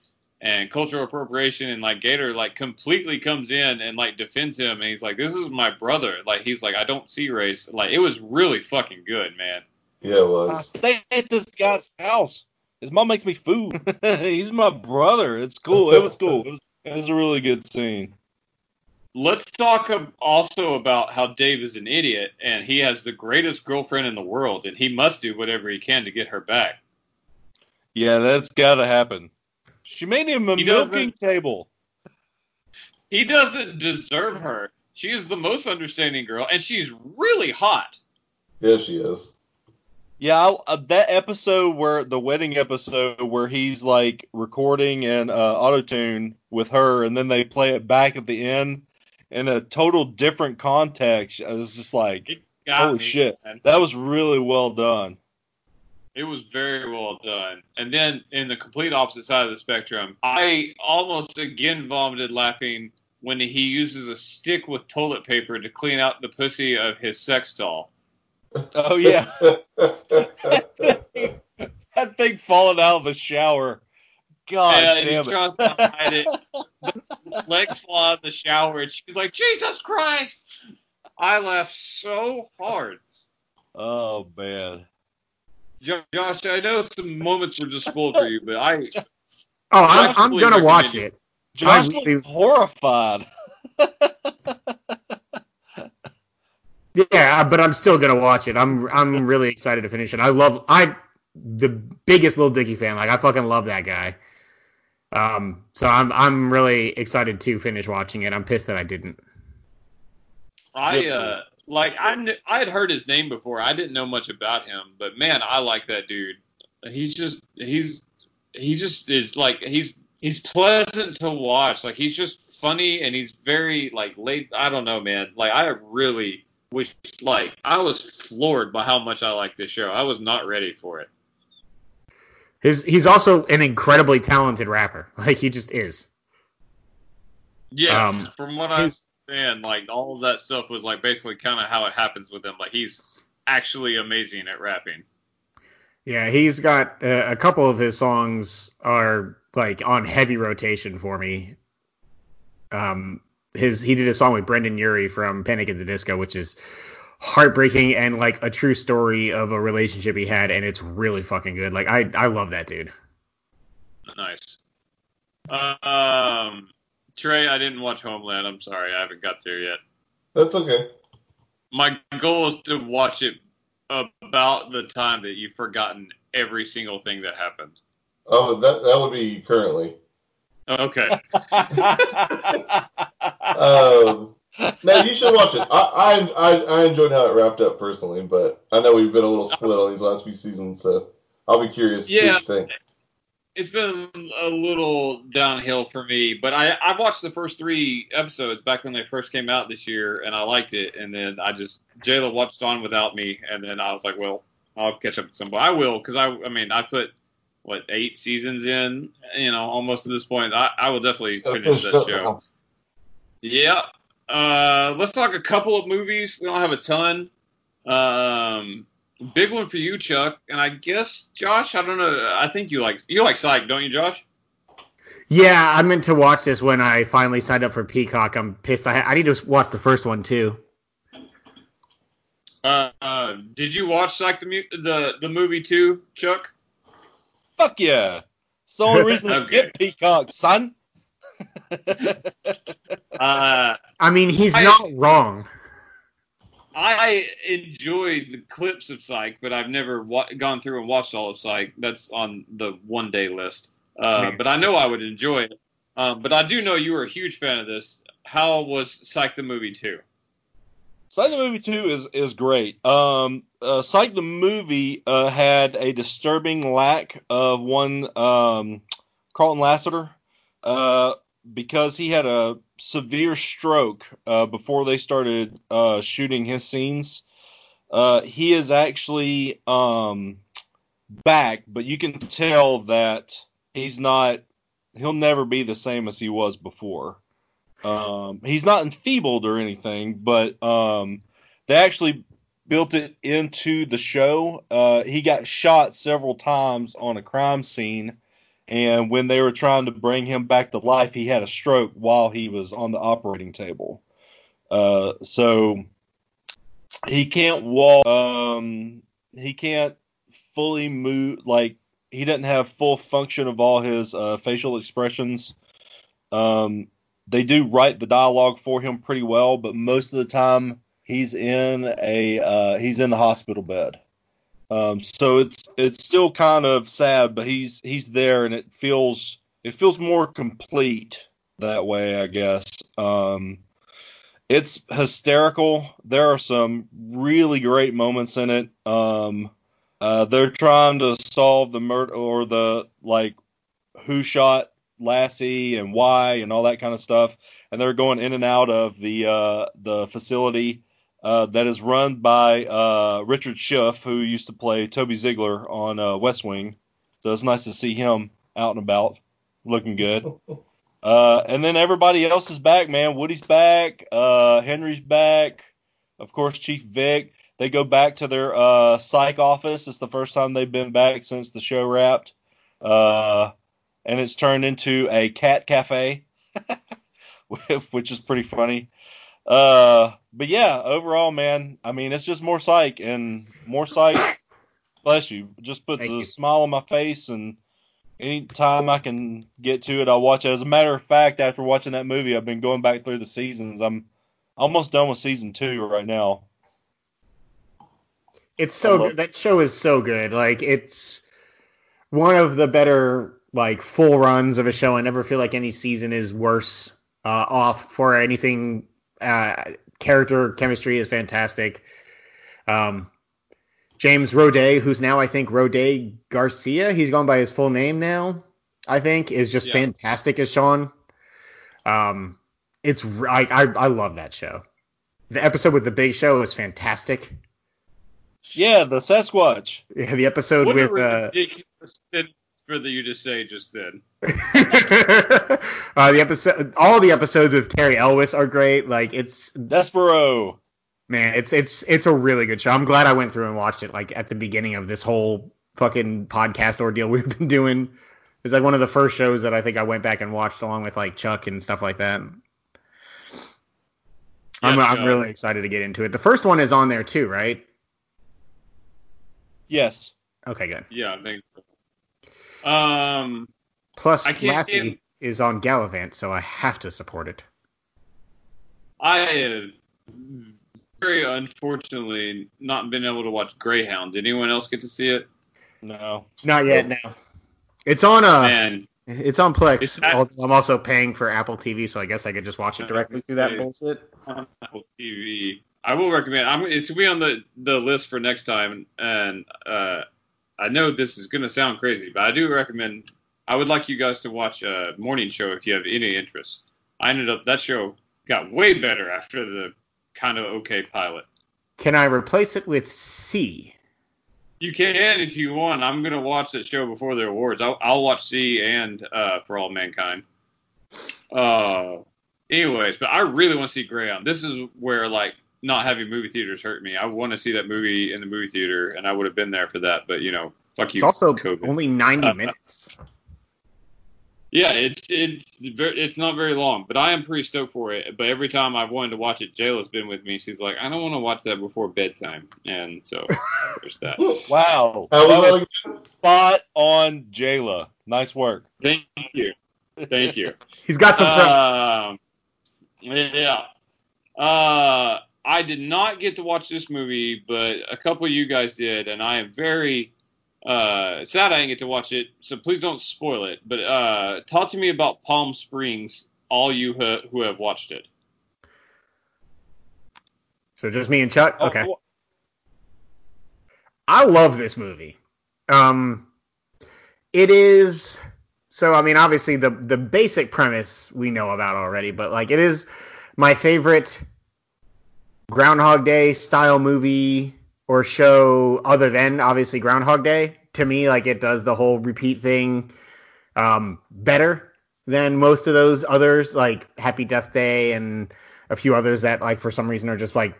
[SPEAKER 1] and cultural appropriation and like Gata like completely comes in and like defends him and he's like, This is my brother. Like he's like, I don't see race. Like it was really fucking good, man.
[SPEAKER 4] Yeah, it
[SPEAKER 2] I
[SPEAKER 4] was.
[SPEAKER 2] stay at this guy's house. His mom makes me food. He's my brother. It's cool. It was cool. It was, it was a really good scene.
[SPEAKER 1] Let's talk also about how Dave is an idiot and he has the greatest girlfriend in the world and he must do whatever he can to get her back.
[SPEAKER 2] Yeah, that's got to happen. She made him a
[SPEAKER 1] He
[SPEAKER 2] milking table.
[SPEAKER 1] He doesn't deserve her. She is the most understanding girl and she's really hot.
[SPEAKER 4] Yeah, she is.
[SPEAKER 2] Yeah, I, uh, that episode where the wedding episode where he's like recording in uh, auto tune with her, and then they play it back at the end in a total different context. I was just like,
[SPEAKER 1] It
[SPEAKER 2] holy
[SPEAKER 1] me,
[SPEAKER 2] shit,
[SPEAKER 1] man.
[SPEAKER 2] that was really well done.
[SPEAKER 1] It was very well done. And then in the complete opposite side of the spectrum, I almost again vomited laughing when he uses a stick with toilet paper to clean out the pussy of his sex doll.
[SPEAKER 2] Oh yeah, that thing falling out of the shower. God
[SPEAKER 1] and he
[SPEAKER 2] damn it!
[SPEAKER 1] tries to hide it. Legs fall out of the shower, and she's like, "Jesus Christ!" I laughed so hard.
[SPEAKER 2] Oh man.
[SPEAKER 1] Jo- Josh, I know some moments were just spoiled for you, but I
[SPEAKER 3] Oh, I'm, I'm gonna watch it.
[SPEAKER 2] Josh
[SPEAKER 3] I really-
[SPEAKER 2] looked horrified.
[SPEAKER 3] Yeah, but I'm still gonna watch it. I'm I'm really excited to finish it. I love I the biggest Lil Dicky fan. Like I fucking love that guy. Um, so I'm I'm really excited to finish watching it. I'm pissed that I didn't.
[SPEAKER 1] I uh like I I had heard his name before. I didn't know much about him, but man, I like that dude. He's just he's he just is like he's he's pleasant to watch. Like he's just funny and he's very like late. I don't know, man. Like I really wish like I was floored by how much I like this show. I was not ready for it.
[SPEAKER 3] His he's also an incredibly talented rapper. Like he just is.
[SPEAKER 1] Yeah,
[SPEAKER 3] Um,
[SPEAKER 1] from what I
[SPEAKER 3] his-
[SPEAKER 1] understand, like all of that stuff was like basically kind of how it happens with him. Like he's actually amazing at rapping.
[SPEAKER 3] Yeah, he's got uh, a couple of his songs are like on heavy rotation for me. Um, his he did a song with Brendon Urie from Panic at the Disco, which is heartbreaking and like a true story of a relationship he had, and it's really fucking good. Like I I love that dude.
[SPEAKER 1] Nice. Um, Trey, I didn't watch Homeland. I'm sorry, I haven't got there yet.
[SPEAKER 4] That's okay.
[SPEAKER 1] My goal is to watch it about the time that you've forgotten every single thing that happened.
[SPEAKER 4] Oh, that that would be currently.
[SPEAKER 1] Okay.
[SPEAKER 4] Um, no, you should watch it. I, I I I enjoyed how it wrapped up personally, but I know we've been a little split on these last few seasons, so I'll be curious to see what you think.
[SPEAKER 1] It's been a little downhill for me, but I I watched the first three episodes back when they first came out this year, and I liked it. And then I just Jayla watched on without me, and then I was like, well, I'll catch up at some point. I will because I I mean I put what eight seasons in, you know, almost at this point. I, I will definitely finish that show. Yeah. Uh, let's talk a couple of movies. We don't have a ton. Um, big one for you, Chuck, and I guess Josh. I don't know. I think you like you like Psych, don't you, Josh?
[SPEAKER 3] Yeah, I meant to watch this when I finally signed up for Peacock. I'm pissed. I, I need to watch the first one too.
[SPEAKER 1] Uh, uh, did you watch Psych the mu- the the movie too, Chuck?
[SPEAKER 2] Fuck yeah. It's the only reason to get Peacock, son.
[SPEAKER 1] Uh,
[SPEAKER 3] I mean, he's
[SPEAKER 1] I-
[SPEAKER 3] not wrong.
[SPEAKER 1] I enjoyed the clips of Psych, but I've never wa- gone through and watched all of Psych. That's on the one day list. Uh, but I know I would enjoy it. Um, but I do know you were a huge fan of this. How was Psych the movie too?
[SPEAKER 2] Psych the movie two is is great. Um, uh, Psych the movie uh, had a disturbing lack of one um, Carlton Lassiter uh, because he had a severe stroke uh, before they started uh, shooting his scenes. Uh, he is actually um, back, but you can tell that he's not. He'll never be the same as he was before. Um, he's not enfeebled or anything, but um, they actually built it into the show. Uh, he got shot several times on a crime scene, and when they were trying to bring him back to life, he had a stroke while he was on the operating table. Uh, so he can't walk. Um, he can't fully move. Like he doesn't have full function of all his uh, facial expressions. Um, they do write the dialogue for him pretty well, but most of the time he's in a uh, he's in the hospital bed. Um, so it's it's still kind of sad, but he's he's there, and it feels it feels more complete that way, I guess. Um, it's hysterical. There are some really great moments in it. Um, uh, they're trying to solve the murder or the like who shot Lassie and why and all that kind of stuff. And they're going in and out of the uh, the facility uh, that is run by uh, Richard Schiff, who used to play Toby Ziegler on uh, West Wing. So it's nice to see him out and about, looking good. Uh, and then everybody else is back, man. Woody's back. Uh, Henry's back. Of course, Chief Vic. They go back to their uh, psych office. It's the first time they've been back since the show wrapped. Uh, and it's turned into a cat cafe, which is pretty funny. Uh, but yeah, overall, man, I mean, it's just more psych and more psych. bless you. Just puts
[SPEAKER 3] Thank
[SPEAKER 2] a
[SPEAKER 3] you.
[SPEAKER 2] smile on my face, and anytime I can get to it, I'll watch it. As a matter of fact, after watching that movie, I've been going back through the seasons. I'm almost done with season two right now.
[SPEAKER 3] It's so
[SPEAKER 2] love-
[SPEAKER 3] good. That show is so good. Like it's one of the better like full runs of a show. I never feel like any season is worse uh, off for anything. Uh, character chemistry is fantastic. Um, James Roday, who's now I think Roday Garcia, he's gone by his full name now. I think is just
[SPEAKER 1] Yeah.
[SPEAKER 3] fantastic as Sean. Um, it's i i love that show. The episode with the Big Show is fantastic.
[SPEAKER 2] Yeah, the Sasquatch.
[SPEAKER 3] Yeah, the episode
[SPEAKER 1] What
[SPEAKER 3] with uh,
[SPEAKER 1] ridiculous sentence for the you just say just then.
[SPEAKER 3] uh, the episode, all the episodes with Cary Elwes are great. Like it's
[SPEAKER 2] Despereaux.
[SPEAKER 3] man, it's it's it's a really good show. I'm glad I went through and watched it like at the beginning of this whole fucking podcast ordeal we've been doing. It's like one of the first shows that I think I went back and watched along with like Chuck and stuff like that. I'm I'm really excited to get into it. The first one is on there too, right?
[SPEAKER 2] Yes.
[SPEAKER 3] Okay, good.
[SPEAKER 1] Yeah, I think. So. Um,
[SPEAKER 3] Plus, Lassie
[SPEAKER 1] stand-
[SPEAKER 3] is on Galavant, so I have to support it.
[SPEAKER 1] I have very unfortunately not been able to watch Greyhound. Did anyone else get to see it?
[SPEAKER 2] No.
[SPEAKER 3] Not yet. No. It's on uh
[SPEAKER 1] Man,
[SPEAKER 3] It's on Plex.
[SPEAKER 1] It's at-
[SPEAKER 3] I'm also paying for Apple TV, so I guess I could just watch it directly through that bullshit.
[SPEAKER 1] on Apple TV. I will recommend. I'm. It's gonna be on the the list for next time, and uh, I know this is gonna sound crazy, but I do recommend. I would like you guys to watch a morning show if you have any interest. I ended up that show got way better after the kind of okay pilot.
[SPEAKER 3] Can I replace it with See?
[SPEAKER 1] You can if you want. I'm gonna watch that show before the awards. I'll, I'll watch See and uh, For All Mankind. Uh, anyways, but I really want to see Greyhound. This is where like not having movie theaters hurt me. I want to see that movie in the movie theater, and I would have been there for that. But you know, fuck you.
[SPEAKER 3] It's also
[SPEAKER 1] COVID.
[SPEAKER 3] only 90
[SPEAKER 1] Uh,
[SPEAKER 3] minutes.
[SPEAKER 1] Yeah, it's it's very, it's not very long, but I am pretty stoked for it. But every time I've wanted to watch it, Jayla's been with me. She's like, I don't want to watch that before bedtime, and so there's that.
[SPEAKER 2] Wow.
[SPEAKER 4] How was
[SPEAKER 2] That
[SPEAKER 4] that again?
[SPEAKER 2] spot on Jayla. Nice work.
[SPEAKER 1] Thank you, thank you.
[SPEAKER 3] He's got some friends.
[SPEAKER 1] Um, yeah. Uh, I did not get to watch this movie, but a couple of you guys did, and I am very uh, sad I didn't get to watch it. So please don't spoil it. But uh, talk to me about Palm Springs, all you ha- who have watched it.
[SPEAKER 3] So just me and Chuck?
[SPEAKER 2] Oh,
[SPEAKER 3] Okay.
[SPEAKER 2] wh-
[SPEAKER 3] I love this movie. Um, it is so. I mean, obviously the the basic premise we know about already, but like it is my favorite Groundhog Day style movie or show, other than obviously Groundhog Day. To me, like it does the whole repeat thing um, better than most of those others, like Happy Death Day and a few others that like for some reason are just like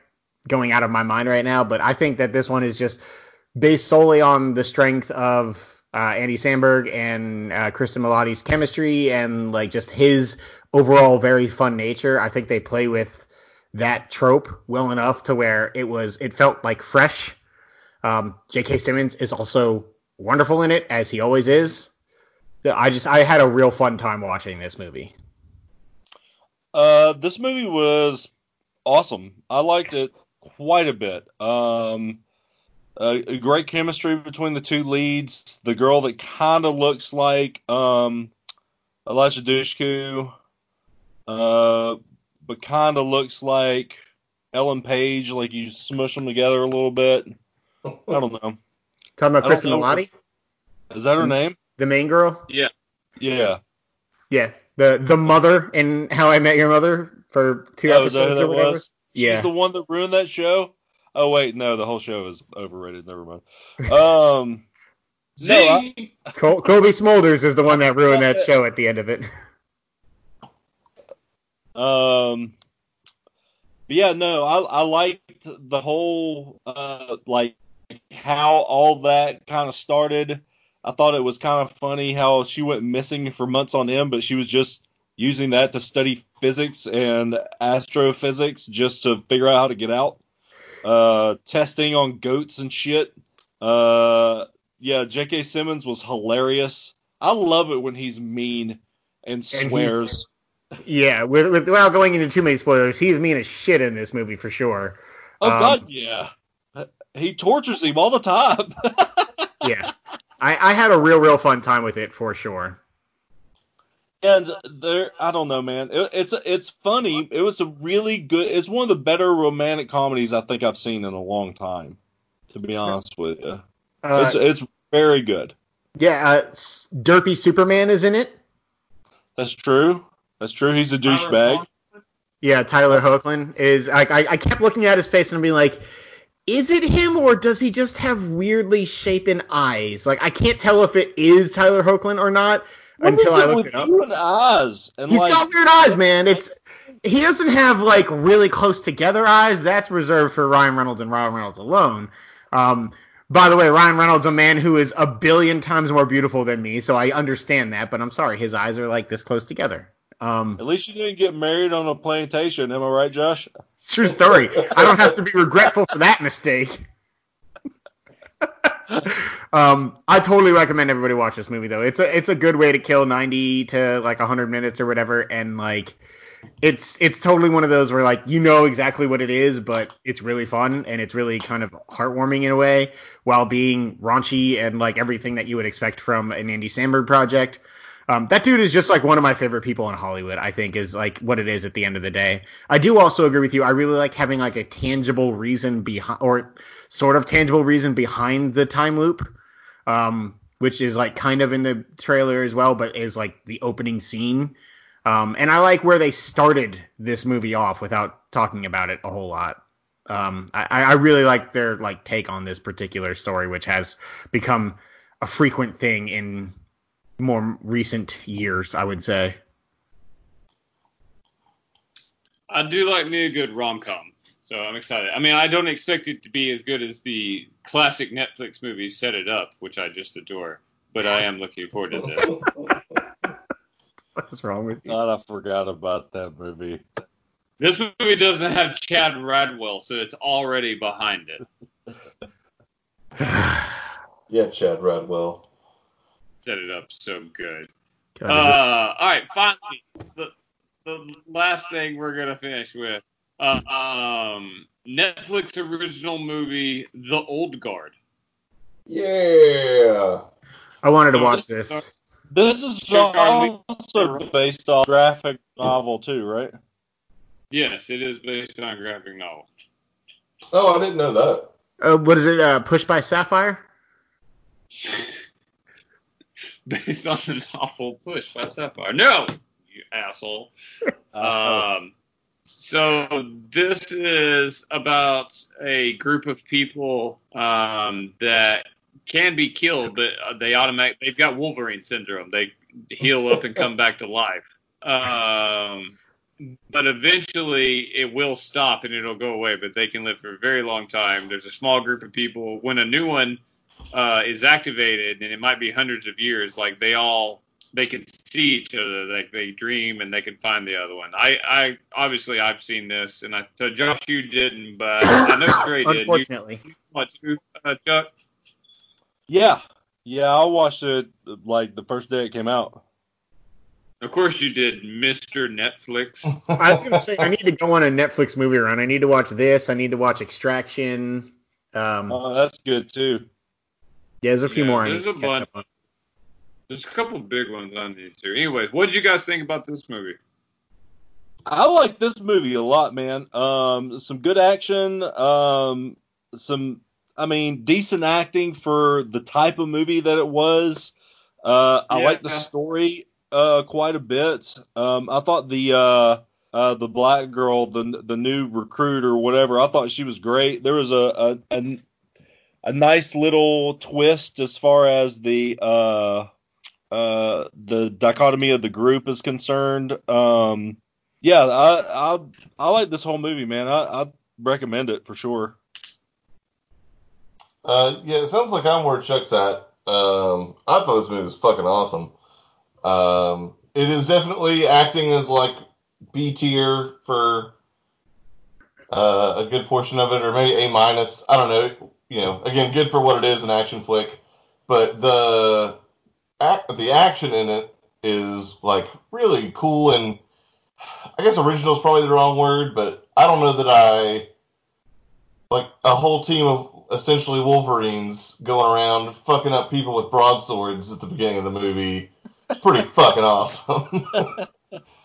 [SPEAKER 3] going out of my mind right now. But I think that this one is just based solely on the strength of uh, Andy Samberg and uh, Cristin Milioti's chemistry and like just his overall very fun nature. I think they play with that trope well enough to where it was it felt like fresh. Um, J.K. Simmons is also wonderful in it as he always is. I just I had a real fun time watching this movie.
[SPEAKER 2] Uh, this movie was awesome. I liked it quite a bit. Um, a, great chemistry between the two leads. The girl that kind of looks like um, Eliza Dushku, uh, but kind of looks like Ellen Page. Like you smush them together a little bit. I don't know.
[SPEAKER 3] Talking about
[SPEAKER 2] don't
[SPEAKER 3] Kristen
[SPEAKER 2] know.
[SPEAKER 3] Milioti,
[SPEAKER 2] Is that her name?
[SPEAKER 3] the main girl.
[SPEAKER 1] Yeah.
[SPEAKER 2] Yeah.
[SPEAKER 3] Yeah, the the mother in How I Met Your Mother for two
[SPEAKER 2] Oh, is that who
[SPEAKER 3] episodes
[SPEAKER 2] that
[SPEAKER 3] or whatever.
[SPEAKER 2] was?
[SPEAKER 3] Yeah.
[SPEAKER 2] She's the one that ruined that show. Oh wait, no, the whole show is overrated. Never mind. Um, No, I-
[SPEAKER 3] Col- Cobie Smulders is the one that ruined that show at the end of it.
[SPEAKER 2] Um, but yeah, no, I I liked the whole uh like how all that kind of started. I thought it was kind of funny how she went missing for months on end, but she was just using that to study physics and astrophysics just to figure out how to get out. Uh, testing on goats and shit. Uh, yeah, J.K. Simmons was hilarious. I love it when he's mean and swears.
[SPEAKER 3] Yeah, with, with, without going into too many spoilers, he's mean as shit in this movie for sure.
[SPEAKER 2] oh
[SPEAKER 3] um,
[SPEAKER 2] God, yeah. He tortures him all the time.
[SPEAKER 3] Yeah, I, I had a real, real fun time with it for sure.
[SPEAKER 2] and there, I don't know, man. It, it's it's funny. It was a really good. It's one of the better romantic comedies I think I've seen in a long time. To be honest with you,
[SPEAKER 3] Uh,
[SPEAKER 2] it's it's very good.
[SPEAKER 3] yeah, uh, Derpy Superman is in it.
[SPEAKER 2] That's true. That's true. He's a douchebag.
[SPEAKER 3] Yeah, Tyler Hoechlin is. I, I I kept looking at his face and being like, is it him or does he just have weirdly shapen eyes? Like I can't tell if it is Tyler Hoechlin or not
[SPEAKER 2] What
[SPEAKER 3] until I look
[SPEAKER 2] with
[SPEAKER 3] it up.
[SPEAKER 2] and eyes? And
[SPEAKER 3] He's
[SPEAKER 2] like,
[SPEAKER 3] got weird eyes, man. It's he doesn't have like really close together eyes. That's reserved for Ryan Reynolds and Ryan Reynolds alone. Um, by the way, Ryan Reynolds, a man who is a billion times more beautiful than me, so I understand that. But I'm sorry, his eyes are like this close together. Um,
[SPEAKER 2] at least you didn't get married on a plantation. Am I right, Josh?
[SPEAKER 3] true story. I don't have to be regretful for that mistake. um, I totally recommend everybody watch this movie though. It's a it's a good way to kill 90 to like 100 minutes or whatever and like it's it's totally one of those where like you know exactly what it is but it's really fun and it's really kind of heartwarming in a way while being raunchy and like everything that you would expect from an Andy Samberg project. Um, that dude is just like one of my favorite people in Hollywood. I think is like what it is at the end of the day. I do also agree with you. I really like having like a tangible reason behind, or sort of tangible reason behind the time loop, um, which is like kind of in the trailer as well, but is like the opening scene. Um, and I like where they started this movie off without talking about it a whole lot. Um, I, I really like their like take on this particular story, which has become a frequent thing in more recent years, I would say.
[SPEAKER 1] I do like me a good rom com, so I'm excited. I mean, I don't expect it to be as good as the classic Netflix movie Set It Up, which I just adore, but I am looking forward to this.
[SPEAKER 3] What's wrong with you?
[SPEAKER 2] God, I forgot about that movie.
[SPEAKER 1] This movie doesn't have Chad Radwell, so it's already behind it.
[SPEAKER 4] yeah, Chad Radwell.
[SPEAKER 1] Set it up so good. Uh, all right, finally, the, the last thing we're gonna finish with, uh, um, Netflix original movie, The Old Guard.
[SPEAKER 4] Yeah.
[SPEAKER 3] I wanted to watch
[SPEAKER 1] this-
[SPEAKER 3] this.
[SPEAKER 2] This is
[SPEAKER 1] Charlie.
[SPEAKER 2] also based on a graphic novel too, right?
[SPEAKER 1] Yes, it is based on a graphic novel.
[SPEAKER 4] Oh, I didn't know that.
[SPEAKER 3] Uh, what is it? Uh, Pushed by Sapphire?
[SPEAKER 1] based on the novel Push by Sapphire. No, you asshole. Um, so this is about a group of people um, that can be killed, but they automatic they've got Wolverine syndrome. They heal up and come back to life. Um, but eventually it will stop and it'll go away. But they can live for a very long time. There's a small group of people. When a new one uh, is activated, and it might be hundreds of years, like they all they can see each other, like they dream and they can find the other one. I, I obviously I've seen this, and I so Josh you didn't, but I know Trey did. You
[SPEAKER 3] Unfortunately.
[SPEAKER 1] want to, uh, Chuck?
[SPEAKER 2] Yeah, yeah. I watched it like the first day it came out.
[SPEAKER 1] Of course you did, Mister Netflix.
[SPEAKER 3] I was gonna say I need to go on a Netflix movie run. I need to watch this. I need to watch Extraction. Um,
[SPEAKER 2] Oh, that's good too.
[SPEAKER 3] Yeah, there's a few
[SPEAKER 1] yeah,
[SPEAKER 3] more.
[SPEAKER 1] There's a bunch. There's a couple big ones I need to. Anyway, what did you guys think about this movie?
[SPEAKER 2] I like this movie a lot, man. Um, some good action. Um, some, I mean, decent acting for the type of movie that it was. Uh, I
[SPEAKER 1] Yeah.
[SPEAKER 2] like the story uh, quite a bit. Um, I thought the uh, uh, the black girl, the the new recruit or whatever, I thought she was great. There was a a, a, a nice little twist as far as the uh, uh, the dichotomy of the group is concerned. Um, yeah, I I I like this whole movie, man. I I recommend it for sure.
[SPEAKER 4] Uh, yeah, it sounds like I'm where Chuck's at. Um, I thought this movie was fucking awesome. Um, it is definitely acting as like B tier for uh, a good portion of it, or maybe A minus. I don't know. You know, again, good for what it is, an action flick. But the act, the action in it is like really cool, and I guess original is probably the wrong word, but I don't know that I like a whole team of essentially Wolverines going around fucking up people with broadswords at the beginning of the movie. Pretty fucking awesome.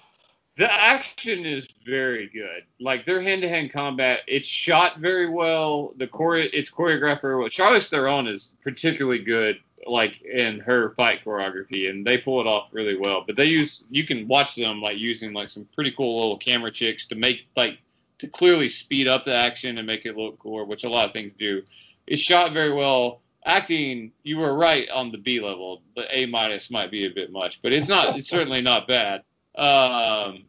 [SPEAKER 1] The action is very good. Like their hand-to-hand combat, it's shot very well. The chore, it's choreographed very well. Charlize Theron is particularly good, like in her fight choreography, and they pull it off really well. But they use, you can watch them like using like some pretty cool little camera tricks to make like to clearly speed up the action and make it look cooler, which a lot of things do. It's shot very well. Acting, you were right on the B level. The A minus might be a bit much, but it's not. It's certainly not bad. Um,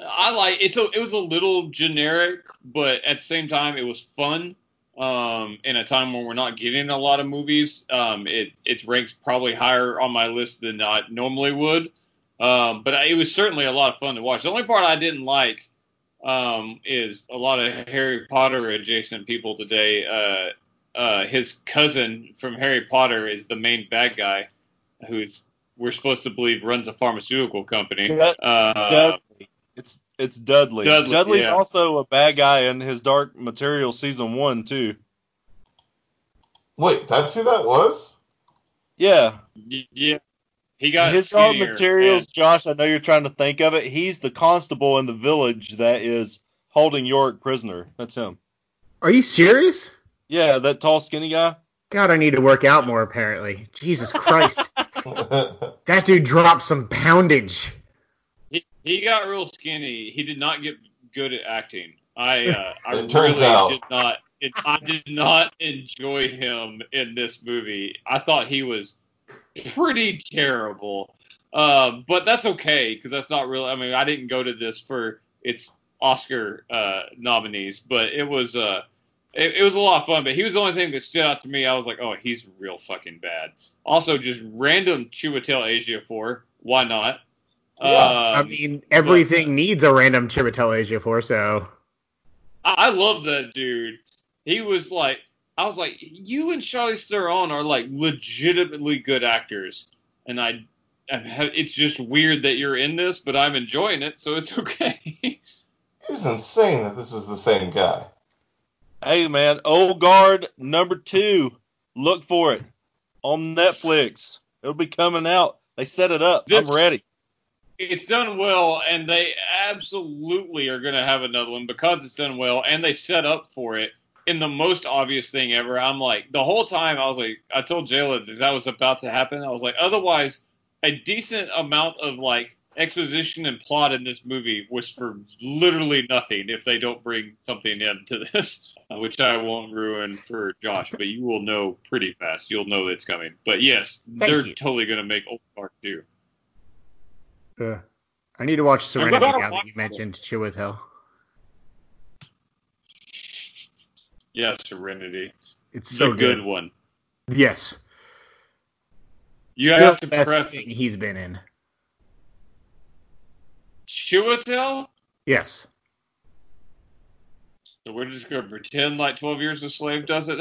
[SPEAKER 1] I like it's a, it was a little generic, but at the same time, it was fun. Um, in a time when we're not getting a lot of movies, um, it it ranks probably higher on my list than I normally would. Um, but it was certainly a lot of fun to watch. The only part I didn't like um, is a lot of Harry Potter adjacent people today. Uh, uh, his cousin from Harry Potter is the main bad guy, who's we're supposed to believe runs a pharmaceutical company.
[SPEAKER 2] Dud-
[SPEAKER 1] Uh,
[SPEAKER 2] Dudley. It's it's Dudley.
[SPEAKER 1] Dudley,
[SPEAKER 2] Dudley's
[SPEAKER 1] yeah.
[SPEAKER 2] also a bad guy in his Dark Material season one too.
[SPEAKER 4] Wait, that's who that was?
[SPEAKER 2] Yeah,
[SPEAKER 1] yeah, he got
[SPEAKER 2] his Dark Materials,
[SPEAKER 1] and-
[SPEAKER 2] Josh. I know you're trying to think of it. He's the constable in the village that is holding Iorek prisoner. That's him.
[SPEAKER 3] Are you serious?
[SPEAKER 2] Yeah, that tall, skinny guy.
[SPEAKER 3] God, I need to work out more. Apparently, Jesus Christ, that dude dropped some poundage.
[SPEAKER 1] He, he got real skinny. He did not get good at acting. I uh, I
[SPEAKER 4] turns
[SPEAKER 1] really
[SPEAKER 4] out.
[SPEAKER 1] did not. It, I did not enjoy him in this movie. I thought he was pretty terrible. Um, but that's okay because that's not really. I mean, I didn't go to this for its Oscar uh, nominees, but it was uh, it, it was a lot of fun. But he was the only thing that stood out to me. I was like, oh, he's real fucking bad. Also, just random Chiwetel Ejiofor. Why not?
[SPEAKER 4] Yeah,
[SPEAKER 3] I
[SPEAKER 1] Um,
[SPEAKER 3] mean, everything needs a random Chiwetel Ejiofor, so
[SPEAKER 1] I I love that dude. He was like, I was like, you and Charlie Theron are like legitimately good actors, and I, I ha- it's just weird that you're in this, but I'm enjoying it, so it's okay.
[SPEAKER 4] It's insane that this is the same guy.
[SPEAKER 2] Hey man, Old Guard number two. Look for it on Netflix. It'll be coming out. They set it up. I'm ready.
[SPEAKER 1] it's done well, and they absolutely are going to have another one because it's done well, and they set up for it in the most obvious thing ever. I'm like, the whole time I was like, I told Jayla that that was about to happen. I was like, otherwise, a decent amount of like exposition and plot in this movie was for literally nothing if they don't bring something into this, which I won't ruin for Josh, but you will know pretty fast. You'll know it's coming. But yes,
[SPEAKER 3] Thank
[SPEAKER 1] they're
[SPEAKER 3] you.
[SPEAKER 1] totally going to make Old Park too.
[SPEAKER 3] uh, I need to watch Serenity now that you mentioned Chiwetel.
[SPEAKER 1] Yeah, Serenity.
[SPEAKER 3] It's
[SPEAKER 1] It's
[SPEAKER 3] so
[SPEAKER 1] a good
[SPEAKER 3] good.
[SPEAKER 1] one.
[SPEAKER 3] Yes,
[SPEAKER 1] You
[SPEAKER 3] Still
[SPEAKER 1] have
[SPEAKER 3] the
[SPEAKER 1] to
[SPEAKER 3] best
[SPEAKER 1] prep
[SPEAKER 3] thing he's been in.
[SPEAKER 1] Chiwetel.
[SPEAKER 3] Yes,
[SPEAKER 1] So we're just going to pretend like Twelve Years a Slave doesn't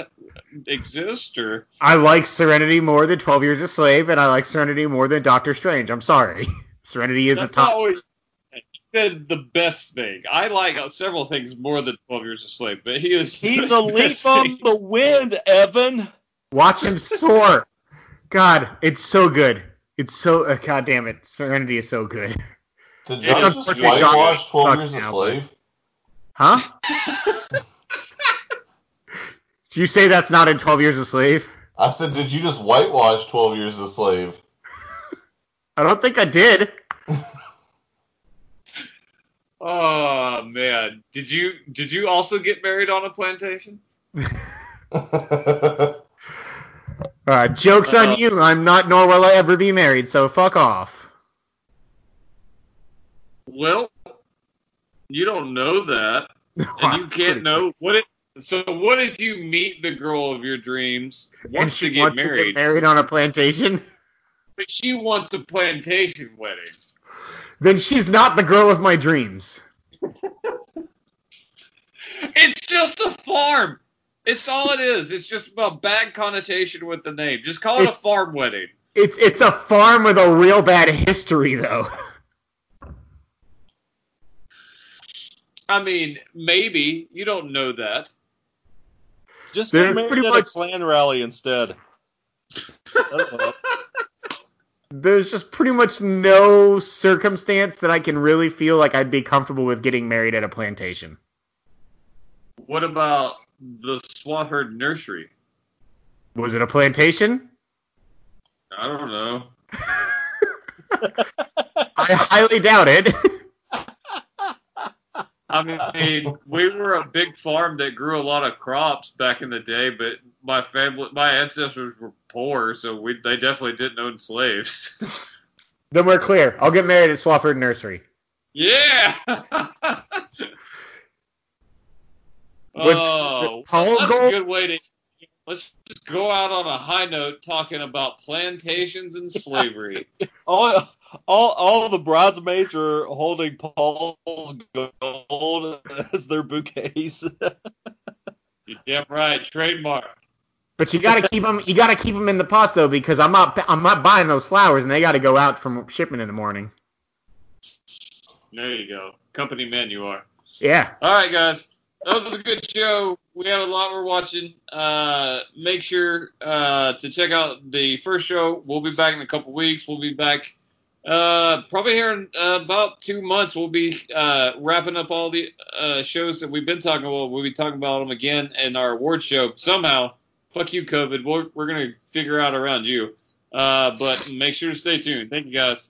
[SPEAKER 1] exist, or
[SPEAKER 3] I like Serenity more than Twelve Years a Slave, and I like Serenity more than Doctor Strange. I'm sorry, Serenity is a top.
[SPEAKER 1] not what you said. The best thing. I like uh, several things more than Twelve Years a Slave, but he is
[SPEAKER 2] He's
[SPEAKER 1] the
[SPEAKER 2] a leaf
[SPEAKER 1] best
[SPEAKER 2] on
[SPEAKER 1] thing.
[SPEAKER 2] the wind, Evan.
[SPEAKER 3] Watch him soar. God, it's so good. It's so uh, God damn it. Serenity is so good.
[SPEAKER 4] Did
[SPEAKER 1] It's
[SPEAKER 4] Josh just
[SPEAKER 3] unfortunate
[SPEAKER 4] whitewash 12
[SPEAKER 3] sucks
[SPEAKER 4] Years a Slave?
[SPEAKER 3] Huh? Did you say that's not in Twelve Years a Slave?
[SPEAKER 4] I said, did you just whitewash 12 Years a Slave?
[SPEAKER 3] I don't think I did.
[SPEAKER 1] Oh man, did you did you also get married on a plantation?
[SPEAKER 3] Uh, joke's
[SPEAKER 1] Uh,
[SPEAKER 3] on you. I'm not, nor will I ever be married. So fuck off.
[SPEAKER 1] Well, you don't know that. and you can't know what it. So what if you meet the girl of your dreams,
[SPEAKER 3] she
[SPEAKER 1] to get married,
[SPEAKER 3] to get married on a plantation.
[SPEAKER 1] but she wants a plantation wedding?
[SPEAKER 3] Then she's not the girl of my dreams.
[SPEAKER 1] It's just a farm. It's all it is. It's just a bad connotation with the name. Just call it a farm wedding.
[SPEAKER 3] It's it's a farm with a real bad history, though.
[SPEAKER 1] I mean, maybe you don't know that.
[SPEAKER 2] Just
[SPEAKER 3] They're
[SPEAKER 2] get married
[SPEAKER 3] pretty
[SPEAKER 2] at
[SPEAKER 3] much-
[SPEAKER 2] a Klan rally instead.
[SPEAKER 3] There's just pretty much no circumstance that I can really feel like I'd be comfortable with getting married at a plantation.
[SPEAKER 1] What about the Swafford Nursery?
[SPEAKER 3] Was it a plantation?
[SPEAKER 1] I don't know.
[SPEAKER 3] I highly doubt it.
[SPEAKER 1] I mean, we were a big farm that grew a lot of crops back in the day, but my family, my ancestors were poor, so we they definitely didn't own slaves.
[SPEAKER 3] then we're clear. I'll get married at Swafford Nursery.
[SPEAKER 1] yeah. oh,
[SPEAKER 3] Paul's
[SPEAKER 1] that's
[SPEAKER 3] goal?
[SPEAKER 1] a good way to. Let's just go out on a high note talking about plantations and slavery.
[SPEAKER 2] all, all, all the bridesmaids are holding Paul's gold as their bouquets.
[SPEAKER 1] You're damn right, trademark.
[SPEAKER 3] But you gotta keep them. You gotta keep them in the pots though, because I'm not. I'm not buying those flowers, and they gotta go out from shipment in the morning.
[SPEAKER 1] There you go, company man. You are.
[SPEAKER 3] Yeah.
[SPEAKER 1] All right, guys. That was a good show. We have a lot we're watching. Uh, make sure uh, to check out the first show. We'll be back in a couple weeks. We'll be back uh, probably here in uh, about two months. We'll be uh, wrapping up all the uh, shows that we've been talking about. We'll be talking about them again in our award show. Somehow, fuck you, COVID. We're, we're going to figure out around you. But make sure to stay tuned. Thank you, guys.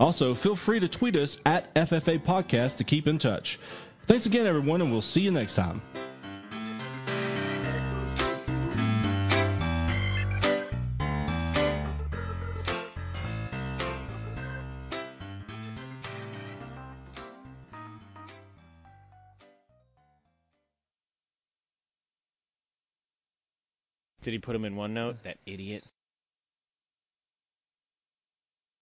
[SPEAKER 5] Also, feel free to tweet us at FFA Podcast to keep in touch. Thanks again, everyone, and we'll see you next time.
[SPEAKER 6] Did he put him in OneNote? That idiot.